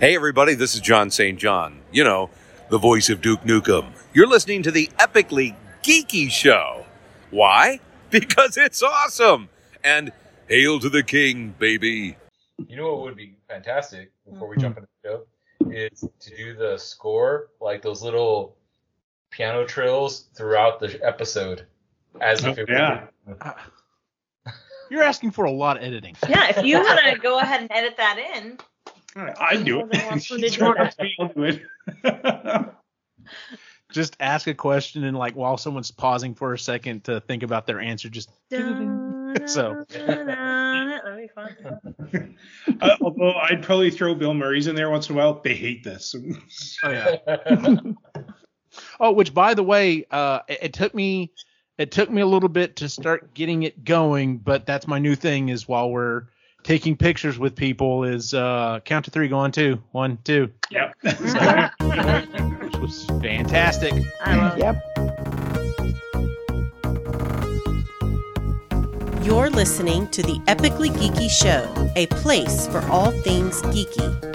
Hey, everybody, this is John St. John. You know, the voice of Duke Nukem. You're listening to the epically geeky show. Why? Because it's awesome. And hail to the king, baby. You know what would be fantastic before we hmm. jump into the show is to do the score, like those little piano trills throughout the episode, as if Oh, it yeah. were. You're asking for a lot of editing. Yeah, if you want to go ahead and edit that in. I'd do Well, then what's it. She's? I'll do it. Just ask a question and like while someone's pausing for a second to think about their answer, just so That'd be fun. Uh, although I'd probably throw Bill Murray's in there once in a while. They hate this. oh yeah. Oh, which by the way, uh, it, it took me it took me a little bit to start getting it going, but that's my new thing is while we're taking pictures with people is uh count to three, go on two, one, two, Yep. which was fantastic. I love Yep. You're listening to the Epically Geeky Show, a place for all things geeky.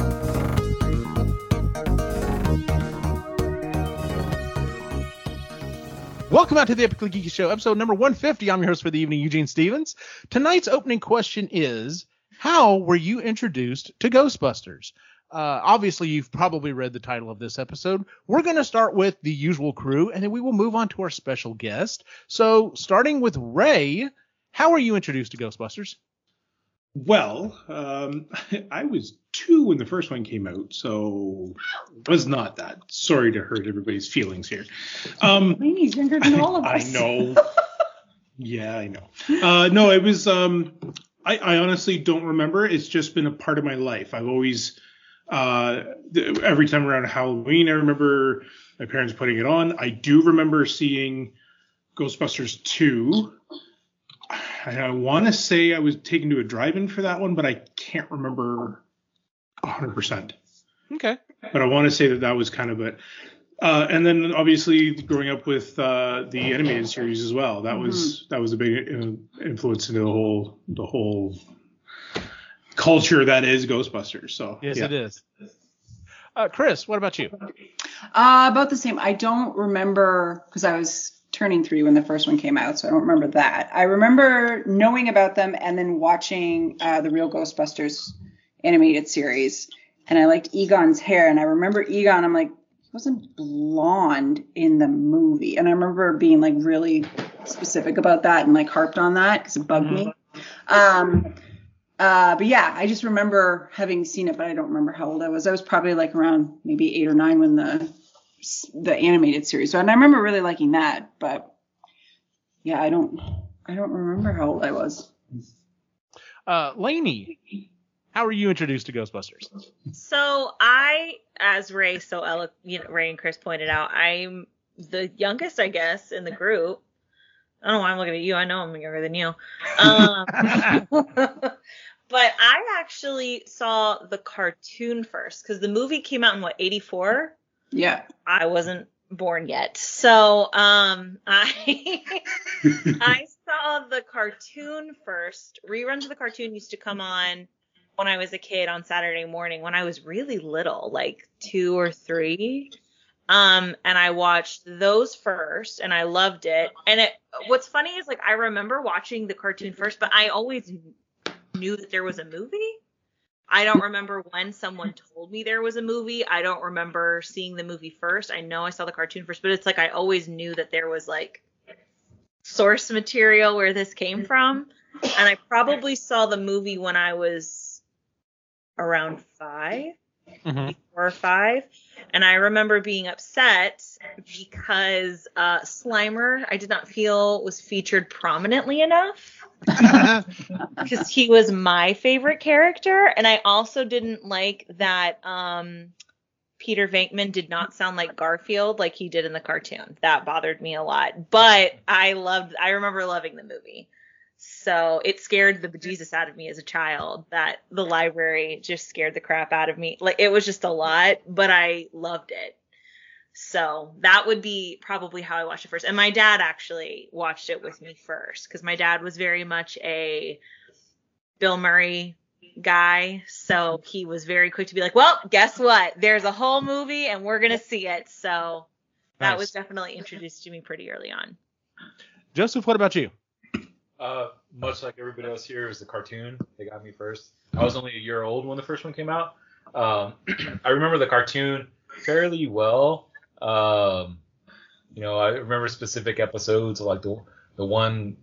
Welcome out to the Epically Geeky Show, episode number 150. I'm your host for the evening, Eugene Stevens. Tonight's opening question is How were you introduced to Ghostbusters? Uh, obviously, you've probably read the title of this episode. We're going to start with the usual crew, and then we will move on to our special guest. So, starting with Ray, how were you introduced to Ghostbusters? Well, um, I was two when the first one came out, so it was not that. Sorry to hurt everybody's feelings here. Um, He's younger than all of us. I know. yeah, I know. Uh, no, it was. Um, I, I honestly don't remember. It's just been a part of my life. I've always, uh, every time around Halloween, I remember my parents putting it on. I do remember seeing Ghostbusters 2. And I want to say I was taken to a drive-in for that one, but I can't remember 100% Okay. but I want to say that that was kind of it. Uh, and then obviously growing up with uh, the animated series as well, that was that was a big uh, influence into the whole the whole culture that is Ghostbusters. So Yes, yeah. it is. Uh, Chris, what about you? Uh, about the same. I don't remember because I was turning three when the first one came out, so I don't remember that. I remember knowing about them and then watching uh, the Real Ghostbusters animated series, and I liked Egon's hair, and I remember Egon. I'm like, he wasn't blonde in the movie, and I remember being like really specific about that and like harped on that because it bugged me. Um, uh, but yeah, I just remember having seen it, but I don't remember how old I was. I was probably like around maybe eight or nine when the the animated series. So, and I remember really liking that, but yeah, I don't I don't remember how old I was. Uh, Lainey, how were you introduced to Ghostbusters? So I, as Ray so elo- you know, Ray and Chris pointed out, I'm the youngest, I guess, in the group. I don't know why I'm looking at you. I know I'm younger than you. Um, but I actually saw the cartoon first because the movie came out in what 84. Yeah. I wasn't born yet. So um I I saw the cartoon first. Reruns of the cartoon used to come on when I was a kid on Saturday morning when I was really little, like 2 or 3. Um and I watched those first and I loved it. And it what's funny is like I remember watching the cartoon first, but I always knew that there was a movie. I don't remember when someone told me there was a movie. I don't remember seeing the movie first. I know I saw the cartoon first, but it's like I always knew that there was like source material where this came from. And I probably saw the movie when I was around five, Mm-hmm. four or five. And I remember being upset because uh, Slimer, I did not feel was featured prominently enough because he was my favorite character and i also didn't like that um peter venkman did not sound like garfield like he did in the cartoon that bothered me a lot but i loved i remember loving the movie so it scared the bejesus out of me as a child that the library just scared the crap out of me like it was just a lot but i loved it so that would be probably how I watched it first. And my dad actually watched it with me first because my dad was very much a Bill Murray guy, so he was very quick to be like, "Well, guess what? There's a whole movie, and we're gonna see it." So that Nice. was definitely introduced to me pretty early on. Joseph, what about you? Uh, much like everybody else here, is the cartoon. They got me first. I was only a year old when the first one came out. Um, I remember the cartoon fairly well. Um, you know, I remember specific episodes like the the one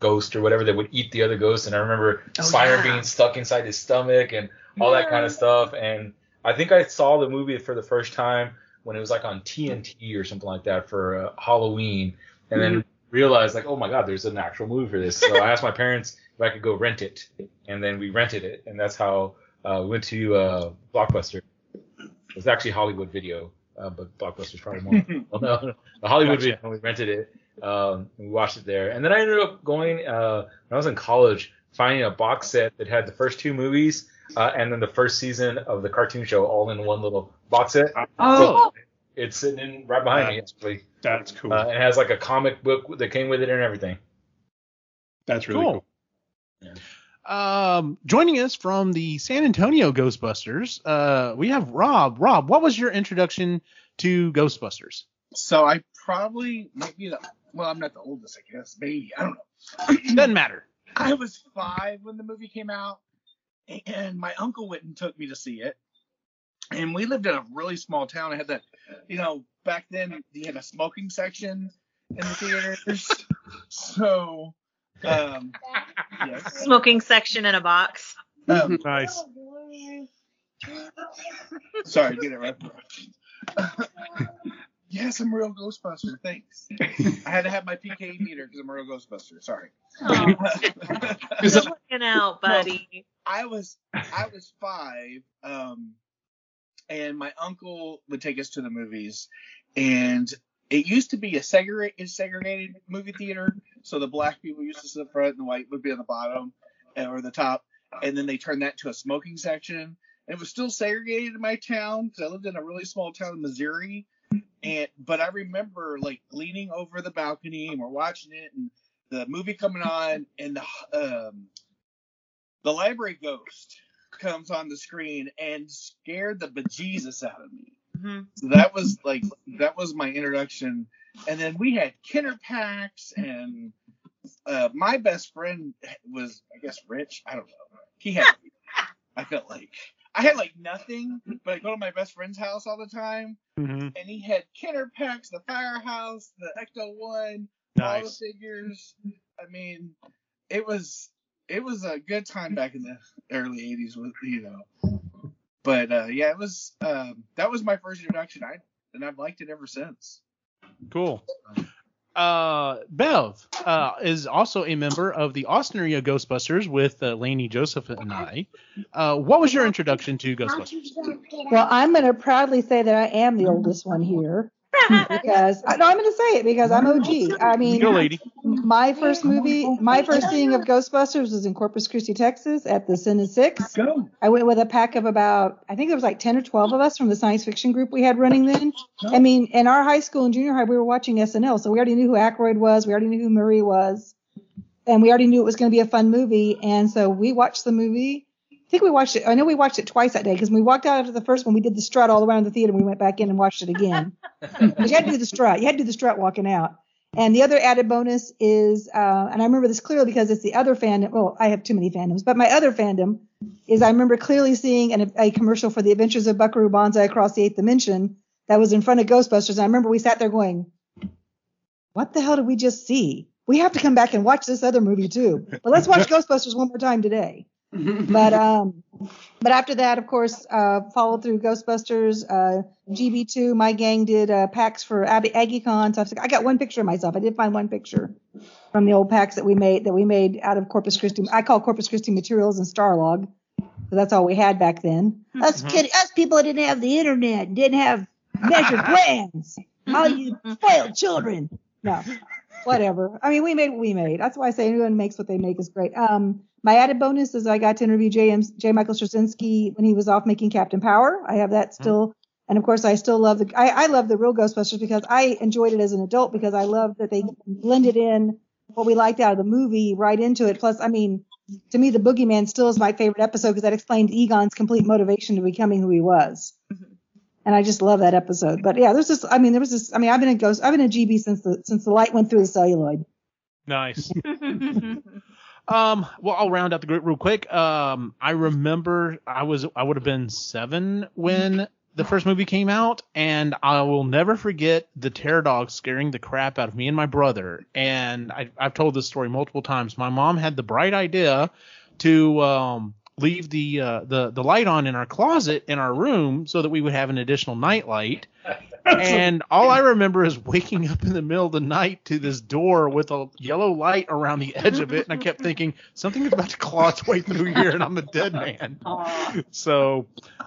ghost or whatever that would eat the other ghost, and I remember Oh, Spider yeah. being stuck inside his stomach and all that kind of stuff. And I think I saw the movie for the first time when it was like on TNT or something like that for uh, Halloween, and then realized like, oh my god, there's an actual movie for this. So I asked my parents if I could go rent it, and then we rented it, and that's how uh, we went to uh, Blockbuster. It was actually Hollywood Video, uh, but Blockbuster's probably more. well, no, no, the Hollywood Gotcha. Video. We rented it. Um, and we watched it there, and then I ended up going uh, when I was in college, finding a box set that had the first two movies uh, and then the first season of the cartoon show all in one little box set. Oh, It's sitting in right behind me actually. That's cool. Uh, it has like a comic book that came with it and everything. That's really Cool. cool. Um, joining us from the San Antonio Ghostbusters, uh, we have Rob. Rob, what was your introduction to Ghostbusters? So I probably might be the well, I'm not the oldest, I guess. Maybe I don't know. Doesn't matter. I was five when the movie came out, and my uncle went and took me to see it. And we lived in a really small town. I had that, you know, back then you had a smoking section in the theaters. so, um, yes. Smoking section in a box. Um, Nice. sorry, get it right. yes, I'm a real Ghostbuster. Thanks. I had to have my PK meter because I'm a real Ghostbuster. Sorry. Oh, Is looking out, buddy. I was I was five, um, and my uncle would take us to the movies, and it used to be a segregated segregated movie theater, so the black people used to sit up front and the white would be on the bottom or the top, and then they turned that to a smoking section. It was still segregated in my town because I lived in a really small town in Missouri, and but I remember like leaning over the balcony and we're watching it and the movie coming on and the um the library ghost comes on the screen and scared the bejesus out of me. Mhm. So that was like that was my introduction. And then we had Kenner packs and uh, my best friend was I guess rich. I don't know. He had I felt like I had like nothing, but I go to my best friend's house all the time Mm-hmm. and he had Kenner packs, the firehouse, the Ecto One, all the figures. I mean, it was it was a good time back in the early '80s, with you know. But uh, yeah, it was um, that was my first introduction. I and I've liked it ever since. Cool. Uh, Bev uh, is also a member of the Austin area Ghostbusters with uh, Laney Joseph and I. Uh, what was your introduction to Ghostbusters? Well, I'm going to proudly say that I am the oldest one here because uh, no, I'm going to say it because I'm OG. I mean, Go, lady. my first movie, my first seeing of Ghostbusters was in Corpus Christi, Texas, at the Sin and Six. Go. I went with a pack of about, I think there was like 10 or 12 of us from the science fiction group we had running then. I mean, in our high school and junior high, we were watching SNL, so we already knew who Aykroyd was, we already knew who Murray was, and we already knew it was going to be a fun movie. And so we watched the movie. I think we watched it. I know we watched it twice that day because we walked out after the first one. We did the strut all around the theater. and We went back in and watched it again. Because you had to do the strut. You had to do the strut walking out. And the other added bonus is, uh, and I remember this clearly because it's the other fandom. Well, I have too many fandoms, but my other fandom is I remember clearly seeing an, a commercial for the Adventures of Buckaroo Banzai Across the Eighth Dimension that was in front of Ghostbusters. And I remember we sat there going, what the hell did we just see? We have to come back and watch this other movie too. But let's watch Ghostbusters one more time today. But um, but after that, of course, uh, followed through Ghostbusters, uh, GB2. My gang did uh, packs for Ab- AggieCon. So I got one picture of myself. I did find one picture from the old packs that we made that we made out of Corpus Christi. I call Corpus Christi materials and Starlog. So that's all we had back then. Us kid, us people that didn't have the internet, didn't have measured plans. All you spoiled children. No, whatever. I mean, we made what we made. That's why I say anyone makes what they make is great. Um, my added bonus is I got to interview J. M. J. Michael Straczynski when he was off making Captain Power. I have that still. And of course, I still love the I, I love the real Ghostbusters because I enjoyed it as an adult because I love that they blended in what we liked out of the movie right into it. Plus, I mean, to me, the boogeyman still is my favorite episode because that explained Egon's complete motivation to becoming who he was. Mhm. And I just love that episode. But yeah, there's this. I mean, there was this. I mean, I've been a ghost. I've been a GB since the since the light went through the celluloid. Nice. Um, well, I'll round out the group real quick. Um, I remember I was I would have been seven when the first movie came out, and I will never forget the terror dog scaring the crap out of me and my brother. And I, I've told this story multiple times. My mom had the bright idea to um, leave the uh, the the light on in our closet in our room so that we would have an additional night light. And all I remember is waking up in the middle of the night to this door with a yellow light around the edge of it, and I kept thinking something is about to claw its way through here, and I'm a dead man. So,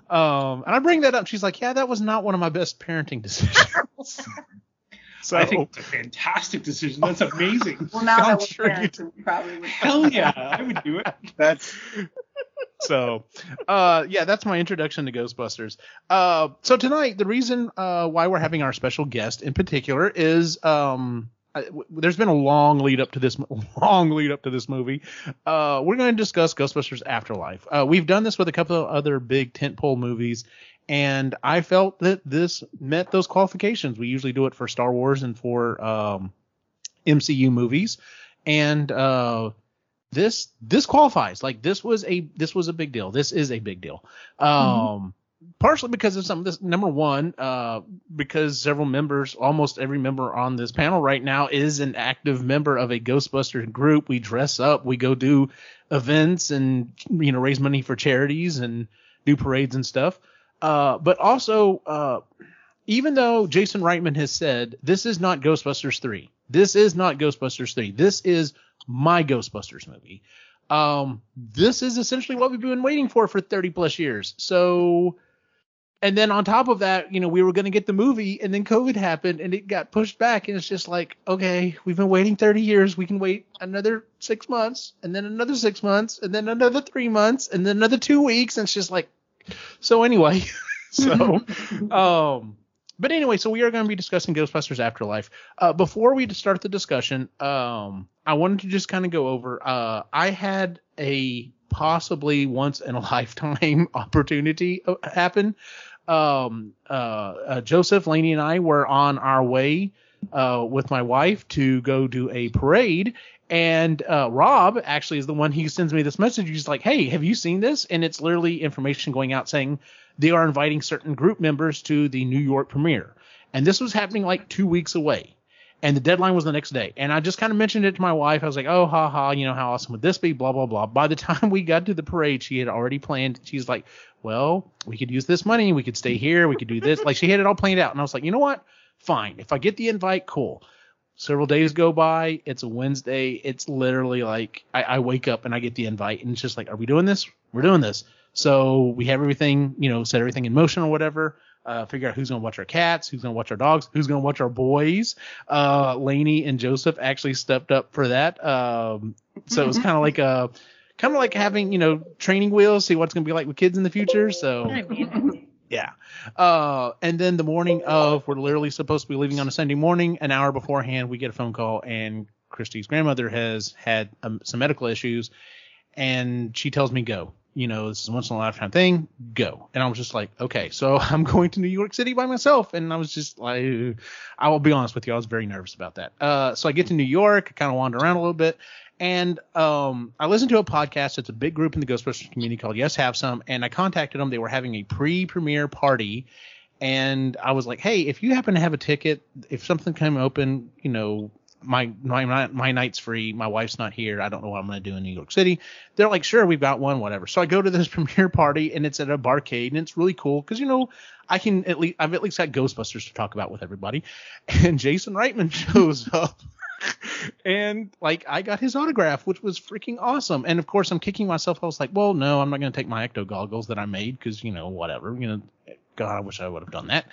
um, and I bring that up. She's like, "Yeah, that was not one of my best parenting decisions." So I think it's a fantastic decision. That's amazing. Well, now I'm that we're sure you parents, we probably would. Hell yeah, I would do it. That's so uh yeah that's my introduction to ghostbusters uh so tonight the reason uh why we're having our special guest in particular is um I- w- there's been a long lead up to this long lead up to this movie uh we're going to discuss ghostbusters afterlife uh we've done this with a couple of other big tentpole movies and i felt that this met those qualifications. We usually do it for star wars and for um mcu movies. And uh this this qualifies. Like this was a this was a big deal. This is a big deal. Um partially because of some of this number one uh because several members almost every member on this panel right now is an active member of a Ghostbuster group. We dress up. We go do events and you know raise money for charities and do parades and stuff uh but also uh even though Jason Reitman has said this is not Ghostbusters 3, this is not Ghostbusters 3, this is my Ghostbusters movie. Um, this is essentially what we've been waiting for for 30 plus years. So, and then on top of that, you know, we were going to get the movie and then COVID happened and it got pushed back. And it's just like, okay, we've been waiting 30 years. We can wait another six months and then another six months and then another three months and then another two weeks. And it's just like, so anyway, so, um, but anyway, so we are going to be discussing Ghostbusters Afterlife. Uh, before we start the discussion, um, I wanted to just kind of go over. Uh, I had a possibly once in a lifetime opportunity uh, happen. Um, uh, uh, Joseph, Laney, and I were on our way uh, with my wife to go do a parade. And uh, Rob actually is the one he sends me this message. He's like, "Hey, have you seen this?" And it's literally information going out saying they are inviting certain group members to the New York premiere. And this was happening like two weeks away. And the deadline was the next day. And I just kind of mentioned it to my wife. I was like, oh, ha ha, you know, how awesome would this be? Blah, blah, blah. By the time we got to the parade, she had already planned. She's like, well, we could use this money. We could stay here. We could do this. like she had it all planned out. And I was like, you know what? Fine. If I get the invite, cool. Several days go by. It's a Wednesday. It's literally like I, I wake up and I get the invite. And it's just like, are we doing this? We're doing this. So we have everything, you know, set everything in motion or whatever. Uh, figure out who's going to watch our cats, who's going to watch our dogs, who's going to watch our boys. Uh, Laney and Joseph actually stepped up for that. Um, so it was kind of like a, kind of like having, you know, training wheels, see what's going to be like with kids in the future. So yeah. Uh, and then the morning of, we're literally supposed to be leaving on a Sunday morning. An hour beforehand, we get a phone call, and Christy's grandmother has had um, some medical issues, and she tells me go. You know, this is a once in a lifetime thing. Go. And I was just like, okay, so I'm going to New York City by myself. And I was just like, I will be honest with you, I was very nervous about that. Uh, so I get to New York, I kind of wander around a little bit, and um, I listened to a podcast. It's a big group in the Ghostbusters community called Yes Have Some, and I contacted them. They were having a pre-premiere party, and I was like, hey, if you happen to have a ticket, if something came open, you know, my my my night's free. My wife's not here. I don't know what I'm going to do in New York City. They're like, sure, we've got one, whatever. So I go to this premiere party, and it's at a barcade, and it's really cool because you know I can at least I've at least got Ghostbusters to talk about with everybody, and Jason Reitman shows up. And like I got his autograph, which was freaking awesome. And of course, I'm kicking myself. I was like, "Well, no, I'm not going to take my ecto goggles that I made because you know whatever. You know, God, I wish I would have done that.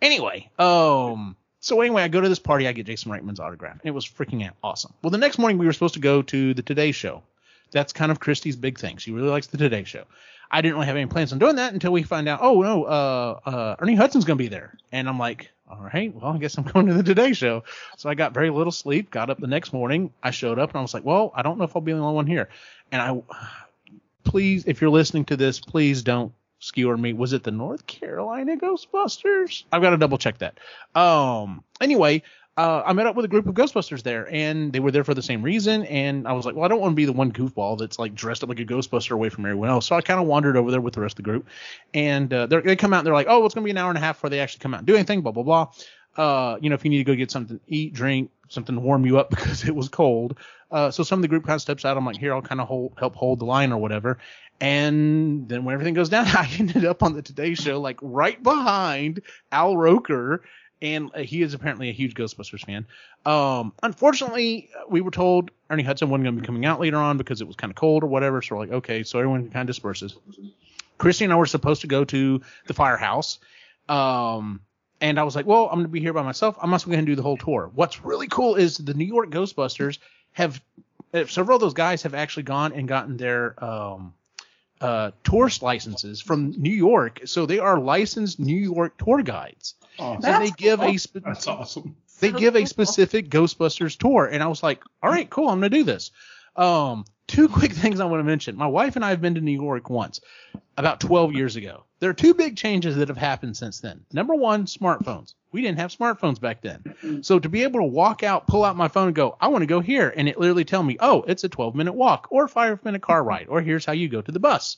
Anyway, um, so anyway, I go to this party. I get Jason Reitman's autograph. And it was freaking awesome. Well, the next morning we were supposed to go to the Today Show. That's kind of Christie's big thing. She really likes the Today Show. I didn't really have any plans on doing that until we find out. Oh no, uh, uh, Ernie Hudson's gonna be there, and I'm like, all right, well, I guess I'm going to the Today Show. So I got very little sleep, got up the next morning. I showed up and I was like, well, I don't know if I'll be the only one here. And I, please, if you're listening to this, please don't skewer me. Was it the North Carolina Ghostbusters? I've got to double check that. Um, anyway, uh, I met up with a group of Ghostbusters there, and they were there for the same reason. And I was like, well, I don't want to be the one goofball that's like dressed up like a Ghostbuster away from everyone else. So I kind of wandered over there with the rest of the group, and uh, they come out and they're like, oh, it's gonna be an hour and a half before they actually come out and do anything. Blah blah blah. Uh, you know, if you need to go get something to eat, drink, something to warm you up because it was cold. Uh, so some of the group kind of steps out. I'm like, here, I'll kind of help hold the line or whatever. And then when everything goes down, I ended up on the Today Show, like right behind Al Roker, and uh, he is apparently a huge Ghostbusters fan. Um, unfortunately, we were told Ernie Hudson wasn't going to be coming out later on because it was kind of cold or whatever. So we're like, okay, so everyone kind of disperses. Christy and I were supposed to go to the firehouse. Um, and I was like, well, I'm going to be here by myself. I'm also going to do the whole tour. What's really cool is the New York Ghostbusters have uh, several of those guys have actually gone and gotten their um, uh, tourist licenses from New York, so they are licensed New York tour guides. Awesome. And they give a spe- That's awesome. they give a specific Ghostbusters tour, and I was like, all right, cool, I'm gonna do this. Um, two quick things I want to mention. My wife and I have been to New York once, about 12 years ago. There are two big changes that have happened since then. Number one, smartphones. We didn't have smartphones back then. So to be able to walk out, pull out my phone, and go, I want to go here, and it literally tell me, oh, it's a 12 minute walk or five minute car ride, or here's how you go to the bus,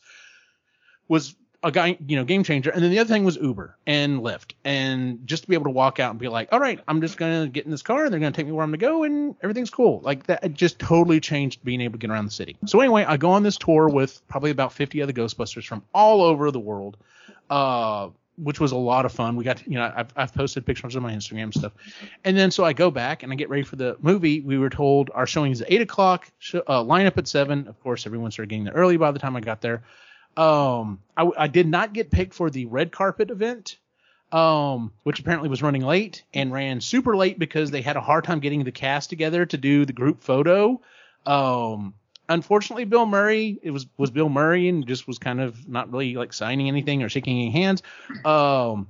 was a guy, you know, game changer. And then the other thing was Uber and Lyft, and just to be able to walk out and be like, all right, I'm just gonna get in this car, and they're gonna take me where I'm gonna go, and everything's cool. Like that, just totally changed being able to get around the city. So anyway, I go on this tour with probably about 50 other Ghostbusters from all over the world. Uh, which was a lot of fun. We got, you know, I've, I've posted pictures on my Instagram stuff. And then so I go back and I get ready for the movie. We were told our showing is at eight o'clock, sh- uh, line up at seven. Of course, everyone started getting there early by the time I got there. Um, I, I did not get picked for the red carpet event, um, which apparently was running late and ran super late because they had a hard time getting the cast together to do the group photo. Um, unfortunately, Bill Murray, it was was Bill Murray and just was kind of not really like signing anything or shaking any hands. Um,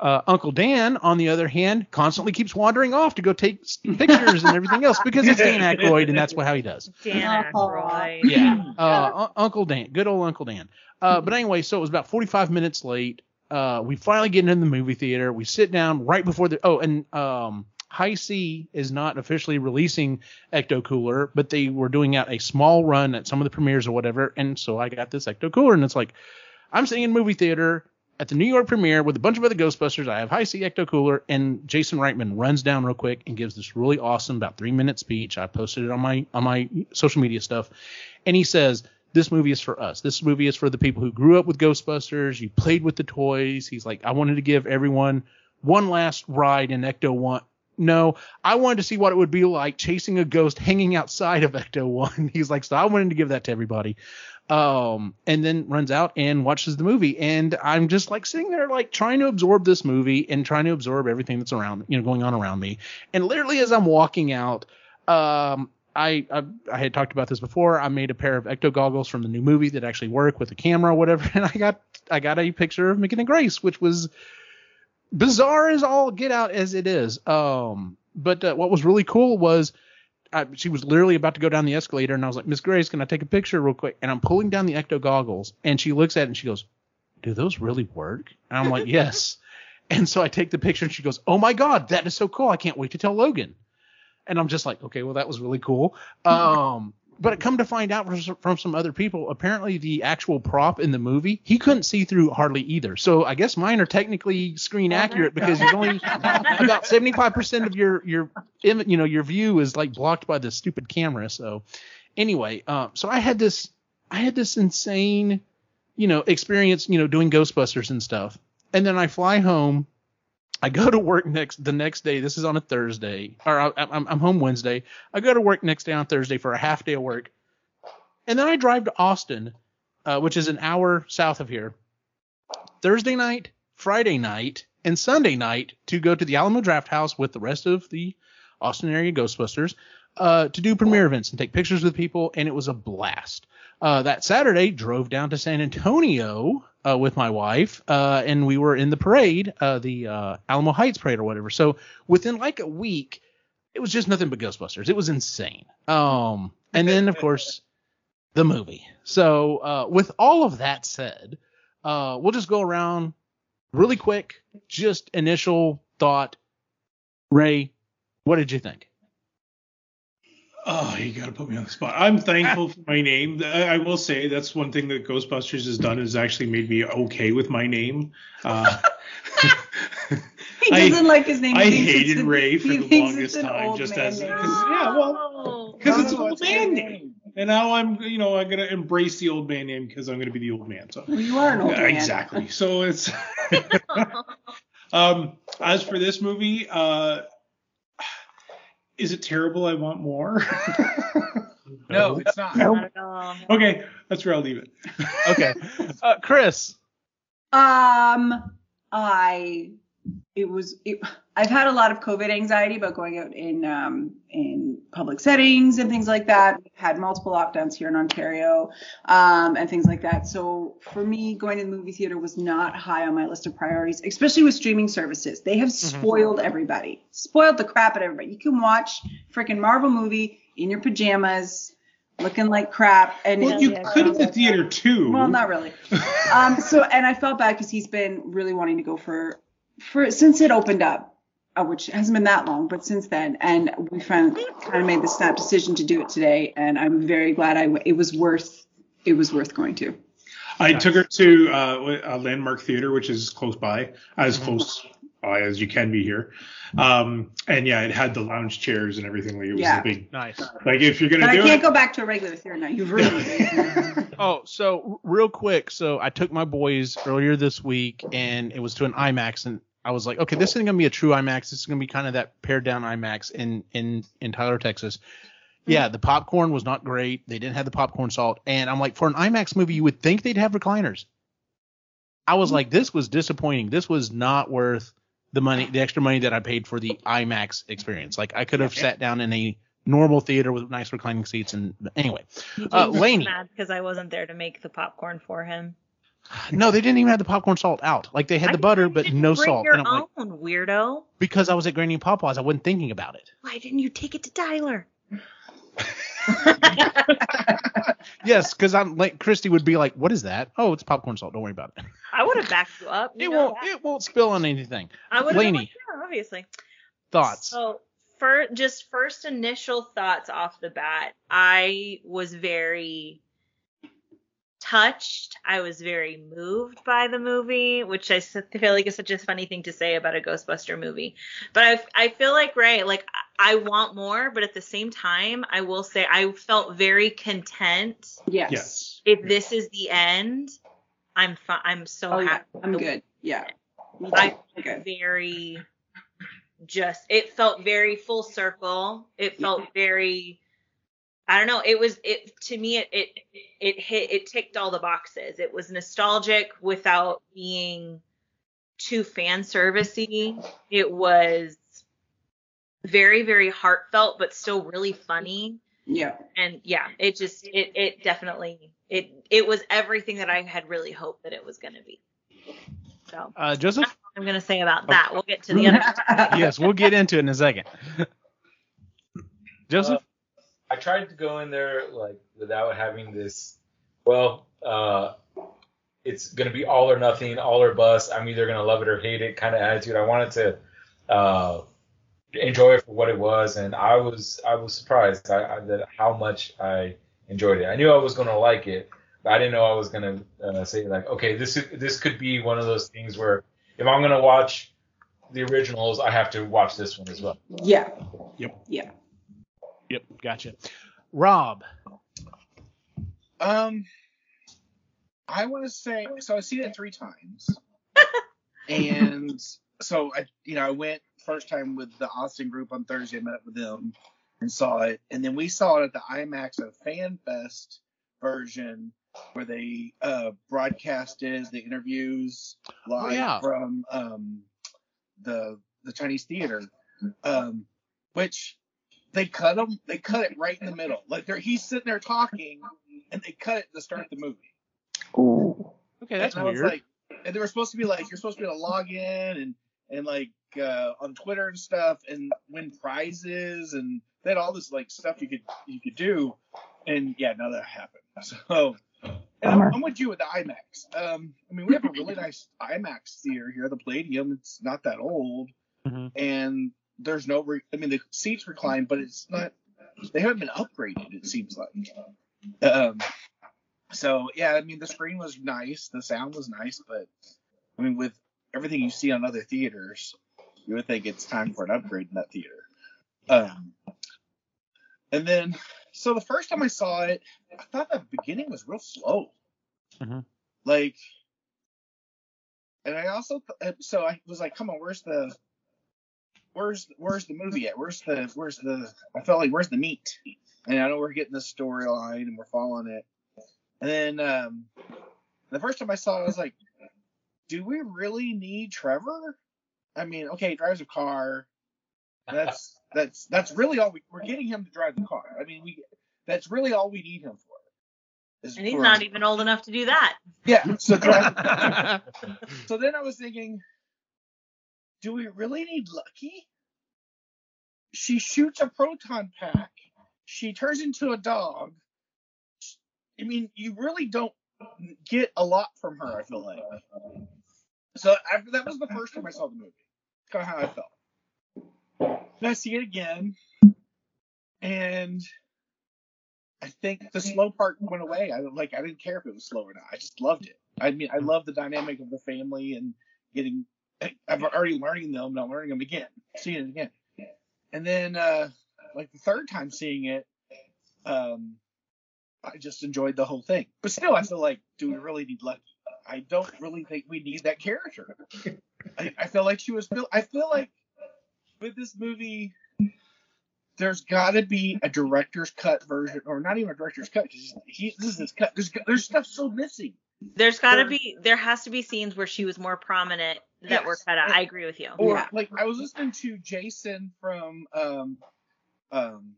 uh, Uncle Dan, on the other hand, constantly keeps wandering off to go take pictures and everything else because it's Dan Aykroyd and that's what how he does. Dan. Aykroyd. Yeah, uh, Un- Uncle Dan, good old Uncle Dan. Uh, but anyway, so it was about 45 minutes late. Uh, we finally get into the movie theater. We sit down right before the. Oh, and um, Hi-C is not officially releasing Ecto Cooler, but they were doing out a small run at some of the premieres or whatever. And so I got this Ecto Cooler, and it's like I'm sitting in movie theater at the New York premiere with a bunch of other Ghostbusters. I have Hi-C Ecto Cooler, and Jason Reitman runs down real quick and gives this really awesome, about three minute speech. I posted it on my on my social media stuff, and he says. This movie is for us. This movie is for the people who grew up with Ghostbusters. You played with the toys. He's like, I wanted to give everyone one last ride in Ecto One. No, I wanted to see what it would be like chasing a ghost hanging outside of Ecto One. He's like, so I wanted to give that to everybody. Um, and then runs out and watches the movie, and I'm just like sitting there, like trying to absorb this movie and trying to absorb everything that's around, you know, going on around me. And literally, as I'm walking out, um, I, I I had talked about this before. I made a pair of ecto goggles from the new movie that actually work with a camera or whatever, and I got I got a picture of McKenna Grace, which was bizarre as all get out as it is. Um, but uh, what was really cool was I, she was literally about to go down the escalator, and I was like, Miss Grace, can I take a picture real quick? And I'm pulling down the ecto goggles, and she looks at it and she goes, Do those really work? And I'm like, Yes. And so I take the picture, and she goes, Oh my God, that is so cool! I can't wait to tell Logan. And I'm just like, okay, well, that was really cool. Um, but it come to find out from, from some other people, apparently the actual prop in the movie, he couldn't see through hardly either. So I guess mine are technically screen accurate because there's only about 75% of your your you know your view is like blocked by the stupid camera. So anyway, um, so I had this I had this insane you know experience you know doing Ghostbusters and stuff, and then I fly home. I go to work next the next day. This is on a Thursday, or I, I'm, I'm home Wednesday. I go to work next day on Thursday for a half day of work, and then I drive to Austin, uh, which is an hour south of here. Thursday night, Friday night, and Sunday night to go to the Alamo Drafthouse with the rest of the Austin area Ghostbusters uh, to do premiere events and take pictures with people, and it was a blast. Uh, that Saturday, drove down to San Antonio uh, with my wife, uh, and we were in the parade, uh, the uh, Alamo Heights parade or whatever. So within like a week, it was just nothing but Ghostbusters. It was insane. Um, and then of course the movie. So uh, with all of that said, uh, we'll just go around really quick. Just initial thought. Ray, what did you think? Oh, you got to put me on the spot. I'm thankful for my name. I, I will say that's one thing that Ghostbusters has done is actually made me okay with my name. Uh, He doesn't like his name. I He thinks hated a- Ray for the longest time, just as because yeah, well, because No, it's an old a man name, name. and now I'm you know I'm gonna embrace the old man name because I'm gonna be the old man. So Well, you are an old man. exactly. So it's um as for this movie, uh is it terrible? I want more. No, it's not. Not at all. okay, that's where I'll leave it. Okay, uh, Chris. Um, I it was it, I've had a lot of COVID anxiety about going out in um in public settings and things like that. We've had multiple lockdowns here in Ontario, um, and things like that. So for me, going to the movie theater was not high on my list of priorities, especially with streaming services. They have spoiled everybody, spoiled the crap out of everybody. You can watch freaking Marvel movie in your pajamas. Looking like crap, and Well, you yeah, could at the theater too. well, not really. Um, so, and I felt bad because he's been really wanting to go for, for since it opened up, uh, which hasn't been that long, but since then, and we finally kind of made the snap decision to do it today, and I'm very glad I. w- It was worth. It was worth going to. I took her to uh, a landmark theater, which is close by, as Mm-hmm. close by as you can be here. Um, and yeah, it had the lounge chairs and everything. Like it was Yeah. a big, Nice. like if you're gonna I do can't it, go back to a regular theater now. You've ruined it. Oh, so real quick, so I took my boys earlier this week, and it was to an IMAX, and I was like, okay, this isn't gonna be a true IMAX. This is gonna be kind of that pared down IMAX in in in Tyler, Texas. Yeah, the popcorn was not great. They didn't have the popcorn salt, and I'm like, for an IMAX movie, you would think they'd have recliners. I was like, this was disappointing. This was not worth the money, the extra money that I paid for the IMAX experience. Like, I could have sat down in a normal theater with nice reclining seats, and anyway, uh, Lainey. mad because I wasn't there to make the popcorn for him. No, they didn't even have the popcorn salt out. Like they had the butter, but no Bring salt. Your And I'm like, own weirdo. because I was at Granny and Papa's, I wasn't thinking about it. Why didn't you take it to Tyler? Yes, because I'm like Christy would be like, "What is that? Oh, it's popcorn salt. Don't worry about it. I would have backed you up. you It won't. that. It won't spill on anything." I would Lainey. like, yeah, obviously. Thoughts? So, for just first initial thoughts off the bat, I was very touched. I was very moved by the movie, which I feel like is such a funny thing to say about a Ghostbuster movie. But I, I feel like right, like I I want more, but at the same time, I will say I felt very content. yes. yes. If this is the end, I'm fine. I'm so Oh yeah. happy. I'm good. Yeah. I I'm good. very just it felt very full circle it felt very i don't know it was it to me it it it hit it ticked all the boxes it was nostalgic without being too fan servicey it was very very heartfelt but still really funny Yeah. and yeah it just it it definitely it it was everything that i had really hoped that it was going to be so Uh, Joseph? I'm gonna say about that. We'll get to the other. yes, we'll get into it in a second. Joseph? I tried to go in there like without having this. Well, uh, it's gonna be all or nothing, all or bust. I'm either gonna love it or hate it kind of attitude. I wanted to uh, enjoy it for what it was, and I was I was surprised I, I, that how much I enjoyed it. I knew I was gonna like it, but I didn't know I was gonna uh, say like, okay, this this could be one of those things where if I'm gonna watch the originals, I have to watch this one as well. yeah. Yep. Yeah. Yep, gotcha. Rob? Um, I want to say so. I've seen it three times, and so I, you know, I went first time with the Austin group on Thursday. I met up with them and saw it, and then we saw it at the IMAX of Fan Fest version where they uh, broadcasted the interviews live yeah. from um, the the Chinese theater, um, which they cut them. They cut it right in the middle. Like they're, he's sitting there talking, and they cut it to start the movie. Ooh. Okay, that's and I weird. was like, and they were supposed to be like, you're supposed to be able to log in and and like uh, on Twitter and stuff and win prizes and they had all this like stuff you could you could do, and yeah, none of that happened. So. And I'm, I'm with you with the IMAX. Um, I mean, we have a really nice IMAX theater here, the Palladium. It's not that old, Mhm. and there's no. Re- I mean, the seats recline, but it's not. They haven't been upgraded. It seems like. Um, so yeah, I mean, the screen was nice, the sound was nice, but I mean, with everything you see on other theaters, you would think it's time for an upgrade in that theater. Um, and then, so the first time I saw it, I thought the beginning was real slow. Mhm. Like, and I also, th- so I was like, come on, where's the, where's, where's the movie at? Where's the, where's the, I felt like, where's the meat? And I know we're getting the storyline and we're following it. And then, um, the first time I saw it, I was like, do we really need Trevor? I mean, okay, he drives a car. That's that's that's really all we, we're getting him to drive the car. I mean, we that's really all we need him for. is And he's for- not even old enough to do that. Yeah. So so then I was thinking, do we really need Lucky? She shoots a proton pack. She turns into a dog. I mean, you really don't get a lot from her. I feel like. So after that was the first time I saw the movie. Kind of how I felt. Then I see it again, and I think the slow part went away. I like I didn't care if it was slow or not. I just loved it. I mean, I love the dynamic of the family and getting. I'm already learning them, and I'm learning them again, seeing it again. And then, uh, like the third time seeing it, um, I just enjoyed the whole thing. But still, I feel like, do we really need Lucky? I don't really think we need that character. I, I feel like she was. I feel like with this movie, there's got to be a director's cut version, or not even a director's cut. 'cause He, this is his cut. There's there's stuff so missing. There's got to be, there has to be scenes where she was more prominent that were cut out. I agree with you. Or Yeah. like I was listening to Jason from um um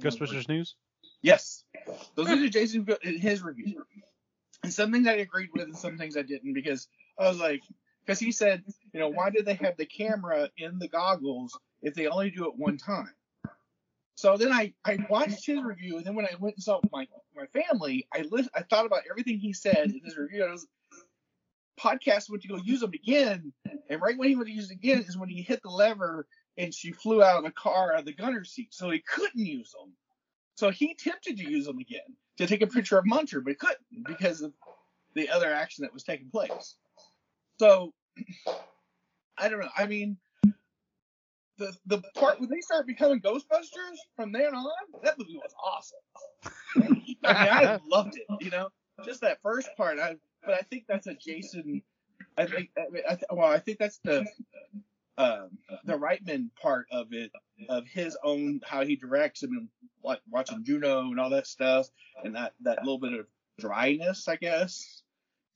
Ghostbusters news. Yes. Those are the Jason in his review. And some things I agreed with and some things I didn't because I was like because he said, you know, why did they have the camera in the goggles if they only do it one time? So then I, I watched his review and then when I went and saw it with my my family, I li- I thought about everything he said in his review. I was podcast went to go use them again, and right when he went to use it again is when he hit the lever and she flew out of the car out of the gunner seat, so he couldn't use them. So he attempted to use them again to take a picture of Muncher, but he couldn't because of the other action that was taking place. So I don't know. I mean, the the part when they start becoming Ghostbusters from then on, that movie was awesome. I mean, I loved it. You know, just that first part. I but I think that's a Jason. I think. I mean, I th- well, I think that's the um, the Reitman part of it, of his own how he directs. I mean, like watching Juno and all that stuff, and that that little bit of dryness, I guess,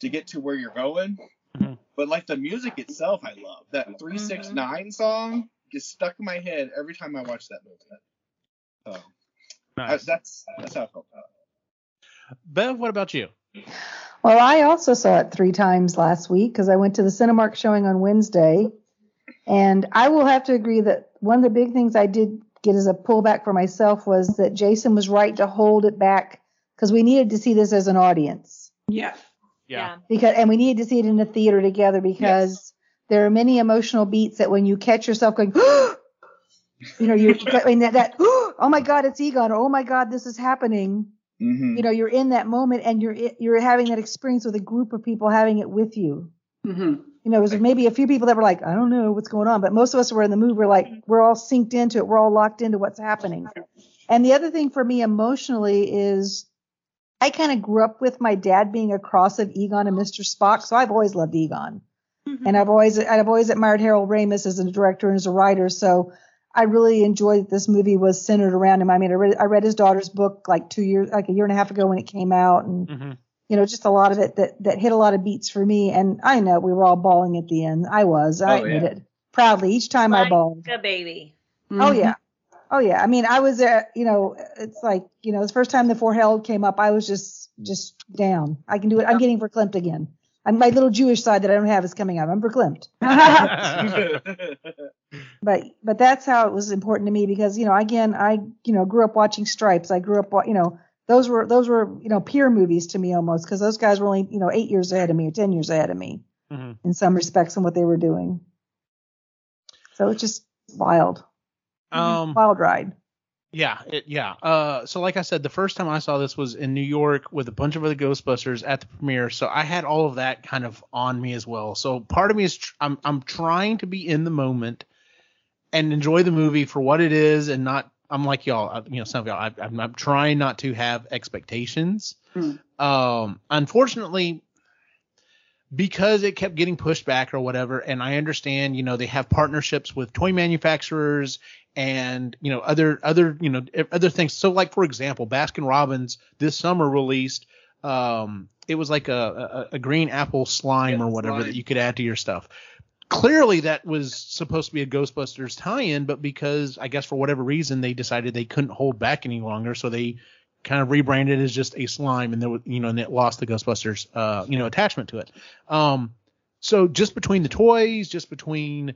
to get to where you're going. Mhm. But like the music itself, I love that three six nine song gets stuck in my head every time I watch that movie. So I, that's that's how I felt about it. Bev, what about you? Well, I also saw it three times last week because I went to the Cinemark showing on Wednesday. And I will have to agree that one of the big things I did get as a pullback for myself was that Jason was right to hold it back because we needed to see this as an audience. Yeah. Yeah. because and we needed to see it in the theater together because there are many emotional beats that when you catch yourself going you know you're I mean that, that oh my god it's Egon or oh my god this is happening Mm-hmm. you know you're in that moment and you're you're having that experience with a group of people having it with you Mm-hmm. you know, there's maybe a few people that were like, I don't know what's going on, but most of us were in the mood. We're like, we're all synced into it. We're all locked into what's happening. And the other thing for me emotionally is I kind of grew up with my dad being a cross of Egon and Mr. Spock. So I've always loved Egon and I've always, I've always admired Harold Ramis as a director and as a writer. So I really enjoyed that this movie was centered around him. I mean, I read, I read his daughter's book like two years, like a year and a half ago when it came out and Mm-hmm. you know, just a lot of it that that hit a lot of beats for me. And I know we were all bawling at the end. I was. I Oh, admit yeah. it proudly each time I Like bawled. a baby. Oh yeah, Oh yeah, I mean, I was there. You know, it's like you know, the first time the four held came up, I was just just down. I can do it. I'm getting verklempt again. I'm, my little Jewish side that I don't have is coming out. I'm verklempt. but but that's how it was important to me because you know again I you know grew up watching Stripes. I grew up you know those were those were you know peer movies to me almost because those guys were only you know eight years ahead of me or ten years ahead of me Mhm. in some respects in what they were doing. So it's just wild, Um, wild ride. Yeah, it, yeah. Uh, so like I said, the first time I saw this was in New York with a bunch of other Ghostbusters at the premiere. So I had all of that kind of on me as well. So part of me is tr- I'm I'm trying to be in the moment and enjoy the movie for what it is, and not. I'm like y'all, I- you know, some of y'all. I, I'm, I'm trying not to have expectations. Hmm. Um, unfortunately, because it kept getting pushed back or whatever, and I understand, you know, they have partnerships with toy manufacturers and you know other other you know other things. So like for example, Baskin Robbins this summer released um it was like a a, a green apple slime Yeah, or whatever slime. that you could add to your stuff. Clearly that was supposed to be a Ghostbusters tie-in, but because I guess for whatever reason they decided they couldn't hold back any longer, so they kind of rebranded as just a slime and there was you know and it lost the Ghostbusters uh you know attachment to it. Um so just between the toys, just between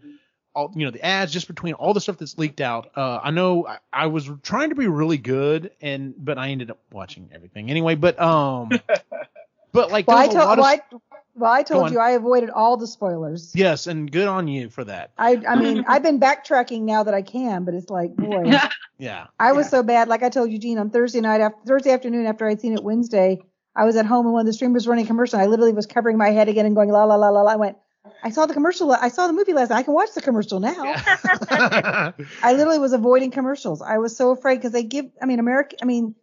all you know the ads just between all the stuff that's leaked out uh i know I, I was trying to be really good and but i ended up watching everything anyway but um but like Well, I there a lot told of well, s- I, well, I told you I avoided all the spoilers. yes and good on you for that I I mean I've been backtracking now that I can, but it's like boy, yeah I was Yeah. so bad. Like I told Eugene on Thursday night after Thursday afternoon after I'd seen it Wednesday, I was at home and one of the streamers was running commercial. I literally was covering my head again and going la la la la la. I went, I saw the commercial. I saw the movie last night. I can watch the commercial now. I literally was avoiding commercials. I was so afraid because they give. I mean, America. I mean,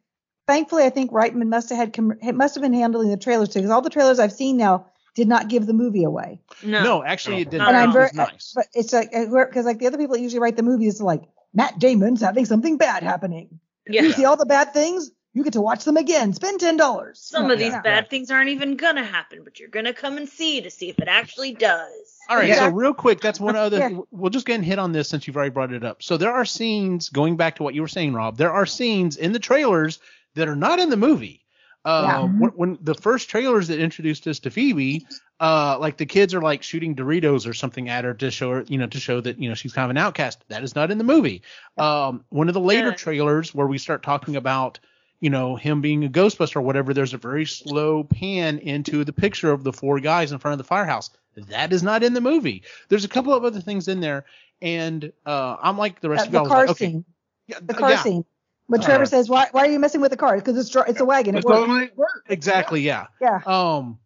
thankfully, I think Reitman must have had com- it must have been handling the trailers too, because all the trailers I've seen now did not give the movie away. No. no actually it didn't And I'm It very- was uh, nice But it's like uh, because like the other people that usually write the movies, like Matt Damon's having something bad happening. Yeah. You see all the bad things, you get to watch them again. Spend ten dollars. Some of these Yeah. bad things aren't even gonna happen, but you're gonna come and see to see if it actually does. All right, Yeah. so real quick, that's one other. Yeah. We'll just go ahead and hit on this since you've already brought it up. So there are scenes going back to what you were saying, Rob. There are scenes in the trailers that are not in the movie. Uh, Yeah. when, when the first trailers that introduced us to Phoebe, uh, like the kids are like shooting Doritos or something at her to show her, you know, to show that you know she's kind of an outcast. That is not in the movie. Um, one of the later Yeah. trailers where we start talking about you know, him being a Ghostbuster or whatever, there's a very slow pan into the picture of the four guys in front of the firehouse. That is not in the movie. There's a couple of other things in there, and uh, I'm like the rest Uh, of the y'all. Was car like, okay, scene. yeah, The uh, car yeah, scene. Uh, Trevor says, "Why? Why are you messing with the car? Because it's it's a wagon. It That's works." exactly, yeah. Yeah. Um,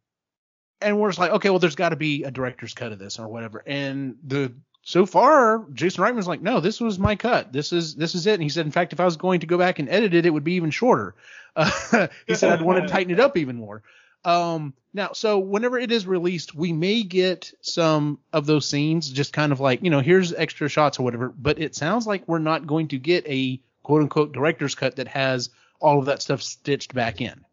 and we're just like, okay, well, there's got to be a director's cut of this or whatever. And the so far, Jason Reitman's like, no, this was my cut. This is this is it. And he said, in fact, if I was going to go back and edit it, it would be even shorter. Uh, he said I'd want to tighten it up even more. Um, now, so whenever it is released, we may get some of those scenes, just kind of like, you know, here's extra shots or whatever. But it sounds like we're not going to get a quote unquote director's cut that has all of that stuff stitched back in.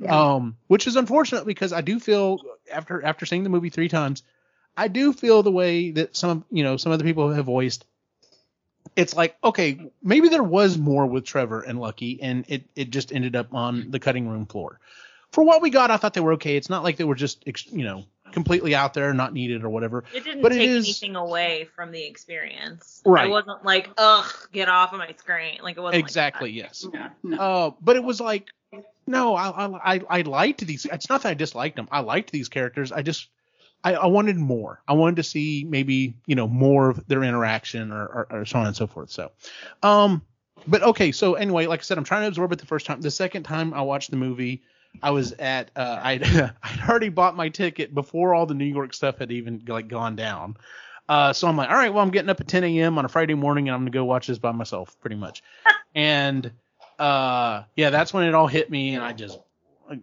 Yeah. Um, which is unfortunate because I do feel after after seeing the movie three times, I do feel the way that some you know some other people have voiced. It's like okay, maybe there was more with Trevor and Lucky, and it it just ended up on the cutting room floor. For what we got, I thought they were okay. It's not like they were just you know completely out there, not needed or whatever. It didn't But it take is- anything away from the experience. Right. It wasn't like, ugh, get off of my screen. Like it wasn't Exactly. Like yes. Yeah, no. Uh, but it was like, no, I, I, I, I liked these. It's not that I disliked them. I liked these characters. I just, I, I wanted more. I wanted to see maybe, you know, more of their interaction or, or, or so on and so forth. So, um, but okay. So anyway, like I said, I'm trying to absorb it the first time. The second time I watched the movie, I was at, uh, I'd, I'd already bought my ticket before all the New York stuff had even like gone down. Uh, so I'm like, all right, well, I'm getting up at 10 a.m. on a Friday morning and I'm gonna go watch this by myself, pretty much. and uh, yeah, that's when it all hit me, and I just,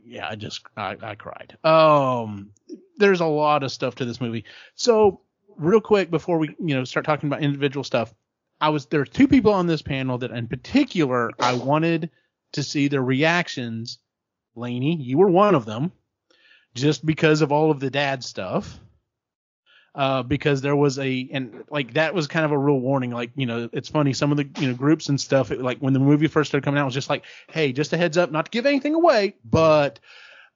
yeah, I just, I, I cried. Um, there's a lot of stuff to this movie. So real quick before we, you know, start talking about individual stuff, I was there are two people on this panel that in particular I wanted to see their reactions. Laney, you were one of them, just because of all of the dad stuff. uh, because there was a and like that was kind of a real warning. Like you know, it's funny some of the you know groups and stuff. It, like when the movie first started coming out, it was just like, hey, just a heads up, not to give anything away, but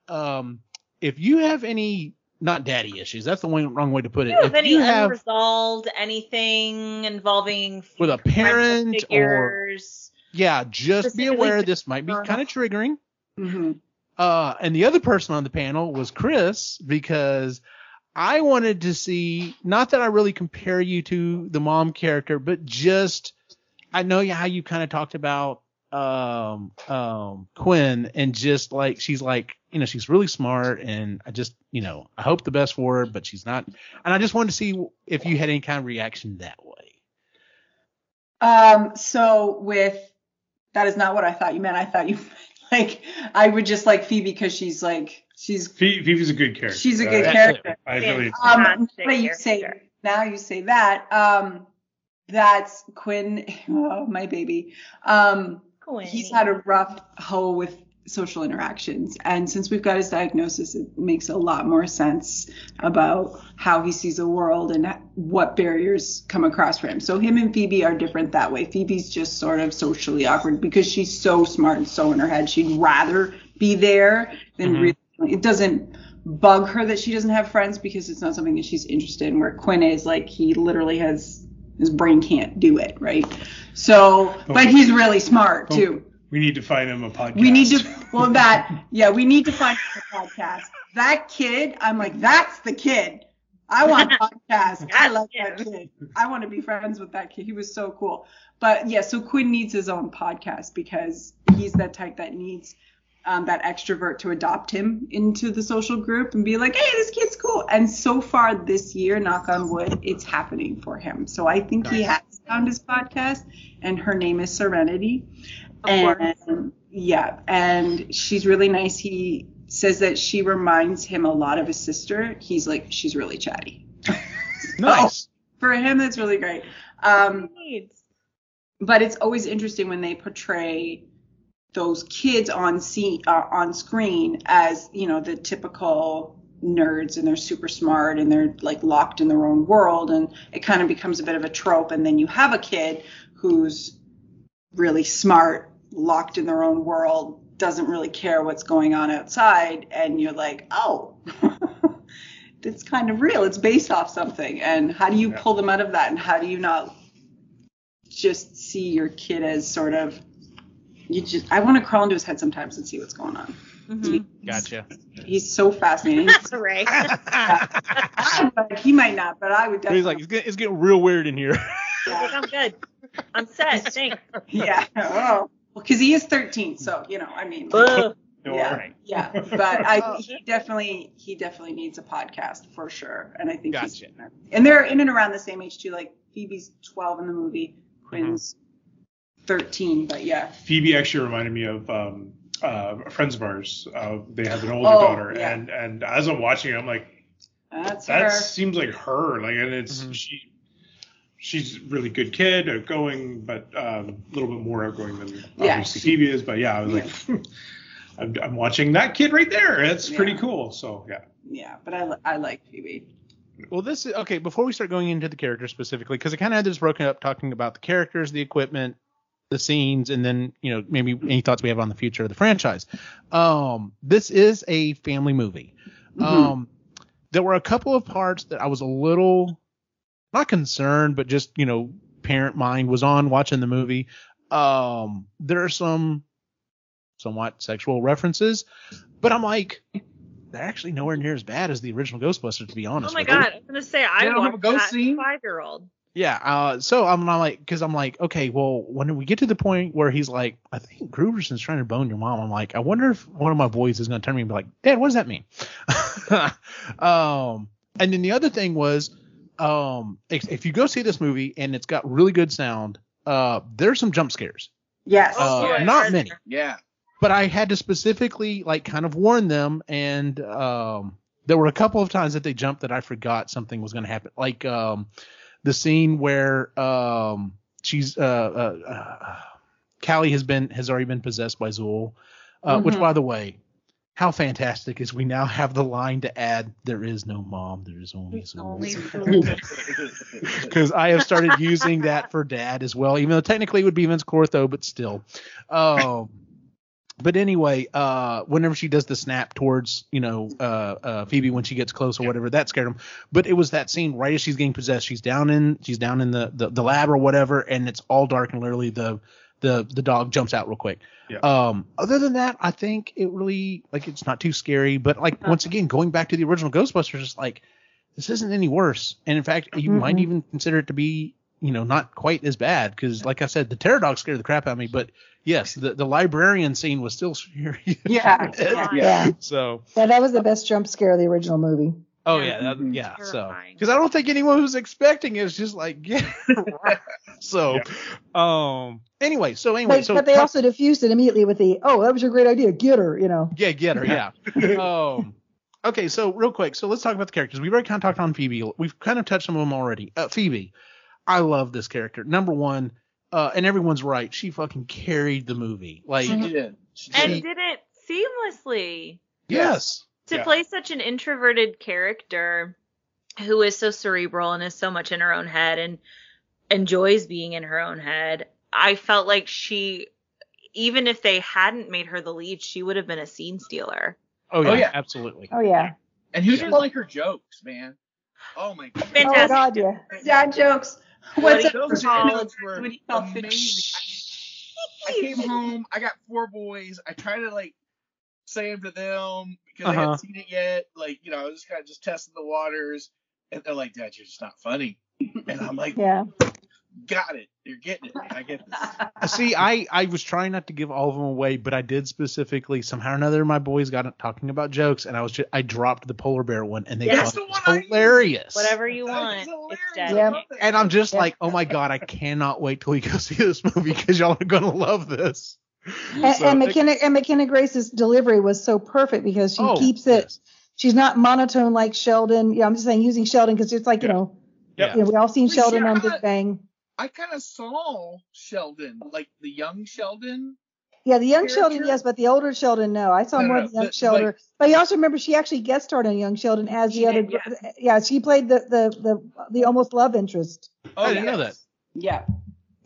um, if you have any not daddy issues, that's the wrong, wrong way to put it. Do you have if any you have unresolved anything involving with a parent or yeah, just be aware this might be kind of triggering. Hmm Uh, and the other person on the panel was Chris because I wanted to see not that I really compare you to the mom character, but just I know how you kind of talked about um um Quinn and just like she's like you know she's really smart and I just you know I hope the best for her, but she's not. And I just wanted to see if you had any kind of reaction that way. Um, so with that is not what I thought you meant. I thought you like I would just like Phoebe because she's like she's Phoe- Phoebe's a good character. she's a good Uh, character. I really. Um, Fantastic now you say now you say that. Um, that's Quinn. Oh, my baby. Um, Quinny. he's had a rough hole with social interactions, and since we've got his diagnosis, it makes a lot more sense about how he sees the world and what barriers come across for him. So him and Phoebe are different that way. Phoebe's just sort of socially awkward because she's so smart and so in her head. She'd rather be there than Mhm. really. It doesn't bug her that she doesn't have friends because it's not something that she's interested in. Where Quinn is like he literally has his brain can't do it, right? So, but he's really smart Oh. too. We need to find him a podcast. We need to, well, that, yeah, we need to find him a podcast. That kid, I'm like, that's the kid. I want a podcast. I like that kid. I want to be friends with that kid. He was so cool. But yeah, so Quinn needs his own podcast because he's that type that needs um, that extrovert to adopt him into the social group and be like, hey, this kid's cool. And so far this year, knock on wood, it's happening for him. So I think he has found his podcast, and her name is Serenity. Of course. and yeah, and she's really nice. He says that she reminds him a lot of his sister. He's like, she's really chatty. Nice. For him, that's really great. Um, but it's always interesting when they portray those kids on scene uh, on screen as you know the typical nerds and they're super smart and they're like locked in their own world and it kind of becomes a bit of a trope and then you have a kid who's really smart locked in their own world doesn't really care what's going on outside and you're like oh it's kind of real it's based off something and how do you Yeah. pull them out of that and how do you not just see your kid as sort of you just I want to crawl into his head sometimes and see what's going on. Mhm. Gotcha. He's so fascinating. That's right. I he might not, but I would definitely. He's like, it's getting, it's getting real weird in here. Like, I'm good. I'm set. Thanks. yeah. Oh. Well, because he is 13, so you know, I mean, like, yeah, Right. yeah. But I, he definitely, he definitely needs a podcast for sure, and I think he's. Gotcha. And they're in and around the same age too. Like Phoebe's 12 in the movie, Quinn's 13, but yeah. Phoebe actually reminded me of um, uh, friends of ours. Uh, they have an older Oh, daughter, yeah. and and as I'm watching it, I'm like, That's that her. seems like her. Like, and it's Mhm. she. She's a really good kid, outgoing, but um, a little bit more outgoing than Yeah, obviously she- Phoebe is. But yeah, I was like, I'm, I'm watching that kid right there. That's pretty cool. So yeah. Yeah, but I, I like Phoebe. Well, this is okay. Before we start going into the characters specifically, because I kind of had this broken up, talking about the characters, the equipment, the scenes, and then you know maybe any thoughts we have on the future of the franchise. Um, this is a family movie. Mhm. Um, there were a couple of parts that I was a little not concerned, but just you know, parent mind was on watching the movie. Um, there are some somewhat sexual references, but I'm like, they're actually nowhere near as bad as the original Ghostbusters, to be honest. Oh my with you. god, I was gonna say I They don't have a watched ghost that scene? five year old. Yeah. Uh, so I'm not like, because I'm like, okay, well, when we get to the point where he's like, I think Grooberson's trying to bone your mom, I'm like, I wonder if one of my boys is going to turn to me and be like, Dad, what does that mean? um, and then the other thing was, um, if, if you go see this movie and it's got really good sound, uh, there's some jump scares, Yes. Uh, boy, not many. Yeah. but I had to specifically like kind of warn them, and um, there were a couple of times that they jumped that I forgot something was going to happen, like um, the scene where um, she's uh, uh, uh, Callie has been has already been possessed by Zuul, uh, which Mhm. by the way, how fantastic is we now have the line to add there is no mom there is only Only because I have started using that for dad as well even though technically it would be Vinz Clortho but still. Um but anyway uh whenever she does the snap towards you know uh, uh Phoebe when she gets close or whatever that scared him. But it was that scene right as she's getting possessed. She's down in she's down in the the, the lab or whatever and it's all dark and literally the the the dog jumps out real quick Yeah. um other than that i think it really like it's not too scary but like Uh-huh. once again going back to the original ghostbusters it's like this isn't any worse and in fact you might Mhm. even consider it to be you know not quite as bad because like i said the terror dog scared the crap out of me but yes the, the librarian scene was still scary Yeah. Yeah. Yeah. so Yeah, that was the best jump scare of the original movie. Oh Yeah. yeah that, Mhm. yeah so because i don't think anyone was expecting it. it's just like yeah so um anyway so anyway But, so but they also diffused it immediately with the, oh, that was your great idea. Get her, you know. Yeah, get her. Yeah. um, okay, so real quick, so let's talk about the characters. We've already kind of talked on Phoebe. We've kind of touched on them already. Uh, Phoebe, I love this character. Number one, uh, and everyone's right. She fucking carried the movie. Like, She did. She and did. did it seamlessly. yes, to Yeah. play such an introverted character who is so cerebral and is so much in her own head and enjoys being in her own head i felt like she even if they hadn't made her the lead she would have been a scene stealer oh yeah, Oh, yeah. absolutely. Oh, yeah. And who doesn't like her jokes, man? Oh my god. Oh, Fantastic. God, yeah. Dad jokes. What's do up? you Those jokes were When he felt amazing. I came home. I got four boys. I tried to like say them to them because I Uh-huh. hadn't seen it yet. Like you know, I was just kind of just testing the waters, and they're like, "Dad, you're just not funny." And I'm like, Yeah. "Got it. You're getting it. I get this." See, I I was trying not to give all of them away, but I did specifically somehow or another. My boys got it talking about jokes, and I was just I dropped the polar bear one, and they That's thought it was one I used. hilarious. whatever you want it's hilarious. dead Yeah. I love that. And I'm just Yeah. like, oh my god, I cannot wait till we go see this movie because y'all are gonna love this. And, So- and McKenna and McKenna Grace's delivery was so perfect because she Oh, keeps it. yes. She's not monotone like Sheldon. Yeah, I'm just saying using Sheldon because it's like you know, Yeah. you know, we all seen Well, Sheldon yeah, on I- Big Bang. I kind of saw Sheldon, like the young Sheldon. Yeah, the young Sheldon, yes, but the older Sheldon, no. I saw No, more no, of the young but, Sheldon. like- but you also remember she actually guest starred on Young Sheldon as She the other. did, Yeah, she played the the the the almost love interest. Oh, I didn't know oh, that. Yeah.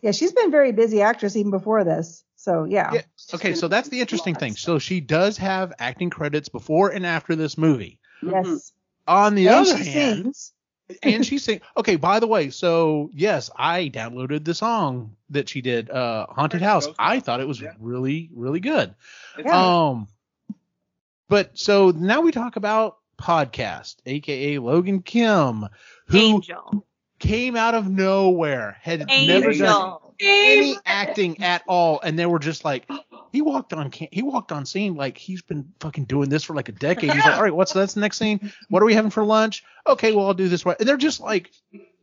Yeah, she's been a very busy actress even before this. So yeah. Yeah. Okay, so that's the interesting thing. So she does have acting credits before and after this movie. Yes. On the and other she hand, sings. and she sing. Okay, by the way, so yes, I downloaded the song that she did, uh, "Haunted House." I thought it was Yeah. really, really good. Yeah. Um, but so now we talk about podcast, aka Logan Kim, who angel came out of nowhere, had never done angel any acting at all, and they were just like, he walked on, ca- he walked on scene like he's been fucking doing this for like a decade. He's like, all right, what's that's the next scene? What are we having for lunch? Okay, well I'll do this. Right. And they're just like,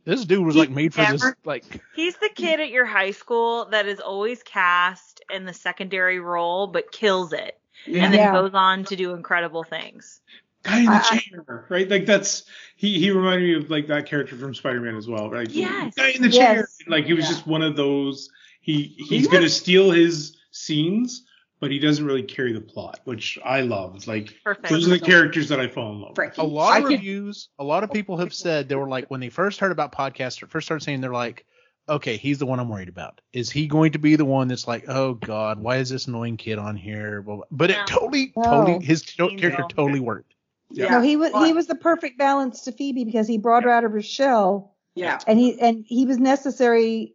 this dude was like made for this. Like, he's the kid at your high school that is always cast in the secondary role but kills it and then Yeah. goes on to do incredible things Guy in the I- chair, right? Like that's he. He reminded me of like that character from Spider-Man as well, right? Yes. Guy in the Yes. chair. Like he was Yeah. just one of those. He he's He gonna steal his scenes, but he doesn't really carry the plot, which I love. Like perfect those are the characters that I fall in love. with. A lot of could- reviews, a lot of people have said they were like when they first heard about podcasts or first started saying they're like, okay, he's the one I'm worried about. Is he going to be the one that's like, oh god, why is this annoying kid on here? Blah, blah. But it totally, No. totally, his to- character totally worked. Yeah. No, he was But- he was the perfect balance to Phoebe because he brought her out of her shell Yeah. and he and he was necessary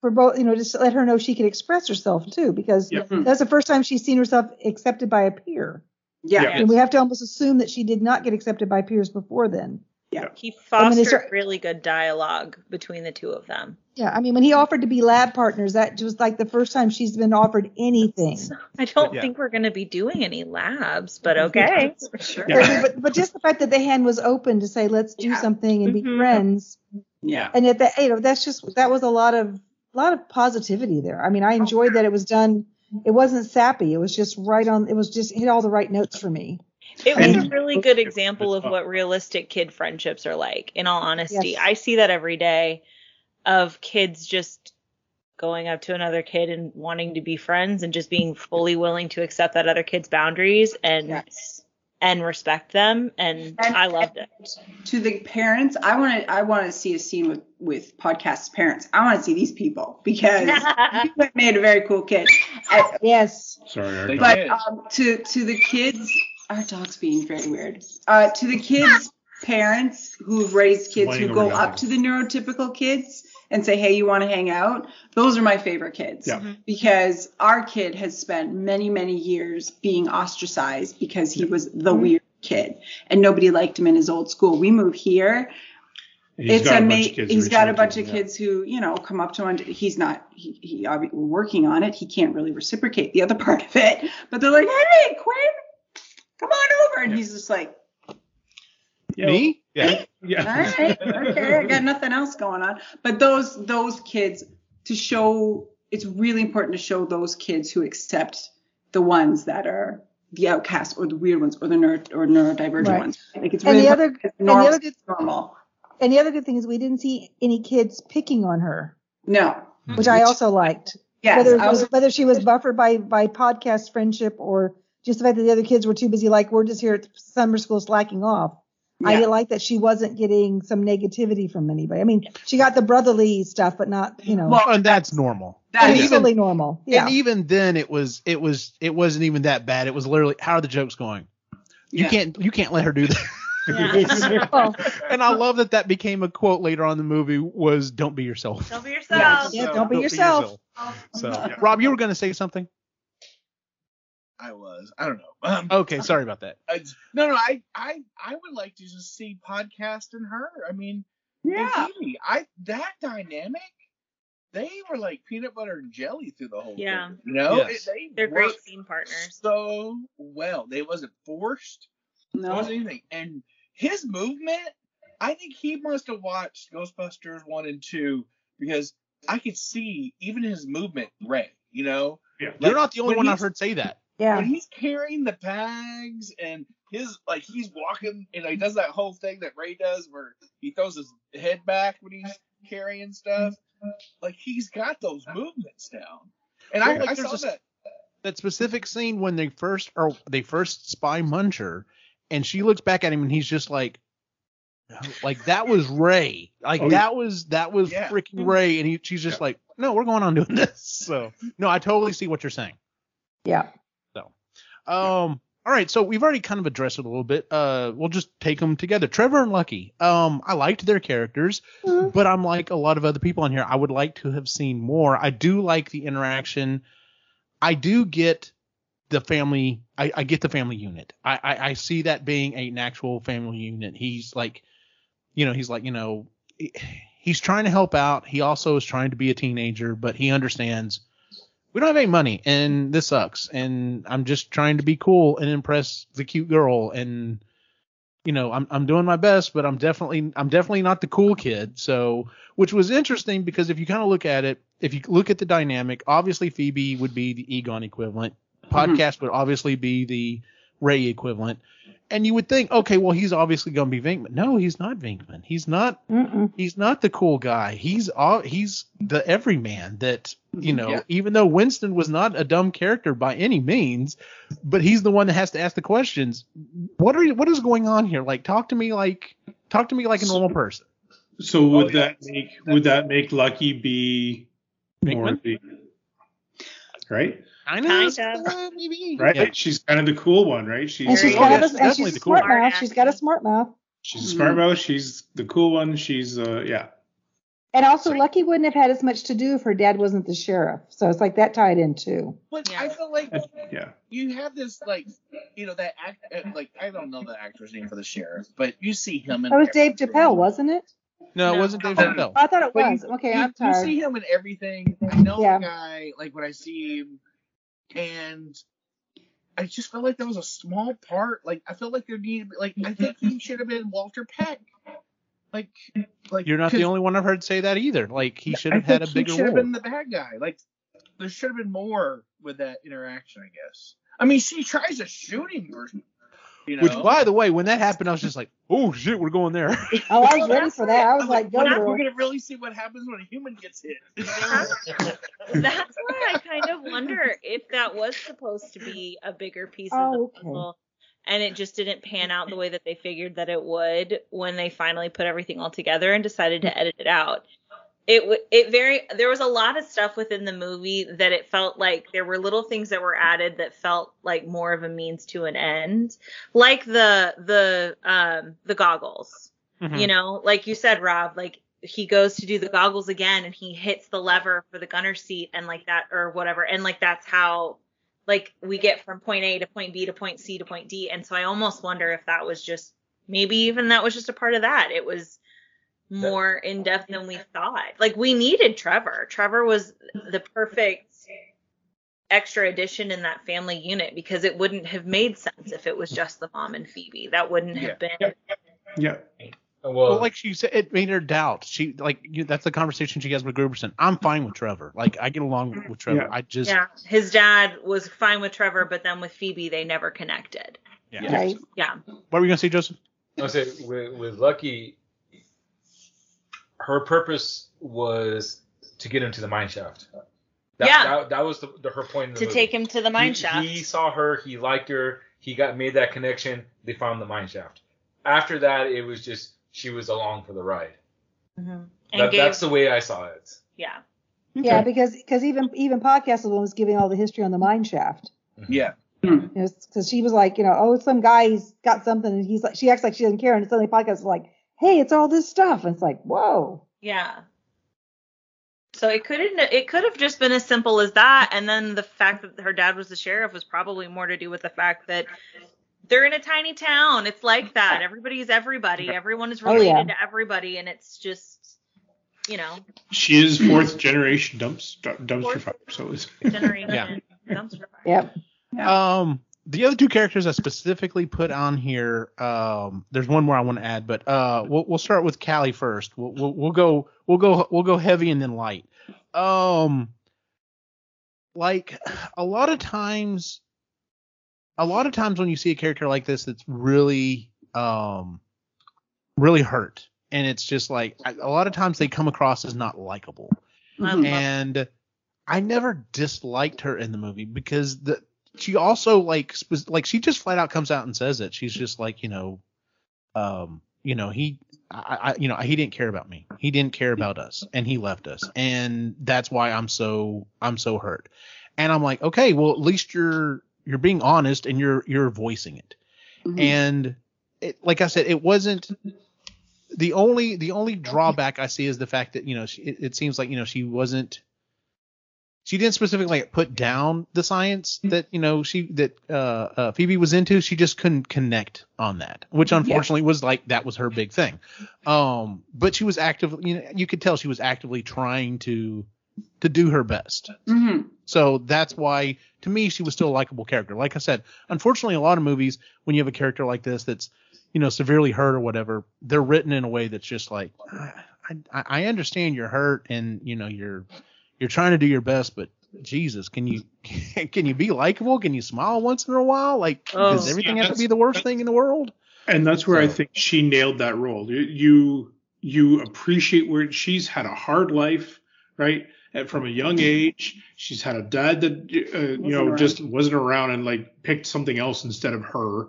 for both, you know, just to let her know she could express herself too, because Yeah. Mm-hmm. that's the first time she's seen herself accepted by a peer. Yeah. Yeah. And we have to almost assume that she did not get accepted by peers before then. He I mean, fostered there- really good dialogue between the two of them Yeah, I mean, when he offered to be lab partners, that was like the first time she's been offered anything. i don't Yeah. think we're going to be doing any labs but okay For sure. Yeah. But, but just the fact that the hand was open to say, let's do Yeah. something and be Mhm. friends, Yeah. and that, that you know, that's just that was a lot of a lot of positivity there. I mean, I enjoyed that it was done. It wasn't sappy. It was just right on. It was just hit all the right notes for me. It was a really good example of what realistic kid friendships are like, in all honesty. Yes. I see that every day of kids just going up to another kid and wanting to be friends and just being fully willing to accept that other kid's boundaries and Yes. and respect them and, And- I loved it. To the parents, I want to I want to see a scene with with podcast parents. I want to see these people because you have made a very cool kid. I- Yes. Sorry, our They dog. but um, to to the kids, our dog's being very weird. Uh, to the kids' parents who've raised kids who go over up to the neurotypical kids and say, "Hey, you want to hang out?" Those are my favorite kids. Yeah. Because our kid has spent many many years being ostracized because he was the weird kid and nobody liked him in his old school. We move here He's it's got a bunch amazing. of kids He's got a bunch of yeah. kids who, you know, come up to him. He's not. He, he obvi- we're working on it. He can't really reciprocate the other part of it. But they're like, "Hey, Quinn, come on over," and he's just like, Yeah, Me? Yeah. "All Yeah. right, okay, I got nothing else going on." But those those kids to show it's really important to show those kids who accept the ones that are the outcasts or the weird ones or the neuro or neurodivergent Right. ones. Like it's And really the other important. and the other good normal. and the other good thing is we didn't see any kids picking on her, No. which I also liked. Yes. whether was, was- whether she was buffered by by podcast friendship or just the fact that the other kids were too busy, like we're just here at summer school slacking off. I Yeah. did like that she wasn't getting some negativity from anybody. I mean, she got the brotherly stuff, but not, you know, Well, and that's normal. That's and is- it's totally normal. Yeah. And even then, it was it was it wasn't even that bad. It was literally how are the jokes going? You Yeah. can't you can't let her do that. Yeah. Well, oh. and I love that that became a quote later on in the movie was "Don't be yourself." Don't be Yes. yourself. yeah, don't be yourself. So, Rob, you were going to say something. I was. I don't know. Um, Okay, sorry about that. I- no, no. I, I, I would like to just see podcast and her. I mean, Yeah. Phoebe, I that dynamic. They were like peanut butter and jelly through the whole Yeah. thing. You know, Yes. It- they They're great worked scene partners. so well. They wasn't forced. It No. wasn't anything. And his movement, I think he must have watched Ghostbusters one and two because I could see even his movement, Ray. You know, Yeah. You're not the only one I've heard say that. Yeah. when he's carrying the bags and his like he's walking and he does that whole thing that Ray does where he throws his head back when he's carrying stuff. Like he's got those movements down. And I, like, I there's saw a- that. That specific scene when they first or they first spy Muncher, and she looks back at him and he's just like, like that was Ray. Like Oh, yeah. that was that was Yeah. freaking Ray, and he she's just like, no, we're going on doing this. So no, I totally see what you're saying. Yeah. Um. All right, so we've already kind of addressed it a little bit. Uh, we'll just take them together. Trevor and Lucky. Um, I liked their characters, Mhm. but I'm like a lot of other people on here. I would like to have seen more. I do like the interaction. I do get the family. I, I get the family unit. I, I I see that being an actual family unit. He's like, you know, he's like, you know, he's trying to help out. He also is trying to be a teenager, but he understands we don't have any money and this sucks and i'm just trying to be cool and impress the cute girl and you know i'm i'm doing my best but i'm definitely i'm definitely not the cool kid so which was interesting because if you kind of look at it if you look at the dynamic obviously phoebe would be the egon equivalent. Mm-hmm. Podcast would obviously be the ray equivalent and you would think okay well he's obviously going to be venkman no he's not venkman he's not Mm-mm. he's not the cool guy. He's all he's the everyman that you mm-hmm. know. Yeah. Even though Winston was not a dumb character by any means, but he's the one that has to ask the questions. What are you, what is going on here? Like, talk to me like talk to me like a normal person. So would Oh, yeah. that make would that make Lucky be more Venkman? the right? Kind Kind of, of. maybe. Right? Yeah. She's kind of the cool one, right? She's And she's Oh, got yes, a, and definitely she's the cool smart one. mouth. She's got a smart mouth. she's a smart mouth. She's the cool one. She's uh yeah. And also, Lucky wouldn't have had as much to do if her dad wasn't the sheriff. So it's like that tied in too. But Yeah. I feel like And- yeah. you have this like you know that act uh, like I don't know the actor's name for the sheriff, but you see him in That was Dave everything. Chappelle, wasn't it? No, it wasn't Dave Chappelle. I thought it was. you- Okay, you, I'm tired. you see him in everything. I know Yeah. the guy, like when I see him, and I just felt like that was a small part. Like I felt like there needed, like I think he should have been Walter Peck. Like, like You're not the only one I've heard say that either. Like he should have had a think he bigger should have role. been the bad guy. Like there should have been more with that interaction. I guess. I mean, she tries to shoot him. Or, You know? Which, by the way, when that happened, I was just like, "Oh shit, we're going there." Oh, I was ready for that. I was like, go we're, not- girl. we're gonna really see what happens when a human gets hit. That's why I kind of wonder if that was supposed to be a bigger piece of Oh, the okay. puzzle. And it just didn't pan out the way that they figured that it would when they finally put everything all together and decided to mm-hmm. edit it out. It it very there was a lot of stuff within the movie that it felt like there were little things that were added that felt like more of a means to an end, like the the um the goggles. Mm-hmm. you know like you said rob like he goes to do the goggles again and he hits the lever for the gunner seat and like that or whatever and like that's how like we get from point a to point b to point c to point d. And so i almost wonder if that was just maybe even that was just a part of that. It was more in depth than we thought like we needed trevor trevor was the perfect extra addition in that family unit because it wouldn't have made sense if it was just the mom and phoebe that wouldn't have been Yeah. Well, Well, like she said, it made her doubt. She like you, that's the conversation she has with Grooberson. I'm fine with Trevor. Like I get along with Trevor. Yeah. I just yeah, his dad was fine with Trevor, but then with Phoebe, they never connected. yeah. Right. Yeah, What were you gonna say, Joseph? I say with, with Lucky, her purpose was to get him to the mine shaft. That, Yeah. that, that was the, the, her point in the to movie. take him to the mine he, shaft. He saw her. He liked her. He got made that connection. They found the mine shaft. After that, it was just she was along for the ride. Mm-hmm. That, gave, that's the way I saw it. yeah, Yeah, because because even even podcast one was giving all the history on the mine shaft. Yeah. Because she was like, you know, oh, some guy he's got something, and he's like, she acts like she doesn't care, and suddenly podcast is like, hey, it's all this stuff, and it's like, whoa. yeah. So it couldn't. It could have just been as simple as that, and then the fact that her dad was the sheriff was probably more to do with the fact that they're in a tiny town. It's like that. Everybody's everybody. Everyone is Oh, related yeah. to everybody, and it's just, you know, She is fourth generation dumps, dumpster Fourth- fire. So it's generation dumpster fire. Yep. Um, the other two characters I specifically put on here. Um, there's one more I want to add, but uh, we'll we'll start with Callie first. We'll, we'll we'll go we'll go we'll go heavy and then light. Um, like a lot of times, a lot of times when you see a character like this that's really um really hurt, and it's just like a lot of times they come across as not likable and I never disliked her in the movie because the she also like spe- like she just flat out comes out and says it. She's just like you know, um, you know he, I, I you know he didn't care about me. He didn't care about us, and he left us, and that's why I'm so I'm so hurt. And I'm like, okay, well at least you're you're being honest and you're you're voicing it. Mhm. And it, like I said, it wasn't the only the only drawback I see is the fact that you know she, it, it seems like you know she wasn't she didn't specifically like, put down the science that you know she that uh, uh Phoebe was into. She just couldn't connect on that, which unfortunately was like that was her big thing. Um, but she was actively you know you could tell she was actively trying to to do her best. Mhm. So that's why, to me, she was still a likable character. Like I said, unfortunately, a lot of movies, when you have a character like this that's, you know, severely hurt or whatever, they're written in a way that's just like, I, I, I understand you're hurt and you know you're you're trying to do your best, but Jesus, can you can you be likable? Can you smile once in a while? Like, Oh. does everything Yeah, have to be the worst thing in the world? and that's where I think she nailed that role. You you, you appreciate where she's had a hard life, right? And from a young age, she's had a dad that uh, you know around. just wasn't around and like picked something else instead of her.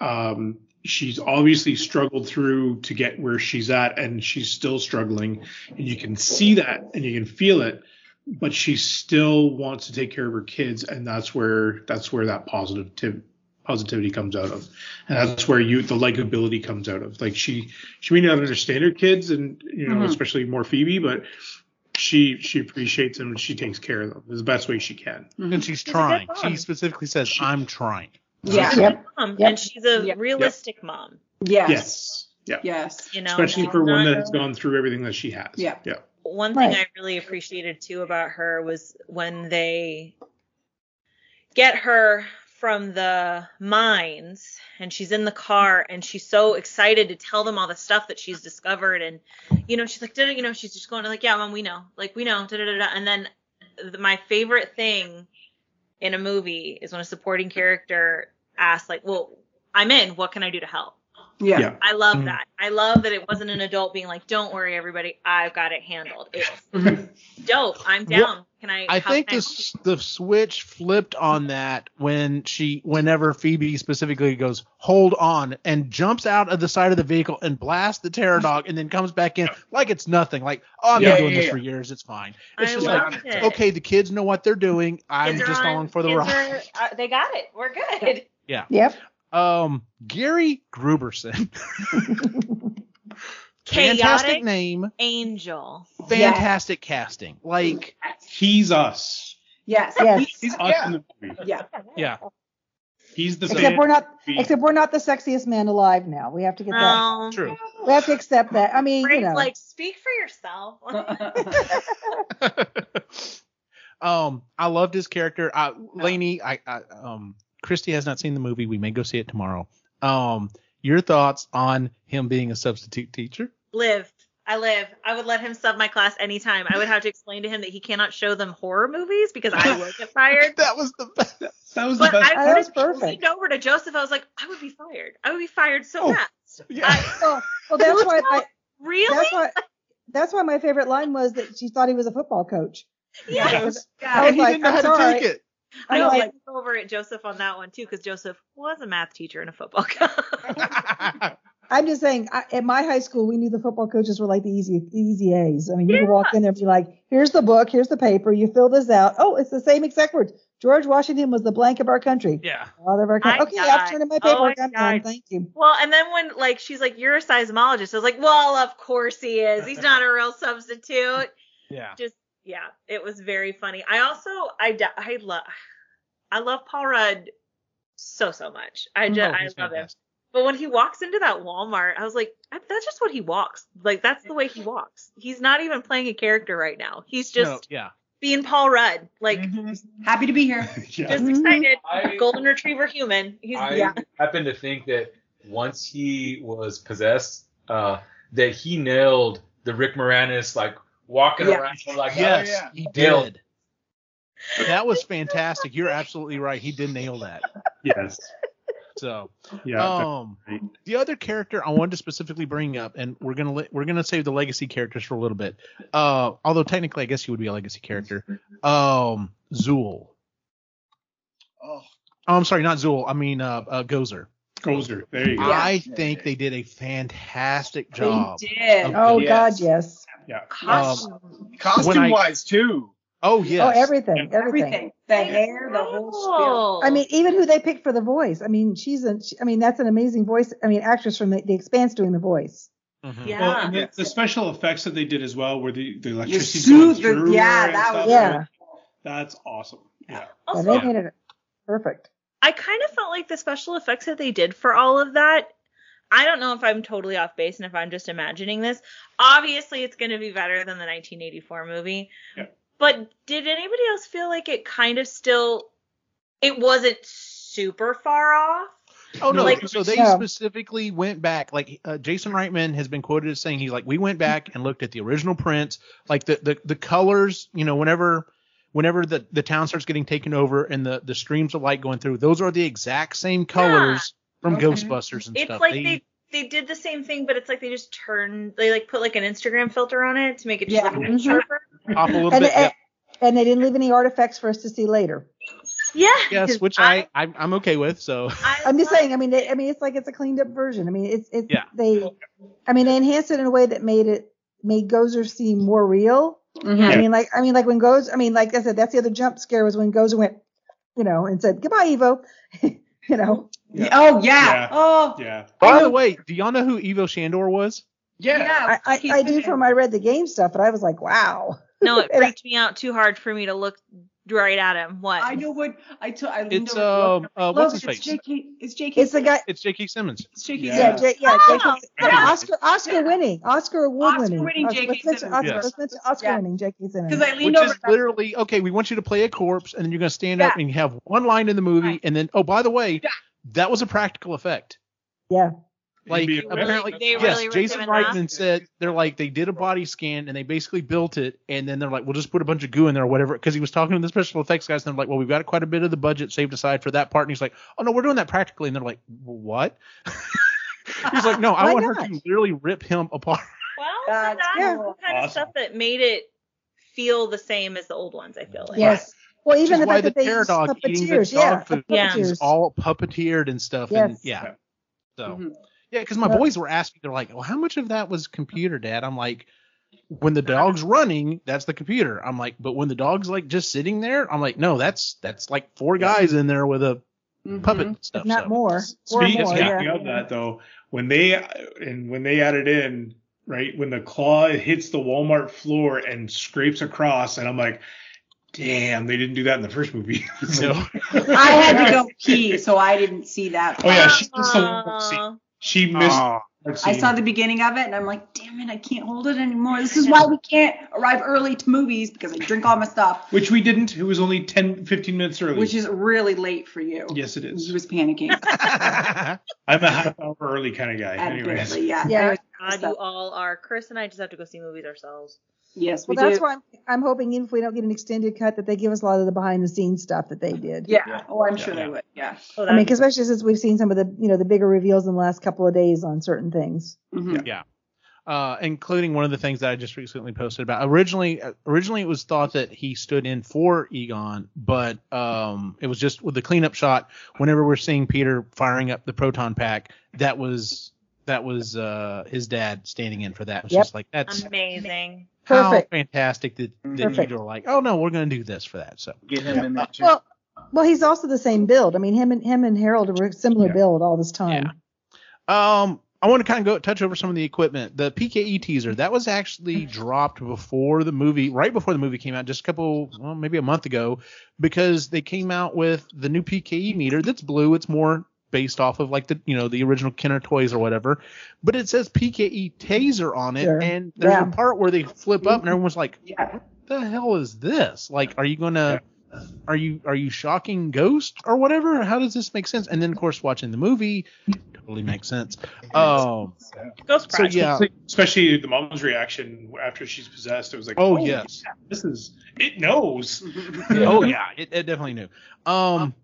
Um, she's obviously struggled through to get where she's at, and she's still struggling, and you can see that and you can feel it. But she still wants to take care of her kids, and that's where that's where that positive positivity comes out of and that's where you the likability comes out of like she she may not understand her kids and you know Mhm. especially more phoebe but she she appreciates them and she takes care of them the best way she can And she's a trying. She specifically says, "I'm trying." Yeah. She's Yep. mom, Yep. and she's a Yep. realistic mom. Yes. yes yeah Yes. You know, especially for one that has gone through everything that she has Yeah. yeah one thing Right. I really appreciated too about her was when they get her from the mines and she's in the car and she's so excited to tell them all the stuff that she's discovered and you know she's like you know she's just going like yeah mom we know like we know da, da, da, and then the, my favorite thing in a movie is when a supporting character asks like well I'm in. What can I do to help? Yeah. Yeah. I love Mhm. that. I love that it wasn't an adult being like, "Don't worry, everybody, I've got it handled." It's dope. I'm Well, down. Can I? I think can the the switch flipped on that when she, whenever Phoebe specifically goes, "Hold on," and jumps out of the side of the vehicle and blasts the terror dog, and then comes back in like it's nothing. Like, oh, I've Yeah, been doing yeah, this yeah. for years. It's fine. It's I just like, it. okay, the kids know what they're doing. I'm Kids just on- along for the kids ride. are- uh, they got it. We're good. Yeah. Yep. Um, Gary Grooberson, fantastic Chaotic name, angel. fantastic casting. Like, He's us. Yes. Yes. He's us Yeah. in the movie. Yeah. yeah, He's the Except fan- we're not. Be- Except we're not the sexiest man alive now. We have to get that. Um, true. We have to accept that. I mean, you know. like, speak for yourself. um, I loved his character. I, Lainey, I, I, um, Christy has not seen the movie. We may go see it tomorrow. Um, your thoughts on him being a substitute teacher? live. I live. I would let him sub my class anytime. I would have to explain to him that he cannot show them horror movies because I will get fired. That was the best. that was the best. I That would was have perfect. leaned over to Joseph. I was like, I would be fired. I would be fired so Oh, fast. Yeah. I, well, well, that's why. I, really? that's why. That's why my favorite line was that she thought he was a football coach. yes. I was and he like, didn't know I'm how to sorry. take it. I'm I like, did look over at Joseph on that one too because Joseph was a math teacher and a football coach. I'm just saying, I, at my high school, we knew the football coaches were like the easy, easy A's. I mean, you could walk in there and be like, "Here's the book, here's the paper, you fill this out. Oh, it's the same exact words. George Washington was the blank of our country. yeah. Father of our country. I Okay, died. I've turned in my Oh, paperwork. I I'm done. Thank you. well, and then when like she's like, "You're a seismologist," I was like, "Well, of course he is. He's not a real substitute." Yeah. just yeah, it was very funny. I also I d- I love I love Paul Rudd so so much. I just Oh, I love him. fantastic. But when he walks into that Walmart, I was like, that's just what he walks. Like that's the way he walks. He's not even playing a character right now. He's just No, yeah. being Paul Rudd. Like Happy to be here. yeah. just Mhm. excited. I- Golden retriever human. He's I yeah. happen to think that once he was possessed, uh, that he nailed the Rick Moranis like walking Yeah. around like Yes, yeah. he Nailed. did. That was fantastic. You're absolutely right. He did nail that. Yes. So, Yeah. um, right. the other character I wanted to specifically bring up, and we're gonna let, we're gonna save the legacy characters for a little bit. Uh, although technically, I guess he would be a legacy character. Um, Zuul. Oh, Oh, I'm sorry, not Zuul. I mean, uh, uh Gozer. Gozer. There you go. I Yeah, think they did a fantastic job. They did. Oh Yes. God, yes. Yeah. Costume. costume wise too. Oh yes. Oh, everything, everything. Everything. The hair, the whole spiel. Oh. I mean, even who they picked for the voice. I mean, she's a. I mean, that's an amazing voice. I mean, actress from the, the Expanse doing the voice. Mhm. Yeah. Well, and the, the special effects that they did as well, where the, the electricity suit, going the- yeah, her and that stuff, was- Yeah. That's awesome. Yeah. Yeah, they Yeah. made it perfect. I kind of felt like the special effects that they did for all of that. I don't know if I'm totally off base and if I'm just imagining this. Obviously, it's going to be better than the 1984 movie. Yeah. But did anybody else feel like it kind of still, it wasn't super far off? Oh no! Like- so they No. specifically went back. Like uh, Jason Reitman has been quoted as saying, he's like, we went back and looked at the original prints, like the the, the colors. You know, whenever whenever the, the town starts getting taken over and the the streams of light going through, those are the exact same colors from Okay. Ghostbusters and It's stuff. like They- they, they did the same thing, but it's like they just turned, they like put like an Instagram filter on it to make it just Yeah. look a little sharper. Mm-hmm. off a little And, bit. and, yep. and they didn't leave any artifacts for us to see later. Yeah. Yes, which I, I I'm okay with. So I I'm just saying. I mean, they, I mean, it's like it's a cleaned up version. I mean, it's it's Yeah. they. I mean, they enhanced it in a way that made it made Gozer seem more real. Mhm. I mean, like I mean, like when goes, I mean, like I said, that's the other jump scare was when goes went, you know, and said goodbye, Ivo. you know. Yeah. Oh yeah. Yeah. Oh Yeah. by the way, do y'all know who Ivo Shandor was? Yeah. yeah. I, I, I do from I read the game stuff, but I was like, wow. No, it And freaked me out too hard for me to look right at him. What? I know what I told. I leaned It's over. um uh, what's his it's face? J.K. It's J.K. It's the guy. It's J.K. Simmons. It's J.K. Yeah. Yeah, J, yeah, Oh, J.K. yeah. Oscar, Oscar winning, Oscar award winning, Oscar-winning J.K. Let's Simmons. Oscar, Yes. let's Oscar Yeah. winning J.K. Simmons. Because I leaned Which over. is literally okay. We want you to play a corpse, and then you're going to stand up and have one line in the movie, Right. and then oh by the way, Yeah. that was a practical effect. yeah, Like apparently, They yes, really ripped Jason him in? Reitman said they're like they did a body scan and they basically built it, and then they're like, we'll just put a bunch of goo in there or whatever. Because he was talking to the special effects guys, and they're like, well, we've got quite a bit of the budget saved aside for that part, and he's like, oh no, we're doing that practically, and they're like, what? he's like, no, I Why want her to literally rip him apart. Well, That's that's yeah. the kind of stuff that made it feel the same as the old ones. I feel like. Yes. Well, Which even is the why fact the that they terror used dog eating the dog yeah, food Yeah. is all puppeteered and stuff, and Yes. yeah. So Mhm. Yeah, because my Yep. boys were asking, they're like, well, how much of that was computer, Dad? I'm like. When the dog's running, that's the computer. I'm like, but when the dog's like just sitting there, I'm like, no, that's that's like four guys in there with a Mhm. puppet and stuff. if not so. more, Speaking, more. speaking Yeah. of that though, when they and when they added in right when the claw hits the Walmart floor and scrapes across, and I'm like, damn, they didn't do that in the first movie. so. I had to go pee, so I didn't see that. Oh yeah, she missed the Walmart Aw. scene. She missed. Aw. I saw the beginning of it and I'm like, damn it, I can't hold it anymore. This is why we can't arrive early to movies because I drink all my stuff, which we didn't. It was only 10, 15 minutes early. which is really late for you. yes, it is. He was panicking. I'm a half hour early kind of guy. Anyways, yeah. Yeah. God, you all are. Chris and I just have to go see movies ourselves. Yes, we Well, that's do. why I'm, I'm hoping even if we don't get an extended cut, that they give us a lot of the behind the scenes stuff that they did. Yeah. Oh, I'm sure Yeah. they would. Yeah. Oh, I mean, especially since we've seen some of the, you know, the bigger reveals in the last couple of days on certain things. Mhm. uh, including one of the things that I just recently posted about. Originally, uh, originally it was thought that he stood in for Egon, but um, it was just with the cleanup shot. Whenever we're seeing Peter firing up the proton pack, that was that was uh, his dad standing in for that. It was Yep. just like that's amazing. How Perfect. fantastic that, that Perfect. you were like, oh no, we're going to do this for that. So Get him in there too. Well, well, he's also the same build. I mean, him and him and Harold were a similar Yeah. build all this time. Um, I want to kind of go touch over some of the equipment. The PKE teaser that was actually dropped before the movie, right before the movie came out, just a couple, well, maybe a month ago, because they came out with the new PKE meter that's blue. It's more based off of like the you know the original Kenner toys or whatever, but it says PKE taser on it, Sure. and there's Yeah. a part where they flip up and everyone's like, Yeah. "What the hell is this? Like, are you gonna?" Are you are you shocking Ghost or whatever? How does this make sense? And then of course watching the movie totally makes sense. Um, Ghost so yeah, especially the mom's reaction after she's possessed. It was like, Oh, holy yes. crap, this is it knows. oh yeah, it, it definitely knew. Um,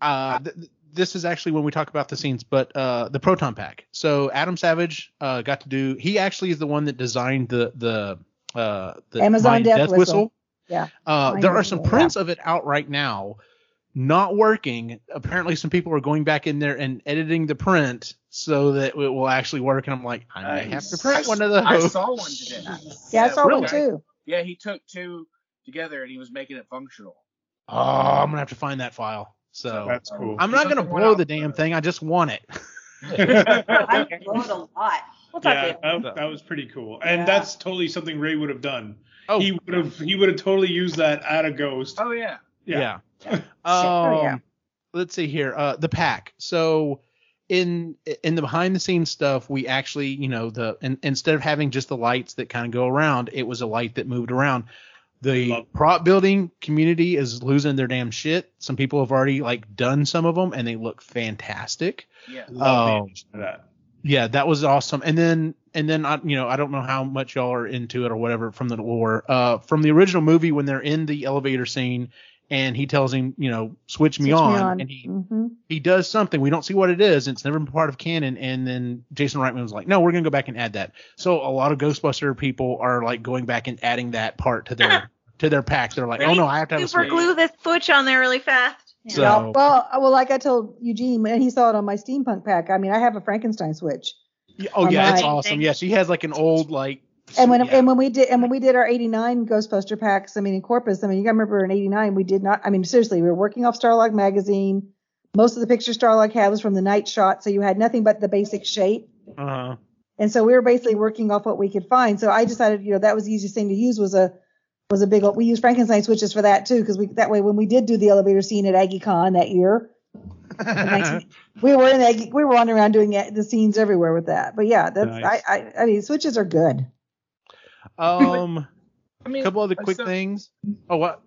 uh, th- th- this is actually when we talk about the scenes, but uh, the proton pack. So Adam Savage uh, got to do. He actually is the one that designed the the uh the Amazon Mind Death Whistle. Yeah. Uh, there are some Whistle, prints of it out right now, not working. Apparently, some people are going back in there and editing the print so that it will actually work. And I'm like, I may have to print one of those. I saw one today. Yeah, I saw really? one too. Yeah, he took two together and he was making it functional. Oh, I'm gonna have to find that file. So That's cool. I'm not gonna blow the damn thing. I just want it. I blow it a lot. We'll yeah, that, that was pretty cool, and Yeah. that's totally something Ray would have done. Oh, he would have he would have totally used that at a ghost. Oh yeah. yeah. Yeah. Um, yeah. let's see here. Uh, the pack. So in in the behind the scenes stuff, we actually, you know, the in, instead of having just the lights that kind of go around, it was a light that moved around. The Love- prop building community is losing their damn shit. Some people have already like done some of them, and they look fantastic. Yeah. Love the addition to that. Yeah, that was awesome. And then and then I you know I don't know how much y'all are into it or whatever from the lore. Uh, from the original movie when they're in the elevator scene and he tells him you know switch me, Switch on, and he hmm he does something we don't see what it is. It's never been part of canon. And then Jason Reitman was like, no, we're gonna go back and add that. So a lot of Ghostbuster people are like going back and adding that part to their to their pack. They're like, oh no, I have to have a Super switch. glue this switch on there really fast. So Well, uh, well, like I told Eugene, and he saw it on my steampunk pack. I mean, I have a Frankenstein switch, oh yeah, it's Online. awesome. Yeah, she has like an old like. and when yeah. and when we did and when we did our '89 Ghostbuster packs, I mean, in Corpus, I mean, you got to remember in '89 we did not. I mean, seriously, we were working off Starlog magazine. Most of the pictures Starlog had was from the night shot, so you had nothing but the basic shape. Uh huh. And so we were basically working off what we could find. So I decided, you know, that was the easiest thing to use was a was a big. Old. We used Frankenstein switches for that too, because we that way when we did do the elevator scene at AggieCon that year, 19 we were in Aggie, we were wandering around doing the scenes everywhere with that. But yeah, that's Nice. I, I I mean switches are good. um. I mean, A couple other quick so, things. Oh, what?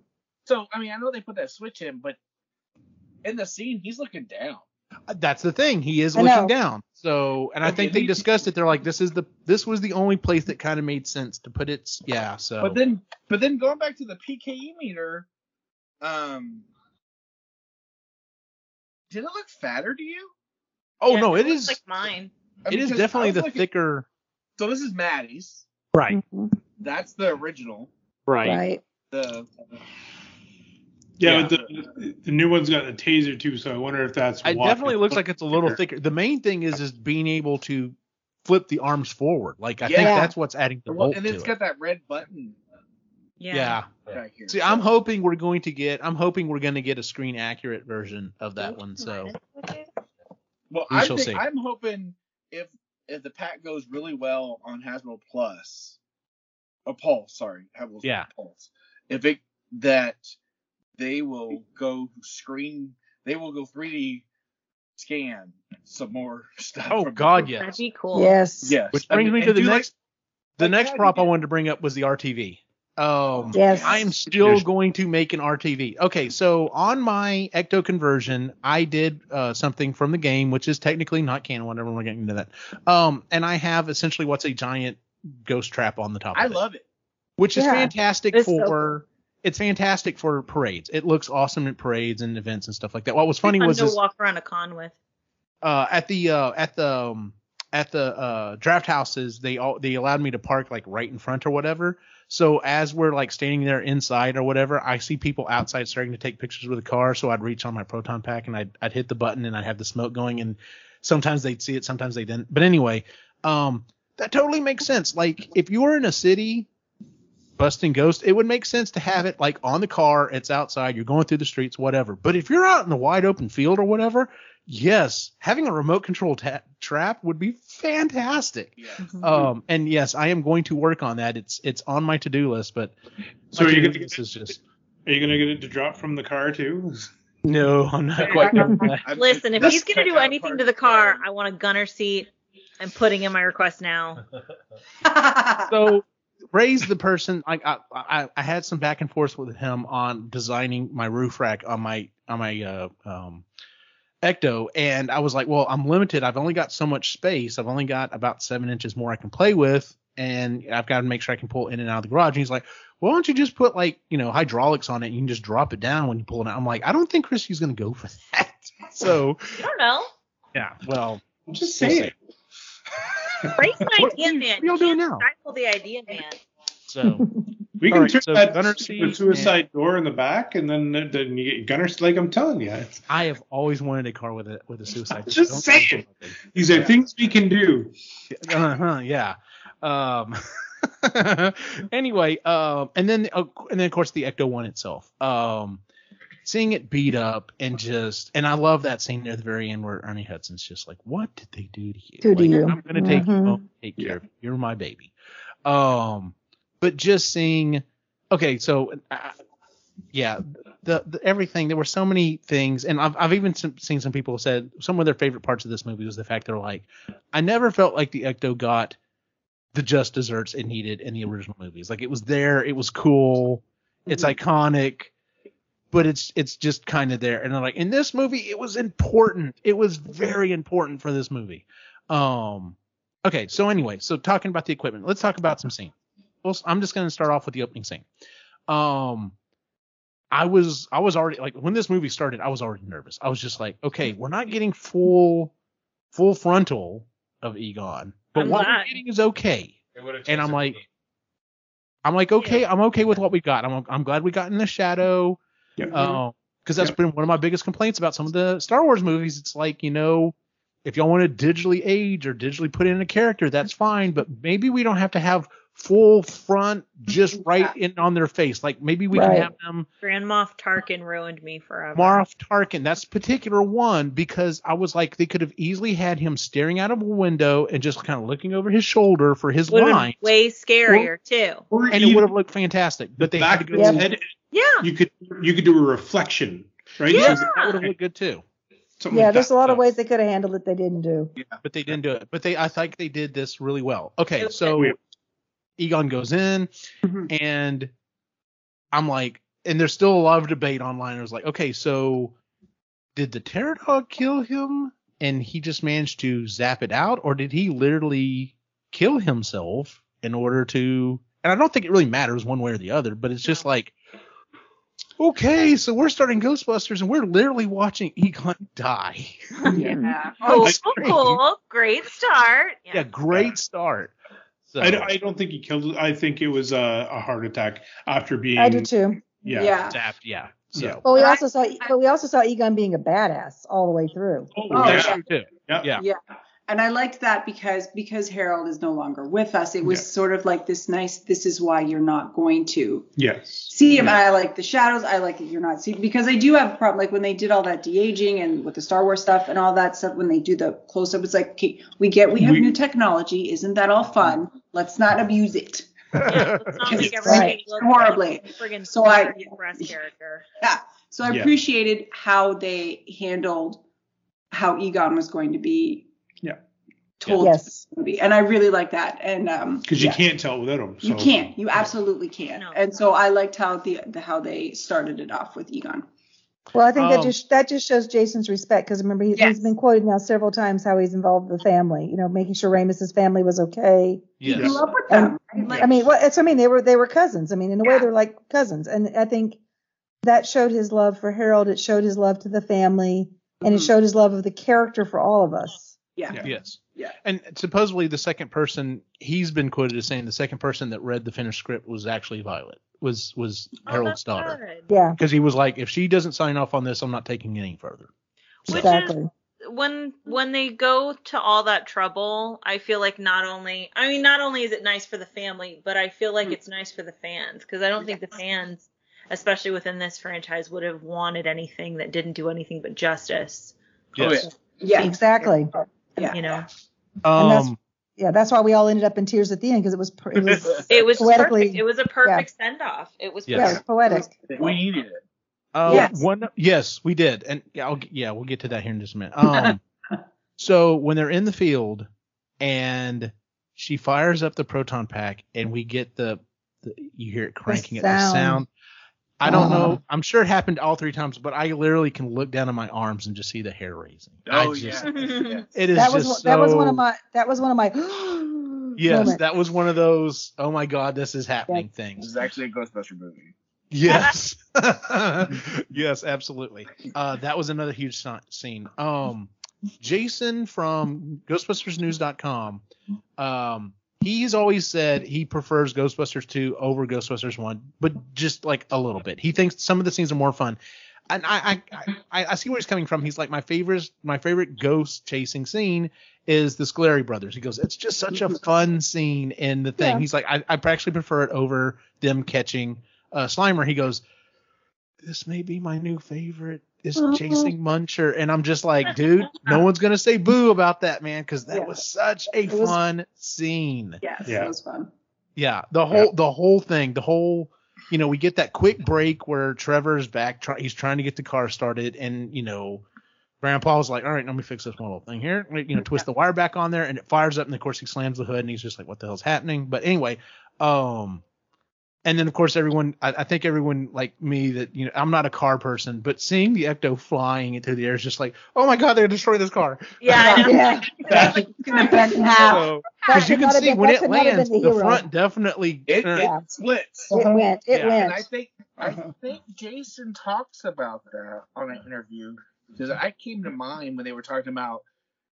So I mean, I know they put that switch in, but in the scene, he's looking down. That's the thing. He is looking down. So, and I think they discussed it. They're like, this is the this was the only place that kind of made sense to put it. Yeah. So. But then, but then going back to the PKE meter, um, did it look fatter to you? oh Yeah, no, it looks is. like mine. I mean, is 'cause definitely the looking- thicker. So this is Maddie's. Right. Mhm. That's the original. Right. Right. The Yeah, Yeah. but the, the new one's got a taser too, so I wonder if that's. Why. It why. definitely looks like it's a little thicker. The main thing is is being able to flip the arms forward. Like I think that's what's adding the well, volt and to it's it. got that red button Yeah. yeah. back here. See, I'm hoping we're going to get. I'm hoping we're going to get a screen accurate version of that one. So Well, We I shall think see. I'm hoping if if the pack goes really well on Hasbro Plus, or Pulse, sorry, Hasbro Yeah. Pulse, if it that they will go screen, they will go 3D scan some more stuff. Oh God, the- yes. That'd be cool. Yes. Yes. Which I brings mean, me to the do like- next. the like next how prop I wanted to bring up was the RTV. Um, Yes. I am still going to make an RTV. Okay, so on my Ecto conversion, I did uh, something from the game, which is technically not canon. Whatever, we're getting into that. Um, and I have essentially what's a giant ghost trap on the top. I of it, love it. which is fantastic It's so for. It's fantastic for parades. It looks awesome at parades and events and stuff like that. What was funny Fun was to this, walk around a con with. uh, at the uh, at the um, at the uh, draft houses they all they allowed me to park like right in front or whatever. So as we're like standing there inside or whatever, I see people outside starting to take pictures with the car. So I'd reach on my proton pack and I'd I'd hit the button and I'd have the smoke going and sometimes they'd see it, sometimes they didn't. But anyway, um, that totally makes sense. Like if you were in a city busting ghosts, it would make sense to have it like on the car. It's outside. You're going through the streets, whatever. But if you're out in the wide open field or whatever, yes, having a remote control ta- trap would be fantastic. Yeah. Mm-hmm. Um, and yes, I am going to work on that. It's it's on my to do list, but So my are you gonna list is just Are you gonna get it to drop from the car too? no, I'm not quite doing Listen, if he's gonna do anything to the car. I want a gunner seat. I'm putting in my request now. so Ray's the person like I, I I had some back and forth with him on designing my roof rack on my on my uh um ecto and I was like, well, I'm limited. I've only got so much space. I've only got about seven inches more I can play with, and I've got to make sure I can pull in and out of the garage. And he's like, well, why don't you just put like you know hydraulics on it? And you can just drop it down when you pull it out. I'm like, I don't think Christy's gonna go for that. So I don't know. yeah, well, I'm just We'll saying. Ray's an What- idea what- man. what y'all doing now? Stifle the idea man. so We can right, turn so that gunner to the suicide door in the back, and then then you get gunner. Like I'm telling you, I have always wanted a car with a with a suicide. door. Just Don't saying. think about it. these are things we can do. uh-huh, yeah. Um, anyway, um, and then uh, and then of course the Ecto One itself. Um, seeing it beat up and just and I love that scene near the very end where Ernie Hudson's just like, "What did they do to you? To Like, you. I'm gonna take you Mhm. home, take care of you. You're my baby." Um, but just seeing, okay, so. Uh, yeah, the, the everything. There were so many things, and I've I've even some, seen some people said some of their favorite parts of this movie was the fact they're like, I never felt like the Ecto got the just desserts it needed in the original movies. Like it was there, it was cool, it's iconic, but it's it's just kind of there. And I'm like, in this movie, it was important. It was very important for this movie. Um, okay, so anyway, so talking about the equipment, let's talk about some scene. Well, I'm just gonna start off with the opening scene. Um, I was I was already like when this movie started, I was already nervous. I was just like, okay, we're not getting full full frontal of Egon, but I'm what glad. we're getting is okay. And I'm like, for. I'm like, okay, I'm okay with what we got. I'm I'm glad we got in the shadow. Yep. Um, because that's been one of my biggest complaints about some of the Star Wars movies. It's like, you know, if y'all want to digitally age or digitally put in a character, that's fine, but maybe we don't have to have full front just right in on their face. Like maybe we Right. can have them Grand Moff Tarkin ruined me forever. Moff Tarkin. That's particular one because I was like, they could have easily had him staring out of a window and just kind of looking over his shoulder for his would line, been way scarier too. Or and it would have looked fantastic. But they had to go. his head, Yeah. you could you could do a reflection, right? Yeah. So That would have looked good too. Something Yeah, like there's that. a lot of ways they could have handled it they didn't do. Yeah, but they didn't do it. But they, I think they did this really well. Okay, so Yeah. Egon goes in, Mhm. and I'm like, and there's still a lot of debate online. I was like, okay, so did the Terror Dog kill him? and he just managed to zap it out, or did he literally kill himself in order to? And I don't think it really matters one way or the other, but it's just like, okay, so we're starting Ghostbusters, and we're literally watching Egon die. Yeah. Oh, cool, That's cool, great. start. yeah, great start. So, I, I don't think he killed. I think it was a, a heart attack after being. I do too. Yeah. Yeah. zapped, yeah. So Yeah. But we also saw, but we also saw Egon being a badass all the way through. Oh, Oh, that's yeah. true too. Yeah. Yeah. Yeah. And I liked that because because Harold is no longer with us. It was Yeah. sort of like this nice. This is why you're not going to Yes. see him. And I like the shadows. I like that you're not seeing because I do have a problem. Like when they did all that de aging and with the Star Wars stuff and all that stuff. When they do the close up, it's like okay, we get we have We- new technology. Isn't that all fun? Let's not abuse it. Yeah, let's not make everything right. look horribly. like So I- breast character. Yeah. So I Yeah. appreciated how they handled how Egon was going to be. Yeah. Told Yes. to be, and I really like that. And um, Because yeah. you can't tell without him. So. You can't. You absolutely can't. No. And so I liked how the, the how they started it off with Egon. Well, I think that Um, just that just shows Jason's respect because remember he, Yes. he's been quoted now several times how he's involved with the family. You know, making sure Ramis's family was okay. He Yes. grew up with them. right? Like, I mean, what it's I mean they were they were cousins. I mean, in a way they're like cousins, and I think that showed his love for Harold. It showed his love to the family, and it Mhm. showed his love of the character for all of us. yeah. Yeah. Yes. Yeah. And supposedly the second person he's been quoted as saying the second person that read the finished script was actually Violet. Was was Oh, Harold's that's daughter. good. Yeah, Because he was like, if she doesn't sign off on this, I'm not taking any further. Which exactly. is when when they go to all that trouble, I feel like not only I mean not only is it nice for the family, but I feel like Mhm. it's nice for the fans because I don't think the fans, especially within this franchise, would have wanted anything that didn't do anything but justice. Oh, Yes. Yeah. Exactly. Yeah. You know, And that's- Um, Yeah, that's why we all ended up in tears at the end because it was it was it was Poetically- perfect. It was a perfect send off. It was Yes. yeah, it was poetic. We needed it. uh, Yes. One, yes, we did, and yeah, I'll, yeah, we'll get to that here in just a minute. Um, so when they're in the field, and she fires up the proton pack, and we get the, the you hear it cranking at the sound. Sound. I don't Oh. know. I'm sure it happened all three times, but I literally can look down at my arms and just see the hair raising. I Oh just, yeah. yeah. It is That was just that was one of my that was one of my Yes, moments. that was one of those. Oh my God, this is happening This things. This is actually a Ghostbuster movie. Yes, yes, absolutely. Uh, that was another huge si- scene. Um, Jason from GhostbustersNews.com. Um, he's always said he prefers Ghostbusters 2 over Ghostbusters 1, but just like a little bit. He thinks some of the scenes are more fun. And I, I, I, I see where he's coming from. He's like my favorite, my favorite ghost chasing scene is the Scolari brothers. He goes, it's just such a fun scene in the thing. Yeah. He's like, I, I actually prefer it over them catching uh, Slimer. He goes, this may be my new favorite is Uh-huh. chasing Muncher, and I'm just like, dude, no one's gonna say boo about that, man, because that Yeah. was such a was- fun scene. Yes. Yeah. That was fun. Yeah, the whole the whole thing, the whole, you know, we get that quick break where Trevor's back, try, he's trying to get the car started, and you know, Grandpa's like, all right, let me fix this one little thing here, you know, twist the wire back on there, and it fires up, and of course he slams the hood, and he's just like, what the hell's happening? But anyway, um. And then of course everyone, I, I think everyone like me that you know I'm not a car person, but seeing the Ecto flying into the air is just like, oh my god, they're gonna destroy this car. yeah, I. Yeah, It's gonna bend in half. So, That you can see been- when it could lands, the, the front definitely. It, turns. it splits. it went. It Yeah. went. And I think I think Jason talks about that on an interview because I came to mind when they were talking about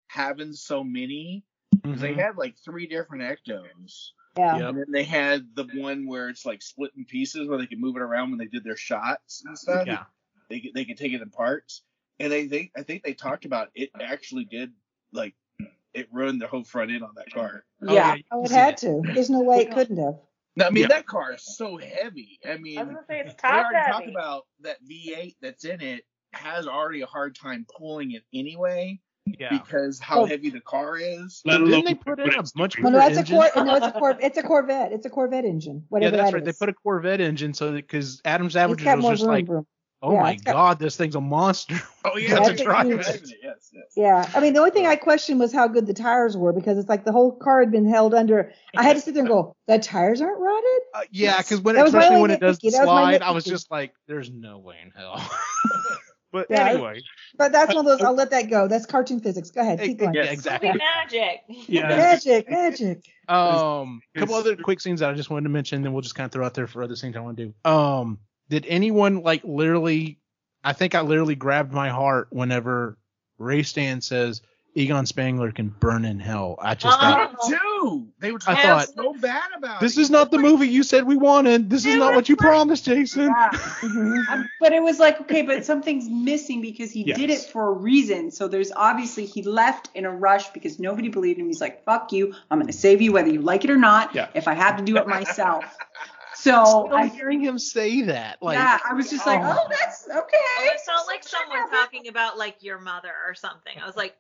having so many. 'cause They Mhm. had like three different ectos, yeah. Yep. and then they had the one where it's like split in pieces where they could move it around when they did their shots and stuff. Yeah. They could, they could take it in parts, and they, they I think they talked about it actually did like it ruined the whole front end on that car. Oh, yeah. Oh, it see had to. There's no way it couldn't have. No, I mean Yeah. that car is so heavy. I mean, I was gonna say it's they top already talked about that V8 that's in it has already a hard time pulling it anyway Yeah. because how Oh. heavy the car is. Let Didn't alone they put in a it's much doing. Well, no, bigger it's a cor- no, it's a cor- it's a Corvette. It's a Corvette engine. Yeah, Whatever that's that right. They put a Corvette engine so because Adam It's Savage was just room, like, room. oh Yeah, my got- god, this thing's a monster. Oh Yeah, yeah, it's that's a right. Yes, yes. Yeah, I mean the only thing I questioned was how good the tires were because it's like the whole car had been held under. I had to sit there and go, the tires aren't rotted. Uh, yeah, because when That especially when it does the nitpicky. That was slide, I was just like, there's no way in hell. But Yeah, anyway, But that's one of those. I'll let that go. That's cartoon physics. Go ahead, keep going. yeah, Yes. exactly. Magic. Yeah. Magic, magic. Um, a couple other quick scenes that I just wanted to mention, then we'll just kind of throw out there for other scenes I want to do. Um, did anyone like literally? I think I literally grabbed my heart whenever Ray Stantz says Egon Spangler can burn in hell. I just thought Oh. Too. They were I thought- so bad about this it. is not the movie you said we wanted. This is not what you like- promised, Jason. Yeah. Um, but it was like, okay, but something's missing because he did it for a reason. So there's obviously he left in a rush because nobody believed him. He's like, fuck you. I'm going to save you whether you like it or not. Yeah. If I have to do it myself. So I'm hearing him say that. Like, yeah, I was just like, oh. oh, that's okay. It felt like someone talking about like your mother or something. I was like,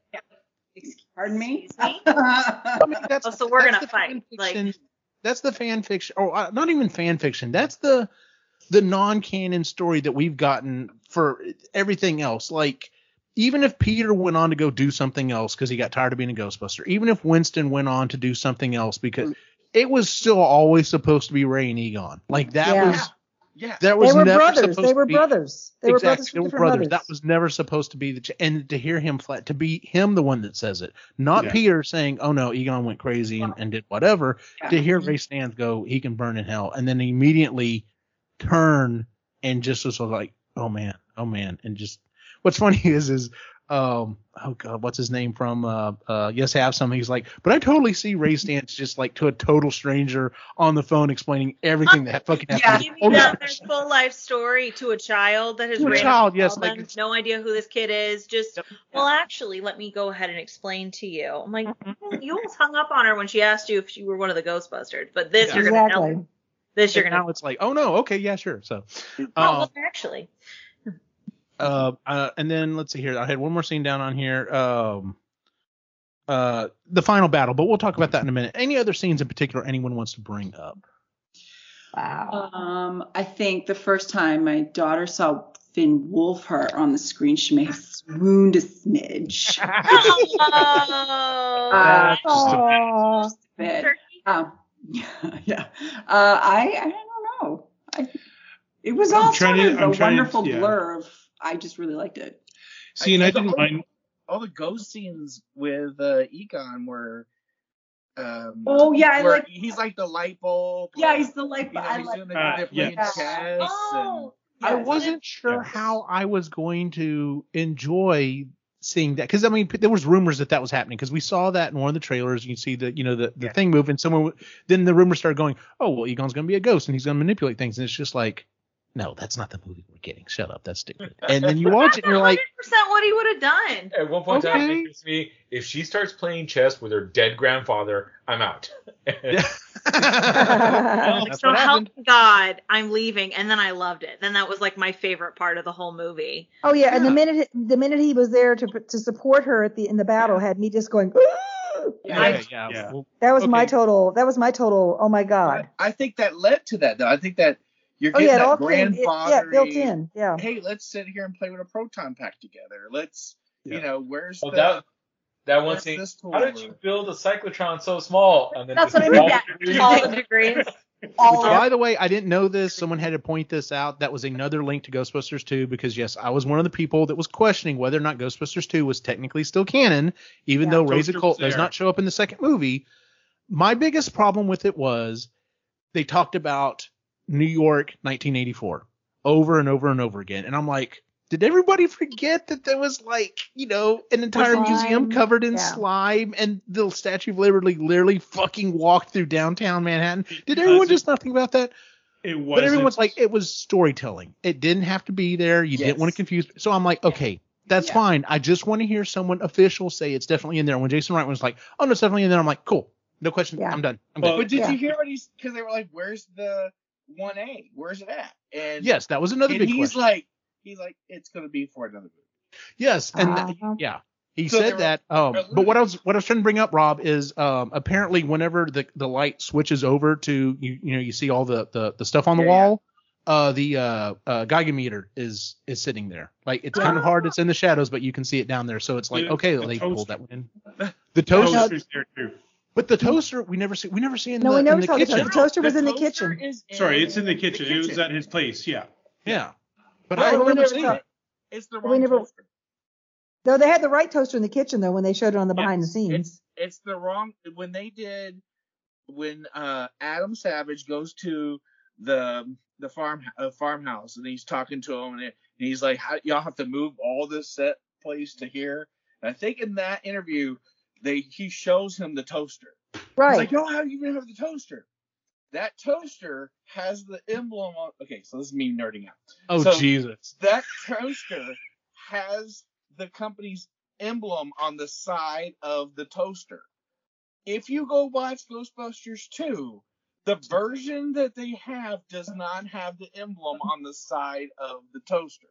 Pardon me. Me? I mean, that's, Oh, so we're gonna fight, fan like- that's the fan fiction, or uh, not even fan fiction. That's the the non-canon story that we've gotten for everything else. Like, even if Peter went on to go do something else because he got tired of being a Ghostbuster, even if Winston went on to do something else because it was still always supposed to be Ray and Egon. Like that Yeah. was yeah. that was They were never brothers. supposed They to were be- brothers. They were brothers exactly. They were brothers. mothers. That was never supposed to be the ch- and to hear him flat to be him the one that says it, not Yeah. Peter saying, "Oh no, Egon went crazy and, and did whatever." Yeah. To hear mm-hmm. Ray Stantz go, he can burn in hell, and then immediately turn and just was like, "Oh man, oh man," and just what's funny is is um oh god what's his name from uh uh yes have some he's like but i totally see ray Stantz just like to a total stranger on the phone explaining everything that fucking Yeah. happened giving oh, yeah. them their full life story to a child that has To a child, yes, like them, no idea who this kid is. Just Yep. well, actually, let me go ahead and explain to you. I'm like, Mm-hmm. you almost hung up on her when she asked you if you were one of the Ghostbusters, but this Yeah. you're gonna exactly. know. This you're gonna. now it's like oh no okay yeah sure so Oh, uh, well, actually, Uh, uh, and then let's see here. I had one more scene down on here. Um, uh, the final battle, but we'll talk about that in a minute. Any other scenes in particular anyone wants to bring up? Wow. Um, I think the first time my daughter saw Finn Wolfhard on the screen, she may have swooned a smidge. oh, Uh, Aw. bit. turkey. Um, yeah. Uh, I I don't know. I, it was I'm all sort to- of I'm a trying to- wonderful yeah. blur of. I just really liked it. See, and I didn't whole- mind. all the ghost scenes with uh, Egon were. Um, Oh, yeah, I like- He's like the light bulb. Yeah, or, he's the like. You know, I he's like. doing the, Uh, they're playing yes. chess. Oh, I wasn't sure Yes. how I was going to enjoy seeing that because I mean there was rumors that that was happening because we saw that in one of the trailers. You see the you know the, the Yeah. thing move and someone then the rumors started going, oh well Egon's going to be a ghost and he's going to manipulate things and it's just like, no, that's not the movie we're getting. Shut up, that's stupid. And then you watch it and you're like, 100% what he would have done. At one point in time, Okay. it interests me if she starts playing chess with her dead grandfather, I'm out. well, so help. God, I'm leaving, and then I loved it. Then that was like my favorite part of the whole movie. Oh yeah, and the minute the minute he was there to to support her at the in the battle had me just going. "Ooh!" Yeah. Okay, yeah, Yeah. That was my total. That was my total. Oh my god. I think that led to that though. I think that you're Oh yeah, that all grandfather. yeah, built in. Yeah. Hey, let's sit here and play with a proton pack together. Let's, Yeah. you know, where's Well, the that that one where's scene. How did tool? you build a cyclotron so small? And then That's what I mean. all degrees? all the degrees. All By the way, I didn't know this. Someone had to point this out. That was another link to Ghostbusters 2 because yes, I was one of the people that was questioning whether or not Ghostbusters 2 was technically still canon, even Yeah. though Ray's Toaster Cult was does not show up in the second movie. My biggest problem with it was they talked about New York 1984 over and over and over again, and I'm like, did everybody forget that there was like, you know, an entire museum covered in Yeah. slime and the Statue of Liberty literally fucking walked through downtown Manhattan? Did everyone Because just not think about that? It was. But everyone's like, it was storytelling. It didn't have to be there. You didn't want to confuse. So I'm like, okay, that's Yeah. fine. I just want to hear someone official say it's definitely in there. When Jason Reitman was like, oh no, it's definitely in there. I'm like, cool, no question. Yeah. I'm done. I'm Well, good. But did Yeah. you hear what he's? Because they were like, "Where's the one A? Where's it at?" And Yes, that was another and big he's question. like, he's like, "It's gonna be for another movie." yes, and Uh-huh. yeah, he So they said were- that. Um, but what I was what I was trying to bring up, Rob, is um, apparently whenever the the light switches over to you, you know, you see all the the, the stuff on the Yeah, yeah. wall. Uh, the uh, uh, Geiger meter is is sitting there. Like it's kind of hard. It's in the shadows, but you can see it down there. So it's like The- okay, the they toaster. pulled that one in. The toaster, Toaster's there too. But the toaster we never see. We never see in the kitchen. No, the, we never in the saw the kitchen. toaster. toaster was in the kitchen. in Sorry, it's in the kitchen. It was at his place. Yeah. Yeah, but Right, I don't we remember never seeing saw it. It's the We wrong never- toaster. Though they had the right toaster in the kitchen though when they showed it on the behind the scenes. It's the wrong when they did when uh Adam Savage goes to the the farm uh, farmhouse and he's talking to him and, and he's like, How, "Y'all have to move all this set place to here." And I think in that interview, they he shows him the toaster. He's Right. like, "Yo, how do you even have the toaster?" That toaster has the emblem on. Okay, so this is me nerding out. Oh So- Jesus. That toaster has the company's emblem on the side of the toaster. If you go watch Ghostbusters 2, the version that they have does not have the emblem on the side of the toaster.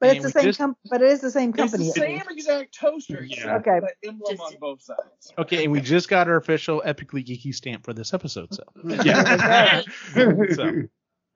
But and it's the same just- com- but it is the same company. It's the same exact toaster. Yeah. just Okay. The emblem on both sides. Okay, and we just got our official epically geeky stamp for this episode. So Yeah. So-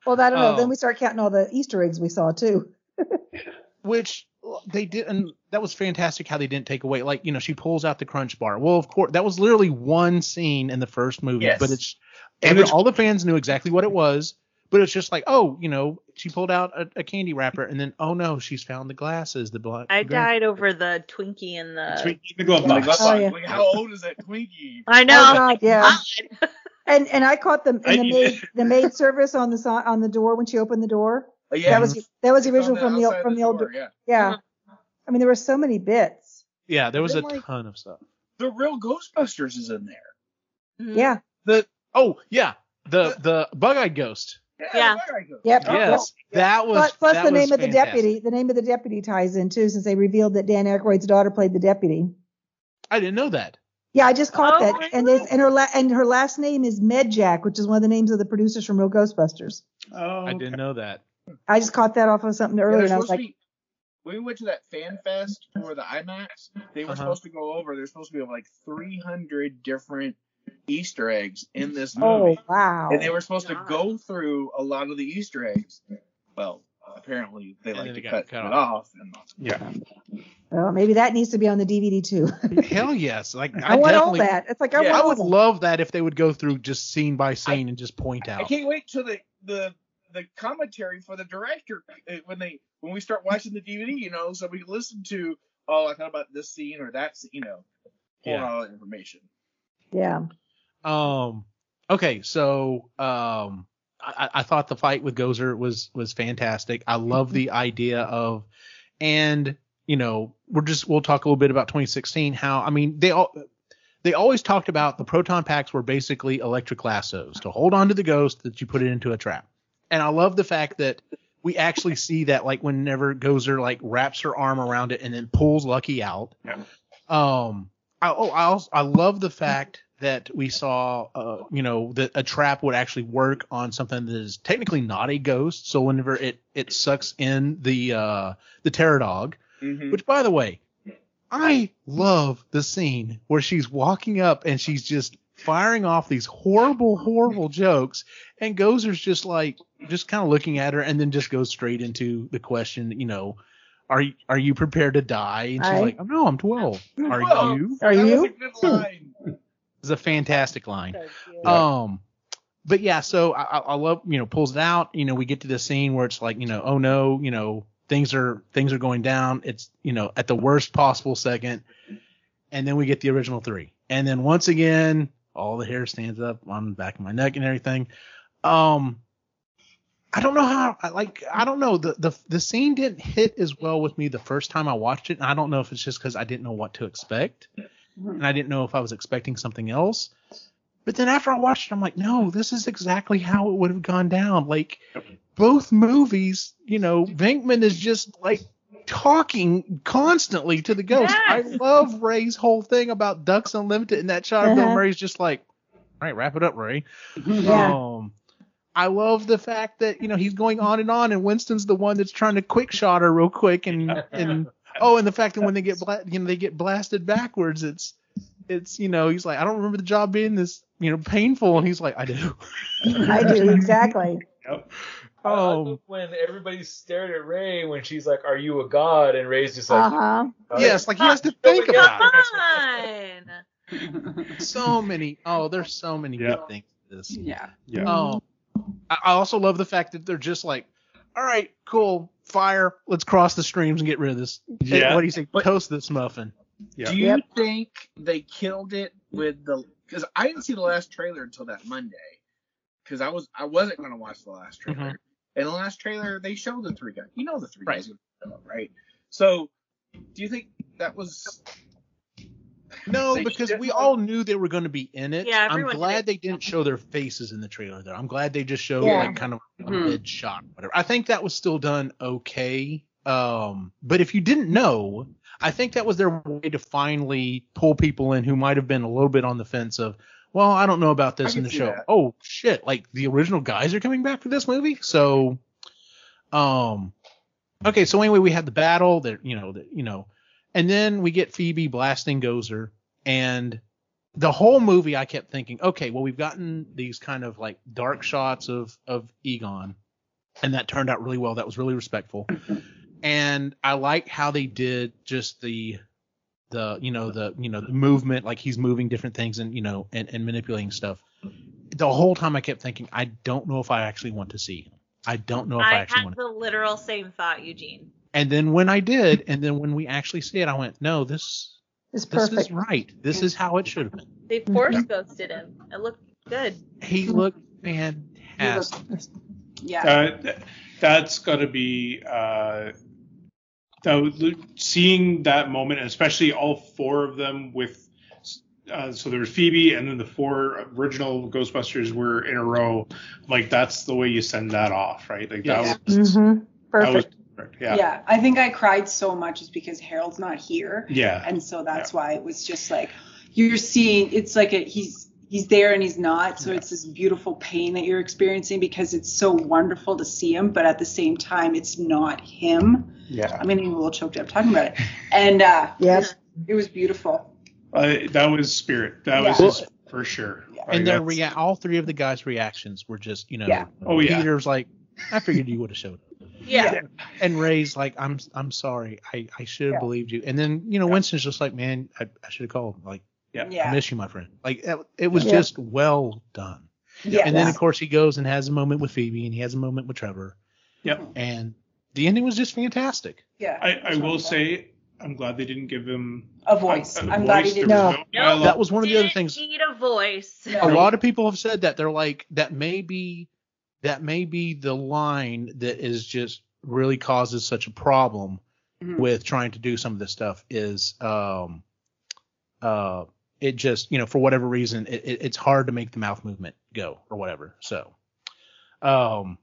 Well, I don't know. Oh. Then um, we start counting all the Easter eggs we saw too. which they did and that was fantastic how they didn't take away like you know she pulls out the crunch bar well of course that was literally one scene in the first movie Yes. but it's And it's- all the fans knew exactly what it was but it's just like oh you know she pulled out a, a candy wrapper and then oh no she's found the glasses the black I died over the Twinkie and the. Sweet in the glove Oh my box. God, Oh, yeah. like, how old is that Twinkie? I Oh know. God, yeah. God. And and I caught them in the maid the maid service on the on the door when she opened the door. Uh, yeah, That was that was the it's on original from the from the old door, yeah. yeah. I mean there were so many bits. yeah there was a Then, like- ton of stuff The real Ghostbusters is in there. Mhm. Yeah. The oh yeah the the bug-eyed ghost Yeah. there I go. Yep. Yes that was Plus, plus that the was name of the fantastic. deputy. The name of the deputy ties in too, since they revealed that Dan Aykroyd's daughter played the deputy. i didn't know that Yeah, I just caught Oh, that. And there's and her la- and her last name is Medjuck, which is one of the names of the producers from Real Ghostbusters. Oh, i didn't know that I just caught that off of something earlier, they're and I was like, be- when we went to that fan fest for the IMAX, they were Uh-huh. supposed to go over. There's supposed to be like 300 different Easter eggs in this oh movie, wow. and they were supposed to go through a lot of the Easter eggs. Well, apparently they And like to cut, cut it off. off. And yeah. Well, maybe that needs to be on the DVD too. hell yes like I, i, want all that. It's like I Yeah, want I would that. love that if they would go through just scene by scene and just point out. I can't wait till the the the commentary for the director uh, when they when we start watching the DVD, you know, so we listen to oh I thought about this scene or that scene, you know, pull Yeah. all that information. Yeah. Um. Okay, so um, I, I thought the fight with Gozer was was fantastic. I love the idea of, and you know, we're just we'll talk a little bit about 2016. How I mean they all. They always talked about the proton packs were basically electric lassos to hold on to the ghost that you put it into a trap. And I love the fact that we actually see that like whenever Gozer like wraps her arm around it and then pulls Lucky out. Yeah. Um, I, oh, I also I love the fact that we saw, uh, you know, that a trap would actually work on something that is technically not a ghost. So whenever it it sucks in the uh the terror dog, Mm-hmm. which by the way, I love the scene where she's walking up and she's just firing off these horrible, horrible jokes, and Gozer's just like just kind of looking at her and then just goes straight into the question, you know, are you are you prepared to die? And she's I- like, oh, no, I'm 12. Are Well, you? Are that you? Was a good line. It's a fantastic line. Um, but yeah, so I, I I love you know pulls it out. You know, we get to the scene where it's like you know, oh no, you know things are things are going down. It's you know at the worst possible second, and then we get the original three, and then once again all the hair stands up on the back of my neck and everything. Um, I don't know how I like I don't know the the the scene didn't hit as well with me the first time I watched it. And I don't know if it's just because I didn't know what to expect, and I didn't know if I was expecting something else. But then after I watched it, I'm like, no, this is exactly how it would have gone down. Like both movies, you know, Venkman is just like talking constantly to the ghost. I love Ray's whole thing about Ducks Unlimited and that shot of Bill Uh-huh. Murray's just like, all right, wrap it up, Ray. Yeah. Um, I love the fact that you know he's going on and on, and Winston's the one that's trying to quick shot her real quick, and and oh, and the fact that when they get bla- you know they get blasted backwards, it's it's you know he's like I don't remember the job being this you know painful, and he's like I do. I do exactly. I Um, love when everybody stared at Ray when she's like, "Are you a god?" and Ray's just like, Uh huh. "Uh, yes, like he has to think about Come on. it. So many. Oh, there's so many Yeah. good things. to This. Yeah. Yeah. Oh, I I also love the fact that they're just like, all right, cool, fire. Let's cross the streams and get rid of this. Hey, Yeah. what do you say? But- Toast this muffin. Yeah. Do you Yep. think they killed it with the? Because I didn't see the last trailer until that Monday. Because I was I wasn't gonna watch the last trailer. Mm-hmm. And the last trailer they showed the three guys. You know the three Right. guys, are gonna show up, right? So, do you think that was? No, because we all knew they were going to be in it. Yeah, I'm glad did. they didn't show their faces in the trailer though. I'm glad they just showed Yeah. like kind of a Mhm. mid shot, whatever. I think that was still done okay. Um, but if you didn't know, I think that was their way to finally pull people in who might have been a little bit on the fence of, well, I don't know about this I in the show. that. Oh shit, like the original guys are coming back for this movie. So, um, okay. So anyway, we had the battle that you know that you know, and then we get Phoebe blasting Gozer, and the whole movie I kept thinking, okay, well we've gotten these kind of like dark shots of of Egon, and that turned out really well. That was really respectful, and I like how they did just the the you know the you know the movement like he's moving different things and you know and, and manipulating stuff. The whole time i kept thinking i don't know if i actually want to see him. I don't know if i, actually want to I actually had want the literal same thought, Eugene. And then when i did and then when we actually see it i went no this It's this is right this is how it should have been They force ghosted him. It looked good. he looked He fantastic looked- yeah. Uh, th- that's got to be uh, that, seeing that moment, and especially all four of them with. Uh, so there was Phoebe, and then the four original Ghostbusters were in a row. Like that's the way you send that off, right? Like Yes. that was hmm that was Perfect. perfect. Yeah. Yeah, I think I cried so much is because Harold's not here. yeah, and so that's why it was just like you're seeing it's like a, he's he's there and he's not so Yeah. it's this beautiful pain that you're experiencing because it's so wonderful to see him but at the same time it's not him yeah. i'm getting a little choked up talking about it and uh Yes. it was beautiful Uh, that was spirit. That was his, for sure. Yeah. And their that's- rea- all three of the guys reactions were just you know Yeah. Oh, yeah. peter's like i figured you would have showed up Yeah. and Ray's like, I'm I'm sorry, I, I should have Yeah. believed you. And then you know Yeah. Winston's just like, man, I, I should have called. Like, Yeah. I miss you, my friend. Like it, it was Yeah. just well done. yeah And then of course he goes and has a moment with Phoebe, and he has a moment with Trevor, Yep. and the ending was just fantastic. yeah I, I will say, I'm glad they didn't give him a voice a- a i'm glad he didn't There No. No, dialogue. That was one of the other Didn't things. Need a voice. No. A lot of people have said that they're like that may be that may be the line that is just really causes such a problem Mhm. with trying to do some of this stuff is um uh it just you know for whatever reason it, it, it's hard to make the mouth movement go or whatever so um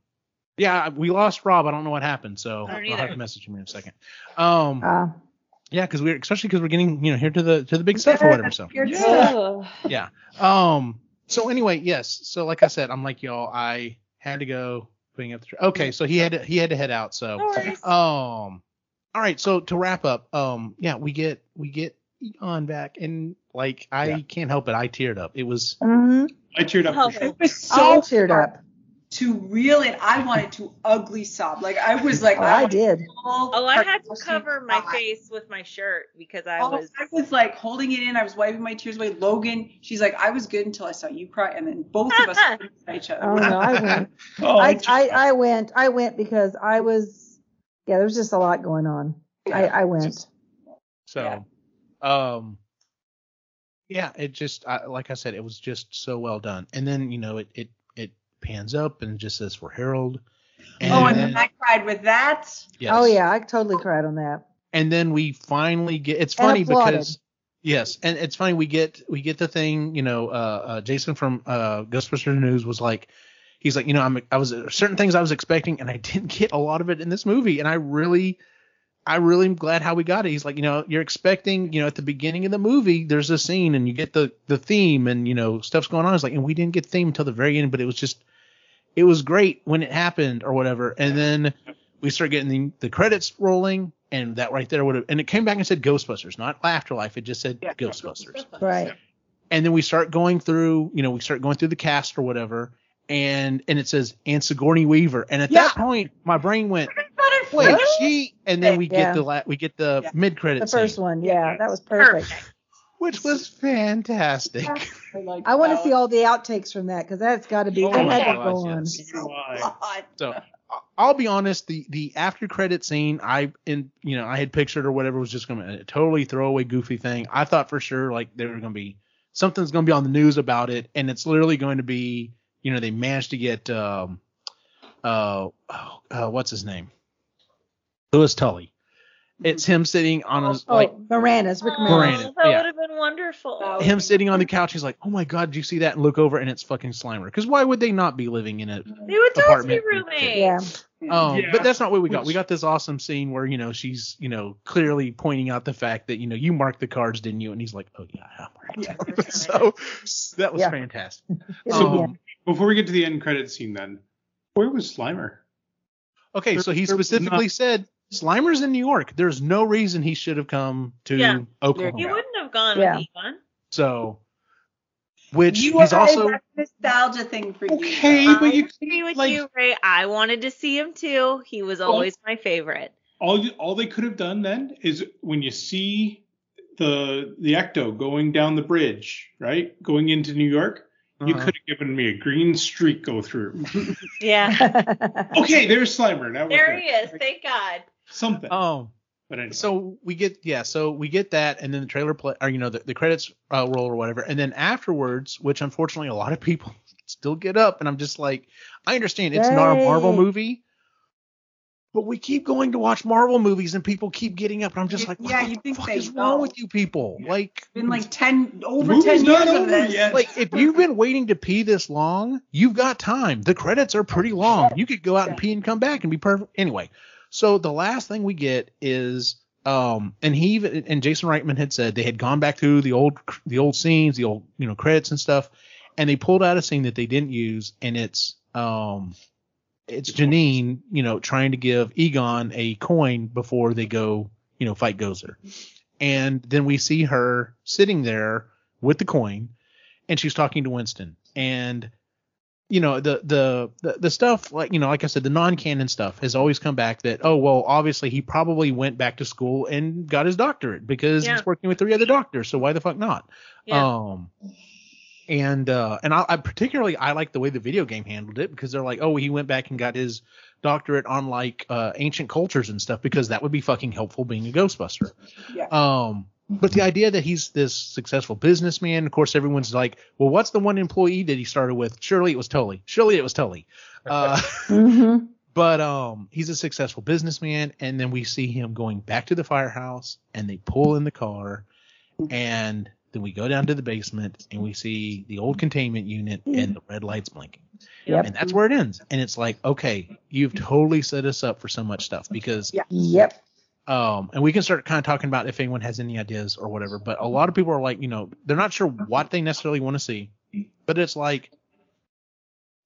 yeah we lost rob i don't know what happened so I don't i'll have to message him in a second um Uh, yeah because we're especially because we're getting you know here to the to the big stuff or whatever so Good stuff. Ugh. yeah. Um. So anyway, yes. So like I said, I'm like y'all. I had to go putting up the. Tr- okay. So he had to he had to head out. So No um. All right. So to wrap up, um. Yeah, we get we get Egon back, and like I Yeah. can't help it. I teared up. It was mhm. I cheered up Oh. for sure. it was so I cheered up. To reel it i wanted to ugly sob like i was like Oh, I wanted did. Oh, I had to cover my cry. face with my shirt because I Oh, was. I was like holding it in. I was wiping my tears away. Logan, she's like, I was good until I saw you cry, and then both of us at each other. Oh no, I went. Oh, I, cheered I. I went. I went because I was. Yeah, there was just a lot going on. I, I went. so. Um. Yeah. It just I, like I said, it was just so well done. And then you know it it it pans up and it just says for Harold. And oh, and then- then I cried with that. yes. Oh yeah, I totally cried on that. and then we finally get it's funny because yes and it's funny we get we get the thing you know uh, uh jason from uh ghostbusters news was like he's like you know i'm i was certain things i was expecting and i didn't get a lot of it in this movie and i really i really am glad how we got it he's like you know you're expecting you know at the beginning of the movie there's a scene and you get the the theme and you know stuff's going on it's like and we didn't get the theme until the very end but it was just it was great when it happened or whatever and then we start getting the, the credits rolling and that right there would have and it came back and said ghostbusters not afterlife it just said Yeah. ghostbusters Right. and then we start going through you know we start going through the cast or whatever and and it says and sigourney weaver and at Yeah. that point my brain went Wait, wait she and then we Yeah. get the la- we get the Yeah. mid credit The first scene one. Yeah, that was perfect. Perfect. Which was fantastic I, liked I want to see all the outtakes from that because that's got to be. Oh that my had to gosh, go on. yes. So I. one. so I'll be honest, the the after credit scene, I in you know I had pictured or whatever was just gonna a totally throwaway goofy thing. I thought for sure like they were gonna be something's gonna be on the news about it, and it's literally going to be you know they managed to get um uh, oh, uh what's his name Louis Tully. It's him sitting on a Oh, like Moranis, Rick Oh, Moranis, Moranis. that yeah. Would have been wonderful. him sitting on the couch. He's like, oh my god, did you see that? And look over, and it's fucking Slimer. Because why would they not be living in it? They would totally apartment be roommates. Yeah. Um, Yeah. but that's not what we got. We got this awesome scene where you know she's you know clearly pointing out the fact that you know you marked the cards, didn't you? And he's like, oh yeah, I marked Yeah. so that was Yeah. fantastic. So Um, before we get to the end credit scene, then where was Slimer? okay, so he specifically not- said Slimer's in New York. There's no reason he should have come to Yeah. Oklahoma. He wouldn't have gone Yeah. with Egon. So, which You he's also a nostalgia thing for you. Okay, but you I agree with like- you, Ray. I wanted to see him too. He was always my favorite. all you, all they could have done then is when you see the the ecto going down the bridge, right, going into New York, you Uh-huh. could have given me a green streak go through. Yeah. okay, there's Slimer. Now we're there good. he is. Thank God. Something. um but anyway. so we get yeah so we get that and then the trailer play or you know the, the credits uh, roll or whatever and then afterwards which unfortunately a lot of people still get up and i'm just like i understand it's not a marvel movie but we keep going to watch marvel movies and people keep getting up and i'm just like what Yeah, the you think fuck they is wrong with you people like been like ten over ten not years of this. yet. like if you've been waiting to pee this long, you've got time. The credits are pretty long. You could go out and pee and come back and be perfect. Anyway, so the last thing we get is um and he even and Jason Reitman had said they had gone back through the old the old scenes, the old you know credits and stuff, and they pulled out a scene that they didn't use, and it's um it's Janine, you know, trying to give Egon a coin before they go, you know, fight Gozer. And then we see her sitting there with the coin and she's talking to Winston. And you know, the the the, the stuff like you know, like I said, the non-canon stuff has always come back that oh well, obviously he probably went back to school and got his doctorate because Yeah. he's working with three other doctors. So why the fuck not? Yeah. Um and uh and I, I particularly I like the way the video game handled it because they're like, oh, he went back and got his doctorate on like uh ancient cultures and stuff because that would be fucking helpful being a Ghostbuster. Yeah. Um but the idea that he's this successful businessman, of course, everyone's like, well, what's the one employee that he started with? Surely it was Tully. Surely it was Tully. Uh, hmm but um, he's a successful businessman, and then we see him going back to the firehouse, and they pull in the car, and then we go down to the basement, and we see the old containment unit and the red lights blinking, Yep. and that's where it ends. And it's like, okay, you've totally set us up for so much stuff because Yeah. Yep. Um, and we can start kind of talking about if anyone has any ideas or whatever. But a lot of people are like, you know, they're not sure what they necessarily want to see, but it's like,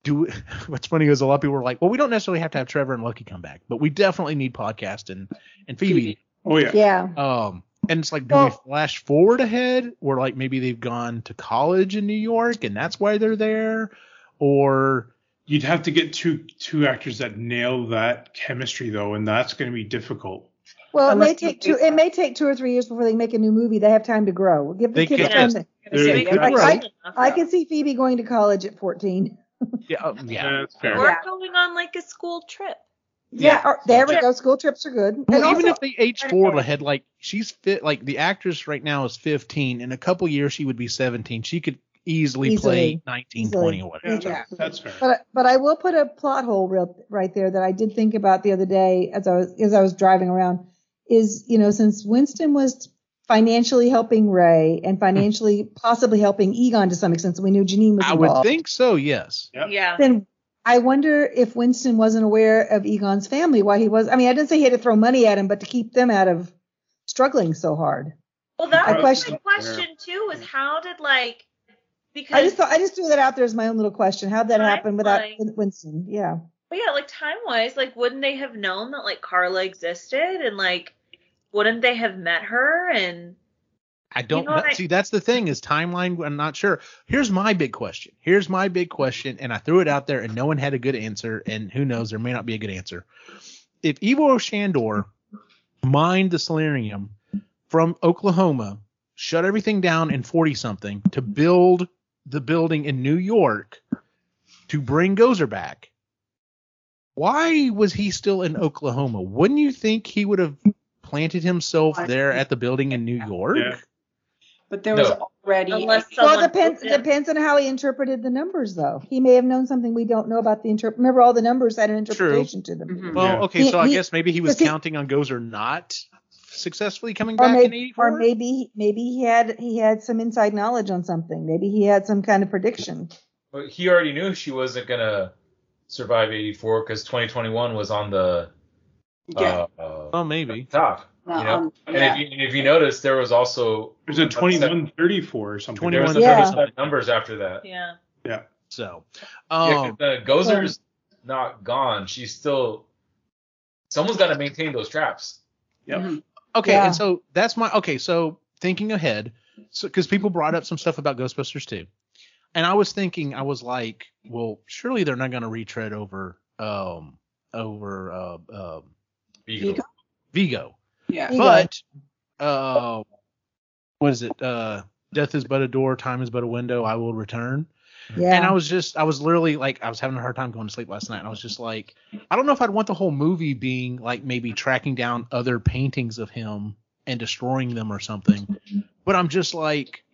do what's funny is a lot of people are like, well, we don't necessarily have to have Trevor and Loki come back, but we definitely need podcast and and Phoebe. oh yeah. Yeah. Um, and it's like, do we flash forward ahead, or like maybe they've gone to college in New York and that's why they're there, or You'd have to get two two actors that nail that chemistry though, and that's going to be difficult. Well, it may take two. It may take two or three years before they make a new movie. They have time to grow. Give the They kids time. to- They're- Make they're it right. enough, I can see Phoebe going to college at 14. yeah, uh, yeah. That's fair. Or Yeah. going on like a school trip. Yeah. or- there we go. School trips are good. Well, and even also, if they age forward ahead, like she's fit, like the actress right now is 15. In a couple years, she would be 17. She could easily, play 19, Easily. 20 or whatever. Yeah, that's fair. but but I will put a plot hole real right there that I did think about the other day as I was as I was driving around. Is you know since Winston was financially helping Ray and financially possibly helping Egon to some extent, so we knew Janine was involved. I would think so. Yes. Yep. Yeah. then I wonder if Winston wasn't aware of Egon's family, why he was. I mean, I didn't say he had to throw money at him, but to keep them out of struggling so hard. Well, that I was question- my question too. Was how did like because I just thought I just threw that out there as my own little question. How'd that happen without Timeline. Winston? Yeah. But yeah, like time wise, like wouldn't they have known that like Carla existed and like wouldn't they have met her and I don't know know. I- See, that's the thing is timeline. I'm not sure. Here's my big question. Here's my big question, and I threw it out there, and no one had a good answer. And who knows? There may not be a good answer. If Ivo Shandor mined the selenium from Oklahoma, shut everything down in 40 something to build the building in New York to bring Gozer back, why was he still in Oklahoma? Wouldn't you think he would have planted himself there at the building in New York? Yeah. But there was No. already. Unless Well, it depends. Depends on how he interpreted the numbers, though. He may have known something we don't know about the interpret. Remember, all the numbers had an interpretation to them. Mhm. Well, Yeah. okay, He- so I he- guess maybe he was because he- counting on Gozer not successfully coming Or back in '84. or maybe, maybe he had he had some inside knowledge on something. Maybe he had some kind of prediction. But he already knew she wasn't gonna survive 84 because 2021 was on the Yeah. uh, Oh, maybe. top. Uh, you know, um, and yeah. if you if you notice, there was also There's a 2134 or something. there was 21, some Yeah. other numbers after that. Yeah. Yeah. So, Yeah, um, 'cause, uh, Gozer's not gone. She's still. Someone's got to maintain those traps. Yep. Mhm. okay, Yeah. and so that's my okay. So thinking ahead, so because people brought up some stuff about Ghostbusters too, and I was thinking, I was like, well, surely they're not going to retread over, um, over, uh, um, Vigo. Vigo. Yeah. But uh what is it? Uh Death is but a door, time is but a window, I will return. Yeah. And I was just I was literally like I was having a hard time going to sleep last night and I was just like I don't know if I'd want the whole movie being like maybe tracking down other paintings of him and destroying them or something. But I'm just like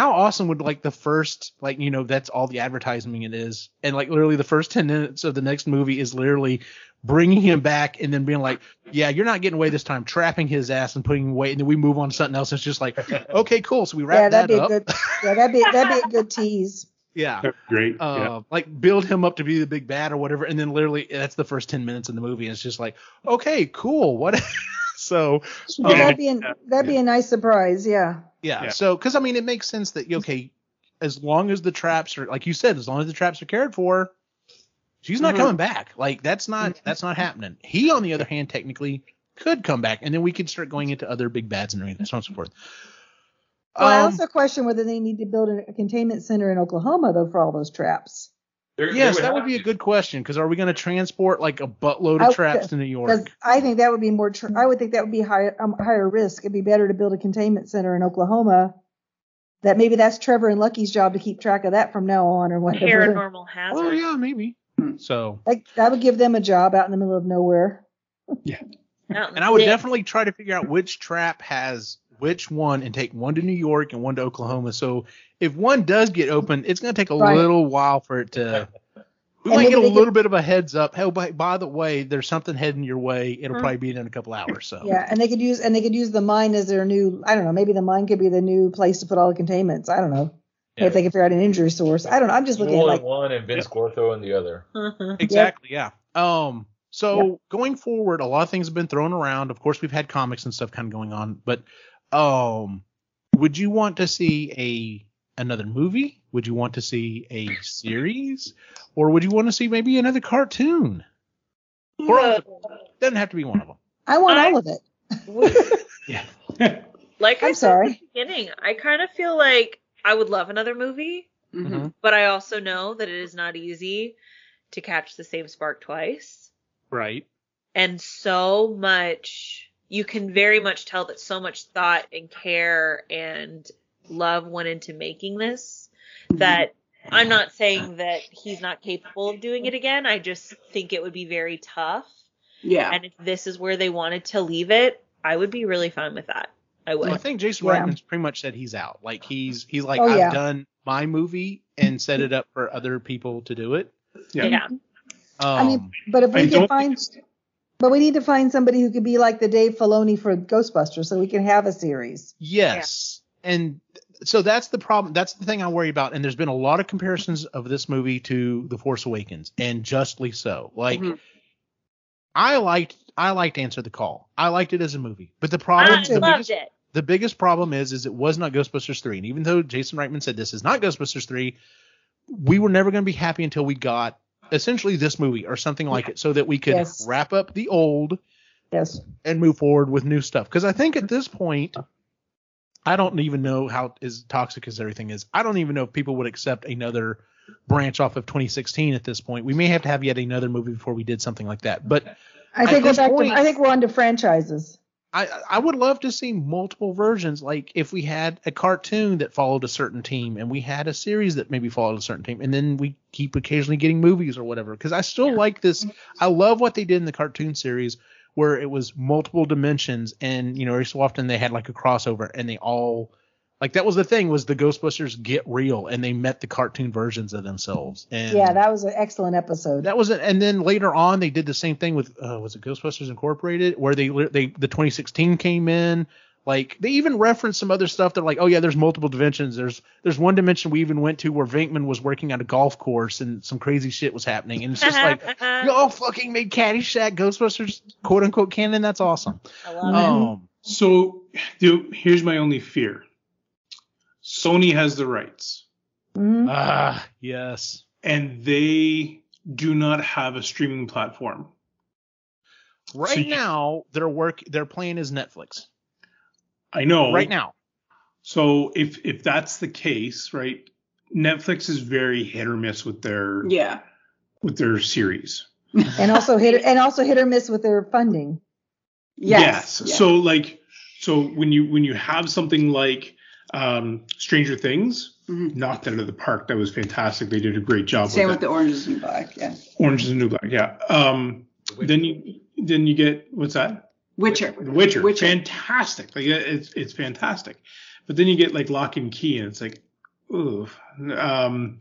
how awesome would like the first like you know that's all the advertising it is and like literally the first 10 minutes of the next movie is literally bringing him back and then being like yeah you're not getting away this time trapping his ass and putting him away and then we move on to something else it's just like okay cool so we wrap yeah, that that'd be up a good. Yeah, that'd be that'd be a good tease. yeah That's great. uh, yeah. like build him up to be the big bad or whatever, and then literally that's the first ten minutes in the movie, and it's just like, okay, cool, what? So Well, um, that'd be an, that'd be a nice surprise. Yeah. yeah, Yeah. so because I mean, it makes sense that okay, as long as the traps are like you said, as long as the traps are cared for, she's not Mhm. coming back. Like that's not that's not happening. He, on the other hand, technically could come back, and then we could start going into other big bads and everything, so on and so forth. Well, I Um, also question whether they need to build a containment center in Oklahoma though for all those traps. There- yes, there that would have be a good question because are we going to transport like a buttload I- of traps to New Because York? I think that would be more. Tr- I would think that would be higher um, higher risk. It'd be better to build a containment center in Oklahoma. That maybe that's Trevor and Lucky's job to keep track of that from now on or whatever. Paranormal hazard. Oh yeah, maybe. Hmm. So, Like that would give them a job out in the middle of nowhere. yeah. and I would the- definitely try to figure out which trap has which one, and take one to New York and one to Oklahoma. So if one does get open, it's going to take a Right. little while for it to. We And might get a little could- bit of a heads up. Hey, by, by the way, there's something heading your way. It'll Mhm. probably be in a couple hours. So Yeah, and they could use and they could use the mine as their new. I don't know. Maybe the mine could be the new place to put all the containments. I don't know. Yeah. If they can figure out an injury source. I don't know. I'm just looking at like one and Vinz Clortho in the other. Exactly. Yeah. Um. So going forward, a lot of things have been thrown around. Of course, we've had comics and stuff kind of going on, but um, would you want to see a another movie? Would you want to see a series, or would you want to see maybe another cartoon? Or doesn't have to be one of them. I want I- all of it. Yeah. like I I'm said sorry. at the beginning, I kind of feel like I would love another movie, Mhm. but I also know that it is not easy to catch the same spark twice. Right. And so much, you can very much tell that so much thought and care and love went into making this that I'm not saying that he's not capable of doing it again. I just think it would be very tough. Yeah. And if this is where they wanted to leave it, I would be really fine with that. I would. Well, I think Jason Yeah. Reitman's pretty much said he's out. Like he's he's like Oh, I've yeah. done my movie and set it up for other people to do it. Yeah. yeah. Um, I mean, but if we don't can find, but we need to find somebody who could be like the Dave Filoni for Ghostbusters, so we can have a series. Yes. And so that's the problem. That's the thing I worry about. And there's been a lot of comparisons of this movie to The Force Awakens, and justly so. Like, Mhm. I liked I liked Answer the Call. I liked it as a movie. But the problem I the loved biggest, it. the biggest problem is is it was not Ghostbusters 3. And even though Jason Reitman said this is not Ghostbusters 3, we were never going to be happy until we got essentially this movie or something like it so that we could Yes. wrap up the old Yes. and move forward with new stuff. Because I think at this point, uh-huh. I don't even know how as toxic as everything is. I don't even know if people would accept another branch off of 2016 at this point. We may have to have yet another movie before we did something like that. But I think we're back point- to, I think we're on to franchises. I I would love to see multiple versions. Like if we had a cartoon that followed a certain team, and we had a series that maybe followed a certain team, and then we keep occasionally getting movies or whatever. Because I still like this. Mm-hmm. I love what they did in the cartoon series, where it was multiple dimensions, and you know, every so often they had like a crossover, and they all like that was the thing was the Ghostbusters get real, and they met the cartoon versions of themselves. And Yeah, that was an excellent episode. that was it. And then later on, they did the same thing with uh, was it Ghostbusters Incorporated, where they they the 2016 came in. Like they even referenced some other stuff. They're like, oh yeah, there's multiple dimensions. There's there's one dimension we even went to where Venkman was working on a golf course and some crazy shit was happening. And it's just like y'all fucking made Caddyshack Ghostbusters quote unquote canon. That's awesome. I love it. Um, So, dude, here's my only fear. Sony has the rights, Mhm. ah yes. and they do not have a streaming platform. Right So you- now, their work their plan is Netflix. I know. Right now. So if if that's the case, right, Netflix is very hit or miss with their Yeah. with their series. And also hit and also hit or miss with their funding. Yes. yeah. So like so when you when you have something like um Stranger Things Mhm. knocked it out of the park, that was fantastic. They did a great job Same with with the Orange is New Black. Yeah. Orange is New Black, yeah. Um then you then you get what's that? Witcher. The Witcher. Witcher. Fantastic. Like it's it's fantastic. But then you get like Locke and Key and it's like ooh. Um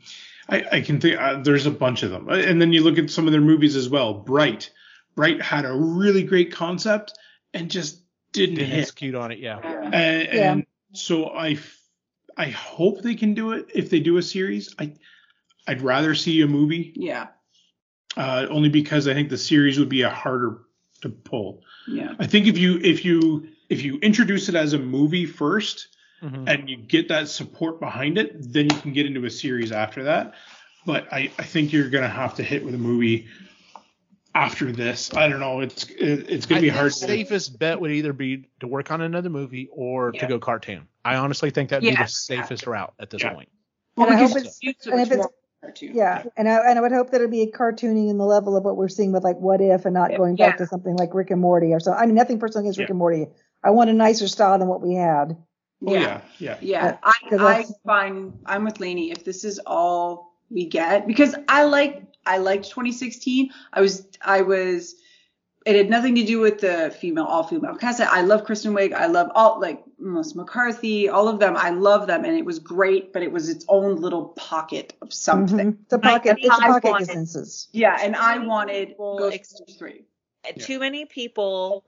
I, I can think uh, there's a bunch of them. And then you look at some of their movies as well. Bright. Bright had a really great concept and just didn't, Didn't hit. execute on it. Yeah. And, Yeah. and so I, I hope they can do it if they do a series. I I'd rather see a movie Yeah. uh, only because I think the series would be a harder to pull. Yeah. I think if you if you if you introduce it as a movie first Mhm. and you get that support behind it, then you can get into a series after that. But I, I think you're gonna have to hit with a movie after this. I don't know. It's it's gonna I be think hard. The safest bet would either be to work on another movie or Yeah. to go cartoon. I honestly think that'd be the safest route at this Yeah. point. And I hope it's- and if it's- cartoon. Yeah, and I and I would hope that it'd be cartooning in the level of what we're seeing with like What If, and not Yeah. going back Yeah. to something like Rick and Morty or so. I mean, nothing personal against Rick and Morty. I want a nicer style than what we had. Oh yeah, yeah. Yeah, Uh, 'cause I, I that's- find I'm with Lainey. If this is all we get, because I like I liked 2016. I was I was it had nothing to do with the female all female cast. I love Kristen Wiig. I love all like Melissa McCarthy, all of them. I love them, and it was great. But it was its own little pocket of something. Mhm. It's a pocket. think It's a I pocket wanted- consensus. Yeah, and I wanted Ghostbusters three. Too many people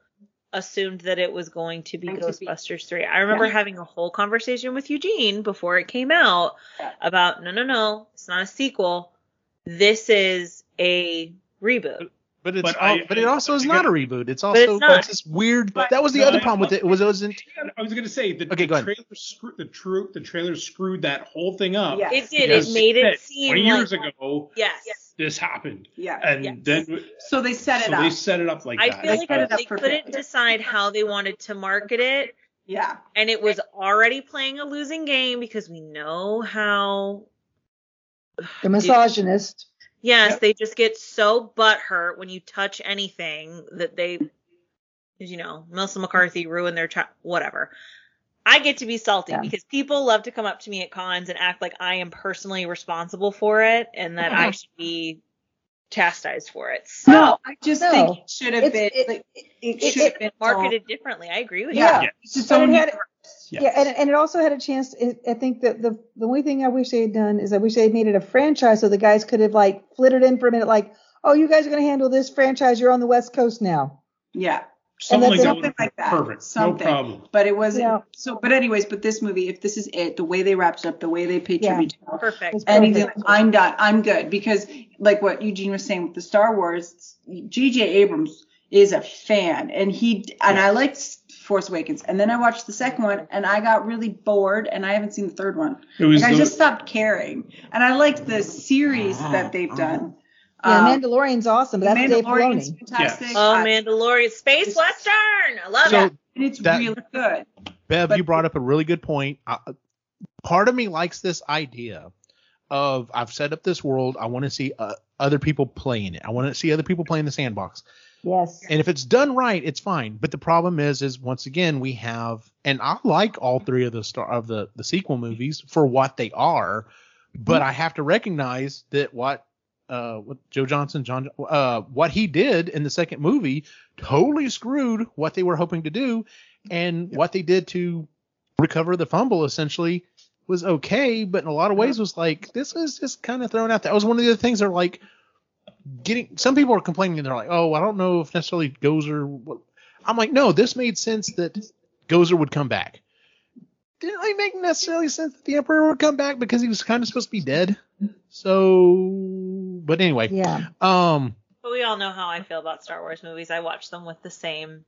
assumed that it was going to be Going to be- Ghostbusters 3. I remember Yeah. having a whole conversation with Eugene before it came out Yeah. about no, no, no, it's not a sequel. This is a reboot. But it's But al- I- but it also is not a reboot. It's also not. it's this weird. But- that was the No, other I- problem with it. It was it wasn't. I was gonna say the, Okay, the go trailer screwed the true the trailer screwed that whole thing up. Yeah. It did. It made it shit, seem 20 like years ago yes. this happened, Yeah. and Yes. then So they set it so up. they set it up like I that. feel like set it up they couldn't failure. decide how they wanted to market it, yeah. and it was already playing a losing game because we know how The misogynist. Yes, Yeah. they just get so butthurt when you touch anything that they, 'cause, you know, Melissa McCarthy ruined their child, whatever. I get to be salty Yeah. because people love to come up to me at cons and act like I am personally responsible for it and that I uh-huh. should be chastised for it. So No, I just No. think it should have been. it- like, it, it- should have been marketed differently. I agree with Yeah. you. It's its But it own had- universe. Yeah. Yeah, and, and it also had a chance. It, I think that the the only thing I wish they had done is I wish they had made it a franchise so the guys could have like flitted in for a minute, like, oh, you guys are going to handle this franchise. You're on the West Coast now. Yeah. something that's like that. something like that. Perfect. Something. No problem. But it wasn't. Yeah. So, but anyways, but this movie, if this is it, the way they wrapped it up, the way they paid Yeah. tribute to it, Perfect. It's anything, perfect. I'm done. I'm good because, like what Eugene was saying with the Star Wars, J.J. Abrams is a fan, and he and I liked Force Awakens, and then I watched the second one, and I got really bored, and I haven't seen the third one. It was Like, I just stopped caring, and I liked the series that they've done. Yeah, Um, Mandalorian's awesome, but that's Dave Mandalorian's Filoni. fantastic. Oh, I- Mandalorian Space Western. I love So it. and it's that- really good. Bev, But- you brought up a really good point. Uh, part of me likes this idea of I've set up this world. I want to see uh, other people playing it. I want to see other people playing the sandbox. Yes. And if it's done right, it's fine. But the problem is, is once again we have, and I like all three of the star of the the sequel movies for what they are, but I have to recognize that what uh what Joe Johnson John uh what he did in the second movie totally screwed what they were hoping to do, and what they did to recover the fumble essentially was okay, but in a lot of ways was like this is just kind of thrown out. That was one of the other things that are like getting some people are complaining and they're like, oh, I don't know if necessarily Gozer. I'm like, no, this made sense that Gozer would come back. Didn't really make necessarily sense that the Emperor would come back because he was kind of supposed to be dead. So, but anyway, Yeah. um, But we all know how I feel about Star Wars movies. I watch them with the same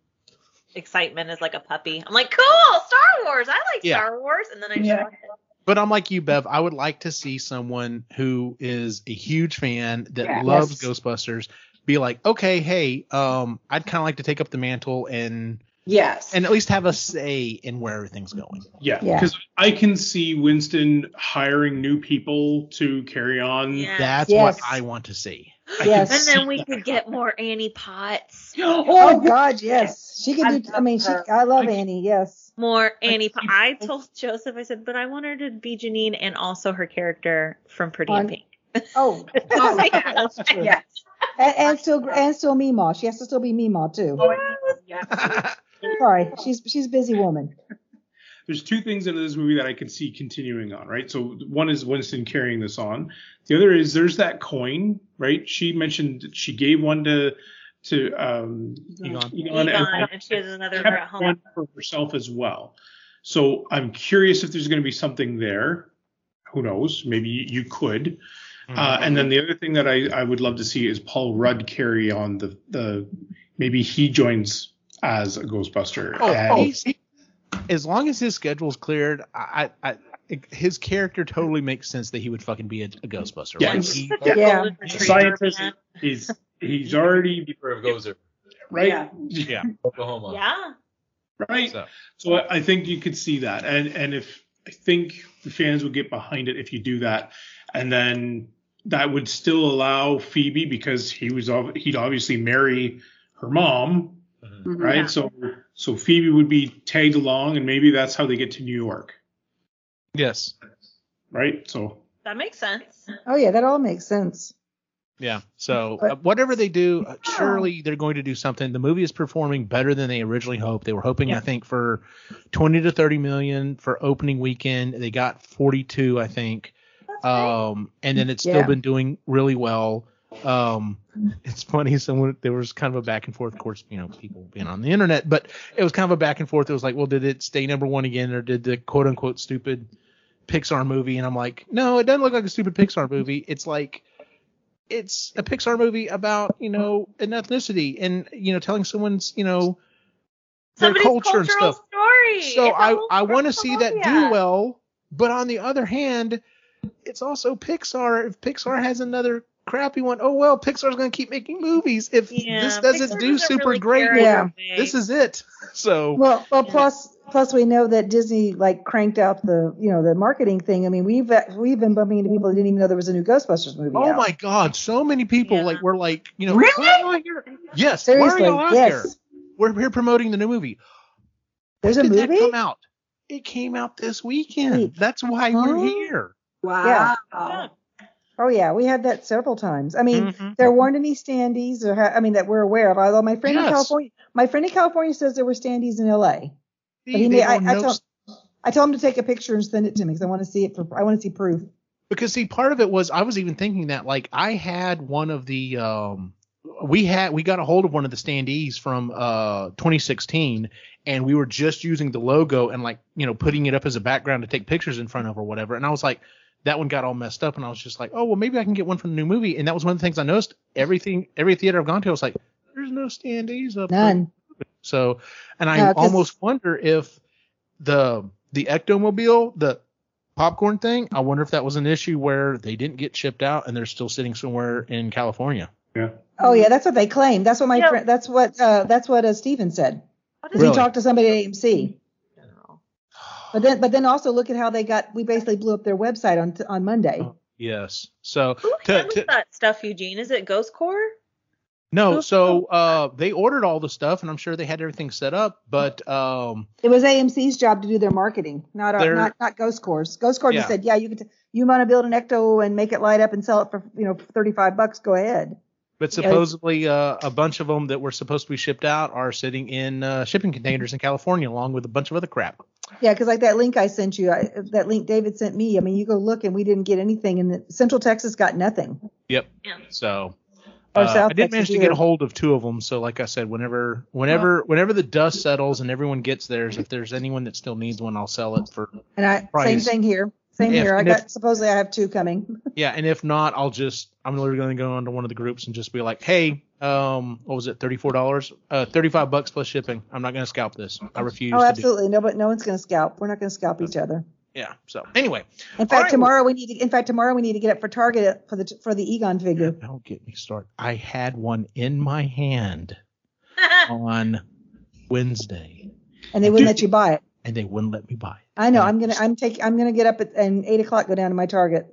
excitement as like a puppy. I'm like, cool, Star Wars. I like Yeah. Star Wars, and then I Yeah. shut it. But I'm like you, Bev. I would like to see someone who is a huge fan that Yeah. loves Yes. Ghostbusters be like, okay, hey, um, I'd kind of like to take up the mantle and Yes. and at least have a say in where everything's going. Yeah, Yeah. because I can see Winston hiring new people to carry on. Yeah. That's Yes. what I want to see. I Yes. And then we could get more Annie Potts. Oh God, yes. She could I do. I mean, she. love. I love Annie. Yes. More Annie keep- Potts. I told Joseph, I said, but I want her to be Janine and also her character from Pretty On- in Pink. Oh, Oh, yeah. that's true. yes. And, and still, and still Meemaw. She has to still be Meemaw too. Oh, yes. Sorry, she's she's a busy woman. There's two things in this movie that I can see continuing on, right? So one is Winston carrying this on. The other is there's that coin, right? She mentioned she gave one to to um Egon. Egon, Egon, and and she has another kept at home. one for herself as well. So I'm curious if there's going to be something there. Who knows? Maybe you could. Uh, and then the other thing that I, I would love to see is Paul Rudd carry on the the maybe he joins as a Ghostbuster. Oh, and- he's, as long as his schedule's cleared, I, I, I, his character totally makes sense that he would fucking be a, a Ghostbuster. Yeah. Like, He's he- Such a Yeah. golden the retriever, scientist man. Is he's already Keeper of Gozer, right Yeah. yeah. Oklahoma. Yeah. right. So, So I I think you could see that, and and if I think the fans would get behind it if you do that, and then that would still allow Phoebe because he was ob- he'd obviously marry her mom, Mhm. Mhm. right? Yeah. So so Phoebe would be tagged along, and maybe that's how they get to New York, yes. right? So That makes sense. Oh yeah, that all makes sense. Yeah. So uh, whatever they do, uh, surely they're going to do something. The movie is performing better than they originally hoped. They were hoping, I think, for 20 to 30 million for opening weekend. They got 42, I think. Um, and then it's still Yeah. been doing really well. Um, it's funny. Someone there was kind of a back and forth. Of course, you know, people being on the internet, but it was kind of a back and forth. It was like, well, did it stay number one again, or did the quote unquote stupid Pixar movie? And I'm like, no, it doesn't look like a stupid Pixar movie. It's like it's a Pixar movie about you know an ethnicity and you know telling someone's you know their culture and stuff. story. So It's a I I want to see that do well, but on the other hand, it's also Pixar. If Pixar has another crappy one, oh well, Pixar's going to keep making movies. If Yeah, this doesn't Pixar do doesn't super really great, Yeah. this is it. So Well, well, plus plus we know that Disney like cranked out the you know the marketing thing. I mean, we've we've been bumping into people that didn't even know there was a new Ghostbusters movie. Oh out. my God! So many people Yeah. like were like, you know, Really? why are y'all here? Yes, Seriously, why are y'all out yes. here? We're here promoting the new movie. There's a When did that movie. come out? It came out this weekend. Wait. That's why we're here. Wow. Yeah. Oh yeah, we had that several times. I mean, Mhm. there weren't any standees, or ha- I mean that we're aware of. Although my friend in California, my friend in California says there were standees in L.A. But he They may, I, don't I, know told, I told him to take a picture and send it to me because I want to see it for I want to see proof. because see part of it was i was even thinking that like i had one of the um we had we got a hold of one of the standees from uh 2016 and we were just using the logo and like you know putting it up as a background to take pictures in front of or whatever and i was like that one got all messed up and i was just like oh well maybe i can get one from the new movie and that was one of the things i noticed everything every theater i've gone to i was like there's no standees up for None. So, and I No, 'cause- almost wonder if the the ectomobile, the popcorn thing, I wonder if that was an issue where they didn't get shipped out and they're still sitting somewhere in California. yeah. Oh yeah, that's what they claim. That's what my Yeah. friend. That's what uh, that's what uh, Steven said. What 'Cause is Really? He talked to somebody at AMC. general? But then but then also look at how they got. We basically blew up their website on on Monday. Oh. Yes. So Who to, handles to that stuff, Eugene? Is it Ghost Corps? No, so uh, they ordered all the stuff, and I'm sure they had everything set up. But um, It was AMC's job to do their marketing, not our, not not Ghost Corps'. Ghost Corps Yeah. just said, yeah, you can t- you want to build an Ecto and make it light up and sell it for you know 35 bucks, go ahead. but Yeah. supposedly uh, a bunch of them that were supposed to be shipped out are sitting in uh, shipping containers in California, along with a bunch of other crap. Yeah, because like that link I sent you, I, that link David sent me. I mean, you go look and we didn't get anything, and the, Central Texas got nothing. Yep. Yeah. So Or uh, South I did manage to get a hold of two of them. So like I said, whenever whenever whenever the dust settles and everyone gets theirs, if there's anyone that still needs one, I'll sell it for And I same thing here. Same If- here. I and if- got supposedly I have two coming. yeah. And if not, I'll just I'm literally going to go onto one of the groups and just be like, hey, um, what was it, thirty four dollars, uh, thirty five bucks plus shipping. I'm not going to scalp this. I refuse. Oh, to do absolutely. No, but no one's going to scalp. We're not going to scalp each other. Yeah. So anyway, In fact, right. tomorrow we need to. In fact, tomorrow we need to get it for Target for the for the Egon figure. don't get me started. I had one in my hand on Wednesday, and they wouldn't let you buy it. and they wouldn't let me buy it. I know. I'm gonna. I'm taking. I'm gonna get up at and eight o'clock. Go down to my Target.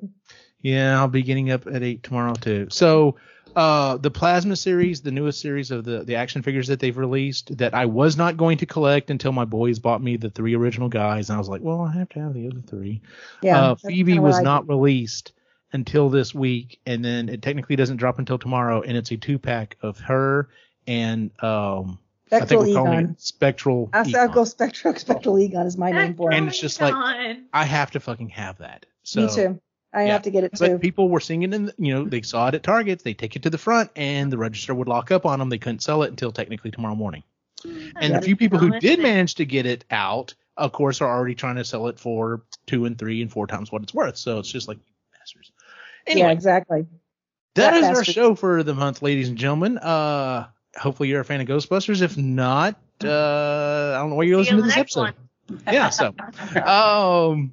Yeah, I'll be getting up at eight tomorrow too. So, uh, the plasma series, the newest series of the the action figures that they've released, that I was not going to collect until my boys bought me the three original guys, and I was like, well, I have to have the other three. Yeah. uh, Phoebe was I not did. released until this week, and then it technically doesn't drop until tomorrow, and it's a two pack of her and um. I think Spectral we're calling Egon. it Spectral. I'll, I'll Egon. go Spectral. Spectral Egon is my name for it. And it's just like- I have to fucking have that. So, Me too. I yeah. have to get it too. But people were singing in, the, you know, they saw it at Target. They take it to the front, and the register would lock up on them. They couldn't sell it until technically tomorrow morning. And the few people who did manage to get it out, of course, are already trying to sell it for two and three and four times what it's worth. So it's just like bastards. Anyway, yeah, exactly. that that is our show for the month, ladies and gentlemen. Uh, hopefully you're a fan of Ghostbusters. If not, uh, I don't know why you're See you listening to this episode. next Yeah. So, um,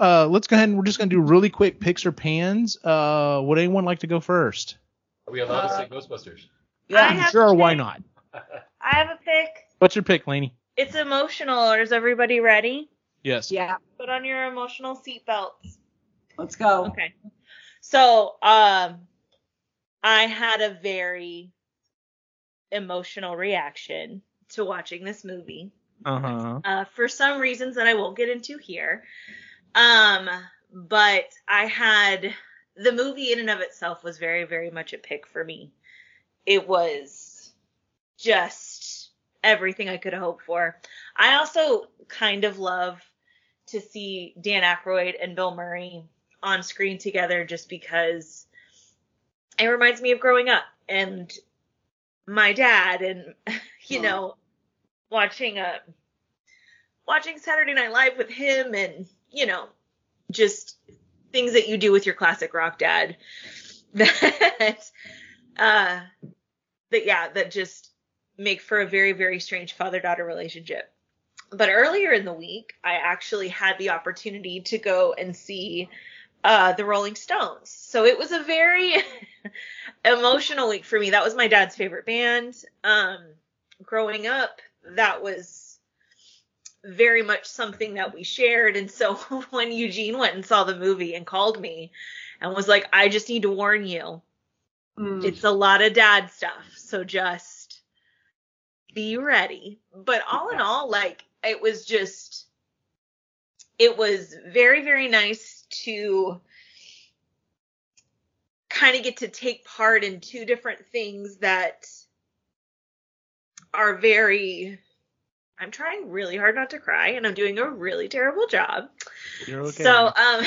uh, let's go ahead and we're just gonna do really quick picks or pans. Uh, would anyone like to go first? Are we allowed to Uh, say Ghostbusters? I have sure. Why not? I have a pick. What's your pick, Laney? It's emotional. Is everybody ready? Yes. Yeah, Put on your emotional seatbelts. let's go. Okay. So, um, I had a very emotional reaction to watching this movie. Uh huh. uh, for some reasons that I won't get into here. Um, but I had the movie in and of itself was very, very much a pick for me. It was just everything I could have hoped for. I also kind of love to see Dan Aykroyd and Bill Murray on screen together just because it reminds me of growing up and my dad and you Aw. know watching a watching Saturday Night Live with him and you know just things that you do with your classic rock dad that uh that yeah that just make for a very very strange father daughter relationship. But earlier in the week I actually had the opportunity to go and see uh the Rolling Stones. So it was a very emotional week for me. That was my dad's favorite band. Um growing up that was very much something that we shared. And so when Eugene went and saw the movie and called me and was like, I just need to warn you, Mm. it's a lot of dad stuff. So just be ready. But all in all, like, it was just, it was very, very nice to kind of get to take part in two different things that are very I'm trying really hard not to cry and I'm doing a really terrible job. You're okay. So um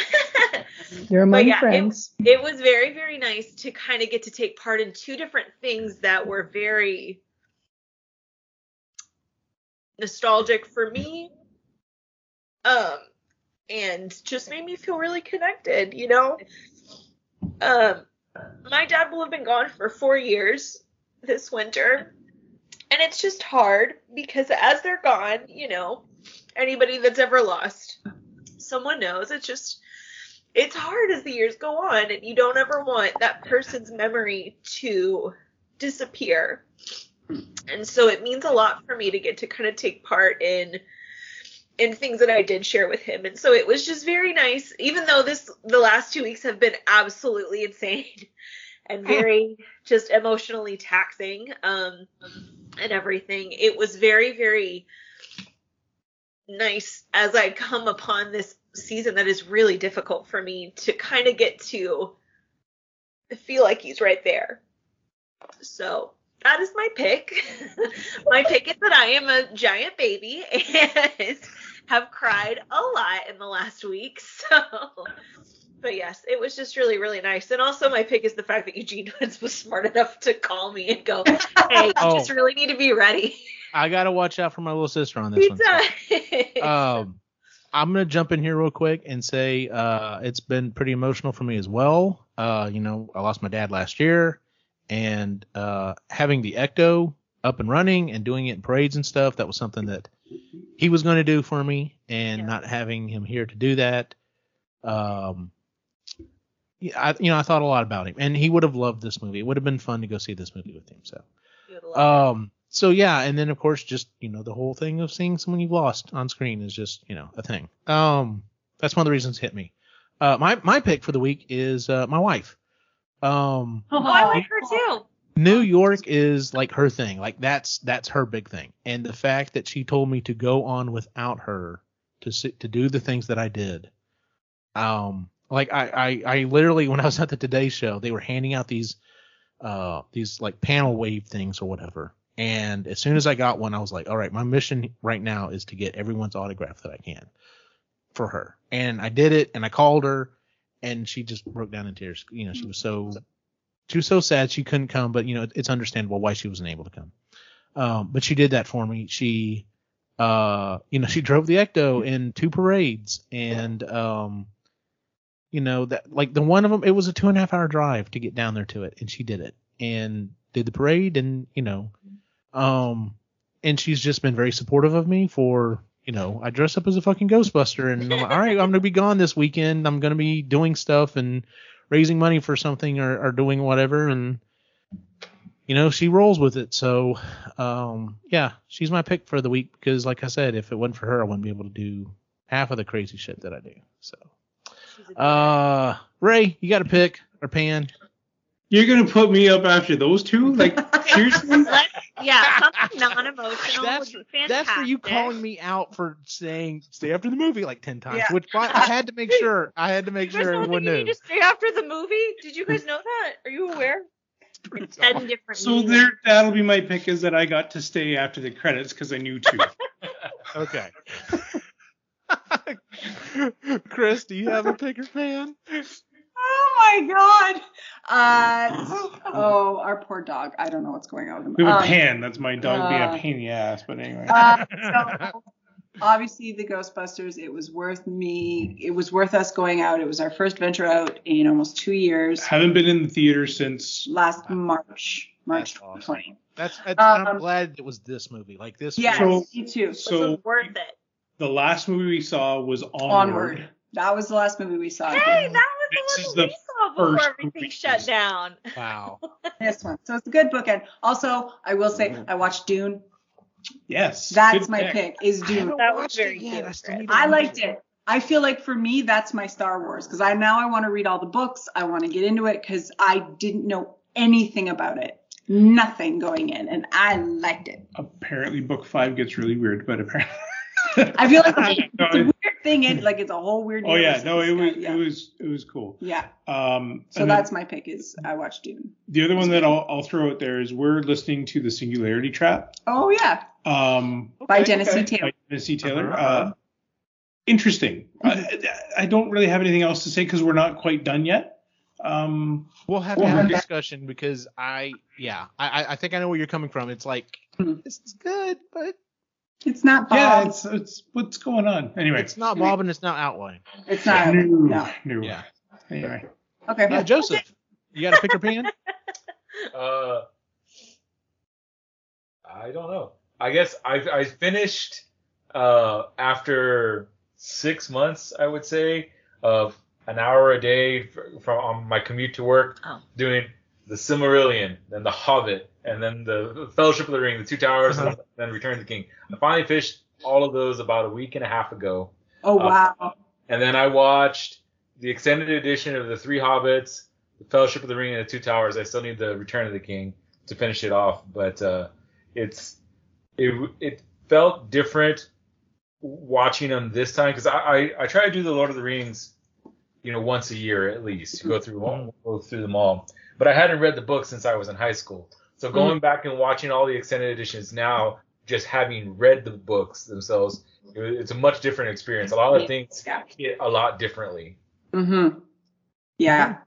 You're among yeah, it- friends. it was very very nice to kind of get to take part in two different things that were very nostalgic for me um and just made me feel really connected you know um my dad will have been gone for 4 years this winter and it's just hard because as they're gone you know anybody that's ever lost someone knows. It's just it's hard as the years go on and you don't ever want that person's memory to disappear. And so it means a lot for me to get to kind of take part in in things that I did share with him. And so it was just very nice even though this the last 2 weeks have been absolutely insane and very just emotionally taxing. Um, and everything. It was very, very nice as I come upon this season that is really difficult for me to kind of get to feel like he's right there. So that is my pick. my pick is that I am a giant baby and have cried a lot in the last week. So, but yes, it was just really, really nice. And also, my pick is the fact that Eugene Woods was smart enough to call me and go, "Hey, you Oh. just really need to be ready." I gotta watch out for my little sister on this He one. um, I'm gonna jump in here real quick and say uh, it's been pretty emotional for me as well. Uh, you know, I lost my dad last year, and uh, having the Ecto up and running and doing it in parades and stuff, that was something that he was going to do for me, and Yeah. not having him here to do that. Um, I, you know, I thought a lot about him, and he would have loved this movie. It would have been fun to go see this movie with him. So. You would love Um. So yeah, and then of course, just you know, the whole thing of seeing someone you've lost on screen is just you know a thing. Um. That's one of the reasons it hit me. Uh, my my pick for the week is uh, my wife. Um. Oh, I like her too. New York is like her thing. Like that's that's her big thing. And the fact that she told me to go on without her to sit, to do the things that I did. Um like I, I I literally when I was at the Today show, they were handing out these uh these like panel wave things or whatever. And as soon as I got one, I was like, all right, my mission right now is to get everyone's autograph that I can for her. And I did it and I called her and she just broke down in tears. You know, she was so she was so sad she couldn't come, but you know, it's understandable why she wasn't able to come. Um, but she did that for me. She, uh, you know, she drove the Ecto in two parades and, um, you know, that like the one of them, it was a two and a half hour drive to get down there to it. And she did it and did the parade and, you know, um, and she's just been very supportive of me for, you know, I dress up as a fucking Ghostbuster and I'm like, all right, I'm to be gone this weekend. I'm to be doing stuff and raising money for something or, or doing whatever. And, you know, she rolls with it. So, um, yeah, she's my pick for the week because, like I said, if it wasn't for her, I wouldn't be able to do half of the crazy shit that I do. So, uh, Ray, you got a pick or Pan? You're gonna put me up after those two? Like seriously? Yeah, something non-emotional That's, would be fantastic. that's for you calling me out for saying stay after the movie like 10 times, Yeah. which I, I had to make sure, I had to make sure don't everyone think you knew. need stay after the movie? Did you guys know that? Are you aware? Ten different. So meanings. there, that'll be my pick is that I got to stay after the credits because I knew to. Okay. Chris, do you have a pick or Pan? Oh my god. Uh oh, our poor dog. I don't know what's going on with him. We have a Um, pan. That's my dog being uh, a pain in the ass. But anyway. Uh, so, obviously, the Ghostbusters. It was worth me. It was worth us going out. It was our first venture out in almost two years. Haven't been in the theater since. Last March, March That's awesome. 2020. That's, that's I'm Um, glad it was this movie. Like this. Yeah, So- me too. This So worth it. The last movie we saw was Onward. Onward. That was the last movie we saw. Hey, that was is the one the we saw before everything movie. shut down. wow. This one. So it's a good bookend. Also, I will say I watched Dune. Yes. That's my pick. Is Dune. haven't That was watched very it yet. I still Chris. need to I watch liked it. I feel like for me, that's my Star Wars because I now I want to read all the books. I want to get into it because I didn't know anything about it, nothing going in, and I liked it. Apparently, book five gets really weird, but apparently. I feel like it's No, a weird thing. In, like it's a whole weird. oh yeah, no, it the was sky. yeah. it was it was cool. yeah. Um, So and then that's my pick. Is I watched Dune. the other one that I'll, I'll throw out there is we're listening to the Singularity Trap. Oh yeah, Um, by Okay, Tennessee by Taylor. Tennessee Taylor. Uh-huh. Uh, interesting. I, I don't really have anything else to say because we're not quite done yet. Um, We'll have to Well, have a yeah. discussion because I, yeah, I, I- I think I know where you're coming from. It's like Mhm. this is good, but It's not Bob. yeah, it's it's what's going on anyway. it's not Bob and it's not Outline. It's not. no, No. no. Yeah. Anyway, Okay. Joseph, you got a pick or pan? Uh, I don't know. I guess I I finished uh after six months, I would say, of an hour a day from on my commute to work, Oh. doing the Silmarillion, then the Hobbit, and then the Fellowship of the Ring, the Two Towers, Uh-huh. and then Return of the King. I finally finished all of those about a week and a half ago. Oh wow. And then I watched the extended edition of the Three Hobbits, the Fellowship of the Ring and the Two Towers. I still need the Return of the King to finish it off, but uh, it's it it felt different watching them this time because I, I I try to do the Lord of the Rings, you know, once a year at least, go through go through them all. But I hadn't read the book since I was in high school, so going back and watching all the extended editions now, just having read the books themselves, it, it's a much different experience. A lot of things Yeah. hit a lot differently. Mm-hmm. Yeah.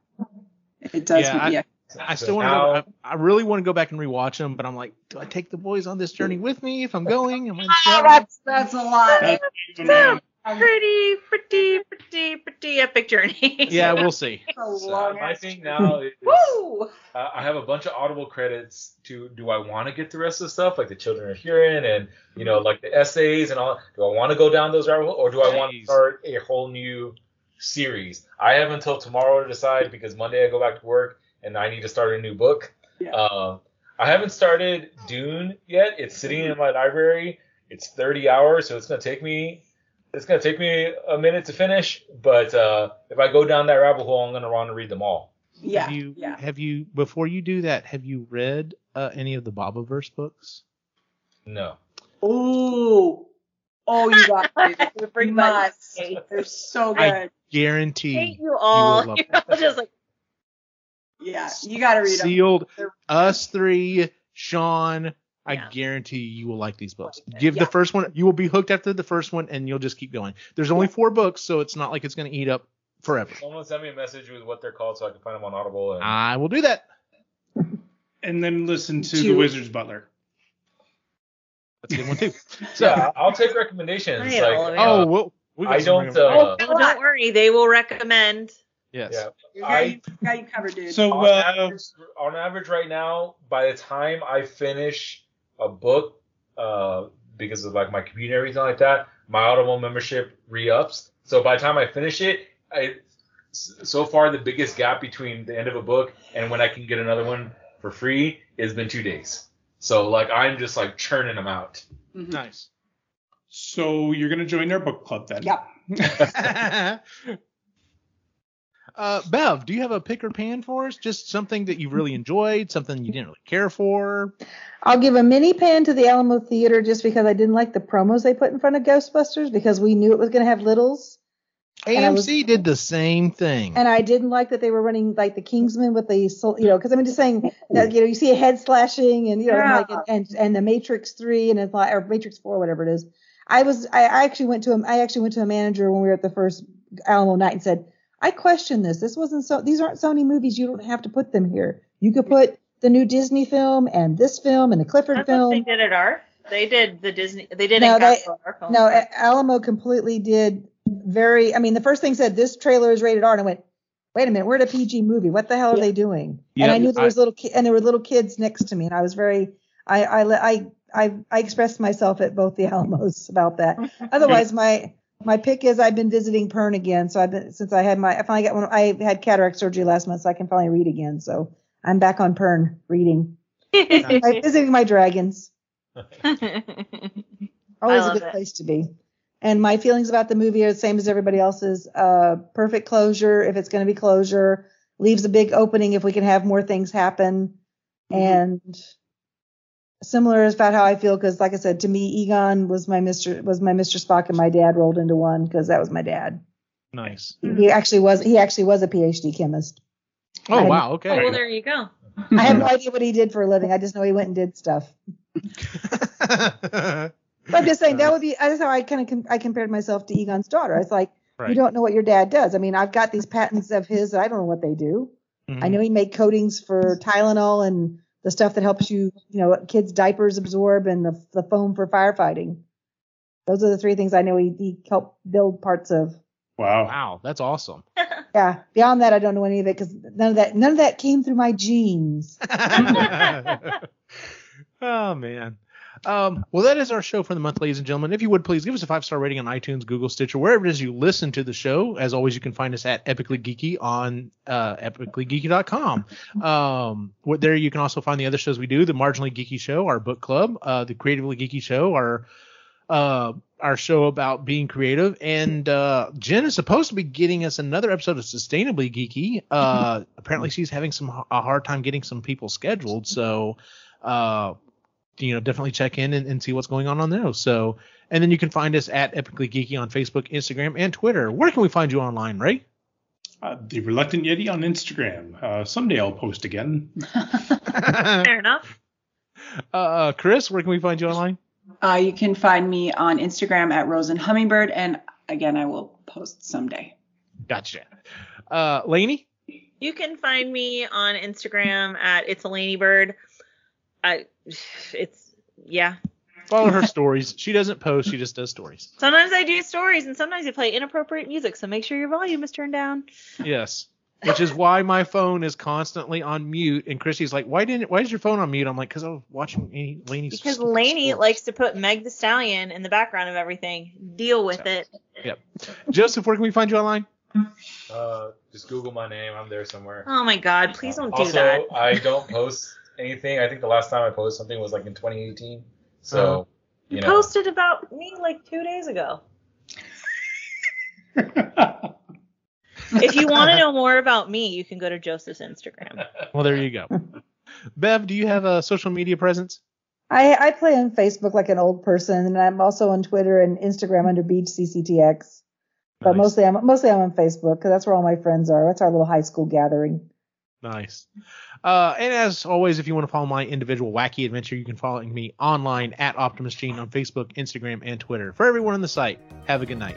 It does. Yeah, I- Yeah. I So still want now- to. I, I really want to go back and rewatch them, but I'm like, do I take the boys on this journey with me if I'm going? Am I Oh, that's that's a lot. That's- pretty, pretty, pretty, pretty epic journey. yeah, we'll see. That's a So my ass- thing now is Woo! uh, I have a bunch of Audible credits to do I want to get the rest of the stuff like the Children of Húrin and you know like the essays and all. Do I want to go down those rabbit holes or do I want to start a whole new series? I have until tomorrow to decide because Monday I go back to work and I need to start a new book. Yeah. Um, I haven't started Dune yet. It's sitting in my library. It's 30 hours, so it's gonna take me. It's gonna take me a minute to finish, but uh, if I go down that rabbit hole, I'm gonna want to read them all. Yeah. Have you yeah. have you before you do that? Have you read uh, any of the Bobiverse books? No. Ooh. Oh, you got it. You Everybody must. They're so I- good. Guarantee. hate you all. love You know, just like yeah. You got to read them. Sealed. Us three, Sean. I Yeah. guarantee you will like these books. Give Yeah. the first one. You will be hooked after the first one, and you'll just keep going. There's only four books, so it's not like it's going to eat up forever. Someone send me a message with what they're called so I can find them on Audible. And I will do that. And then listen to Two. The Wizard's Butler. That's a good one too. So, yeah, I'll take recommendations. I like, all of you. uh, oh, well, we I don't. Uh, oh, don't worry, they will recommend. yes. yeah, I got you covered, dude. So, on, uh, average, on average, right now, by the time I finish a book, uh, because of like my commute and everything like that, my Audible membership re-ups. So by the time I finish it, I so far the biggest gap between the end of a book and when I can get another one for free has been two days. So like I'm just like churning them out. Mhm. Nice. so you're going to join our book club then? Yep. uh, Bev, do you have a pick or pan for us? Just something that you really enjoyed, something you didn't really care for. I'll give a mini pan to the Alamo Theater just because I didn't like the promos they put in front of Ghostbusters because we knew it was going to have littles. And I was- AMC did the same thing. And I didn't like that they were running like the Kingsman with the, you know, because I'm just saying that, you know, you see a head slashing and, you know, Yeah. like, and, and the Matrix 3 and it's like, or Matrix 4, whatever it is. I was, I, I actually went to him, I actually went to a manager when we were at the first Alamo night and said, I question this. This wasn't so, these aren't Sony movies. You don't have to put them here. You could put the new Disney film and this film and the Clifford That's what they film. did at our. They did the Disney. They did No, in they- Costco, our film. No, Alamo completely did very. I mean, the first thing said this trailer is rated R, and I went, "Wait a minute, we're at a PG movie. What the hell are they doing?" Yeah, and I knew there I- was little ki- and there were little kids next to me, and I was very. I I le- I I, I expressed myself at both the Alamos about that. Otherwise, my my pick is I've been visiting Pern again, so I've been since I had my I finally got one. I had cataract surgery last month, so I can finally read again. So I'm back on Pern reading. I'm visiting my dragons. Always a good it. place to be. And my feelings about the movie are the same as everybody else's. Uh, perfect closure if it's going to be closure. Leaves a big opening if we can have more things happen. And similar is about how I feel because, like I said, to me, Egon was my Mr. was my Mr. Spock, and my dad rolled into one because that was my dad. nice. He actually was he actually was a PhD chemist. Oh I- wow. oh, Okay. well, there you go. I have no idea what he did for a living. I just know he went and did stuff. But I'm just saying that would be that's how I kind of com- I compared myself to Egon's daughter. It's like you don't know what your dad does. I mean, I've got these patents of his. That I don't know what they do. Mhm. I know he made coatings for Tylenol and the stuff that helps you, you know, kids' diapers absorb and the the foam for firefighting. Those are the three things I know he, he helped build parts of. Wow. Wow, that's awesome. Yeah. Beyond that, I don't know any of it because none of that none of that came through my genes. oh man. Um, well, that is our show for the month, ladies and gentlemen. If you would please give us a five star rating on iTunes, Google, Stitcher, wherever it is you listen to the show. As always, you can find us at Epically Geeky on uh, epicallygeeky.com. Um, what there you can also find the other shows we do: the Marginally Geeky Show, our book club, uh, the Creatively Geeky Show, our uh, our show about being creative. And uh, Jen is supposed to be getting us another episode of Sustainably Geeky. Uh, apparently, she's having some a hard time getting some people scheduled. So, uh, you know, definitely check in and, and see what's going on on there So, and then you can find us at Epically Geeky on Facebook, Instagram, and Twitter. Where can we find you online, Ray? Uh, the Reluctant Yeti on Instagram. Uh, someday I'll post again. Fair enough. Uh, Chris, where can we find you online? Uh, you can find me on Instagram at Rosen Hummingbird, and again, I will post someday. Gotcha. Uh, Lainey? You can find me on Instagram at it's a Laney Bird. I, it's yeah. Follow her stories. She doesn't post. She just does stories. Sometimes I do stories, and sometimes I play inappropriate music. So make sure your volume is turned down. Yes. Which is why my phone is constantly on mute. And Chrissy's like, "Why didn't? Why is your phone on mute?" I'm like, "Cause I was watching Lainey- Lainey's." Because stories." Laney likes to put Meg the Stallion in the background of everything. Deal with it. Yep. Joseph, where can we find you online? Uh, just Google my name. I'm there somewhere. Oh my God! Please don't do also, that. I don't post anything. I think the last time I posted something was like in 2018. So, Uh-huh. you You know. posted about me like two days ago. If you want to know more about me, you can go to Joseph's Instagram. Well, there you go. Bev, do you have a social media presence? I, I play on Facebook like an old person, and I'm also on Twitter and Instagram under Beach CCTX. But Nice. mostly I'm mostly I'm on Facebook because that's where all my friends are. That's our little high school gathering. Nice. Uh, and as always, if you want to follow my individual wacky adventure, you can follow me online at Optimus Gene on Facebook, Instagram, and Twitter. For everyone on the site, have a good night.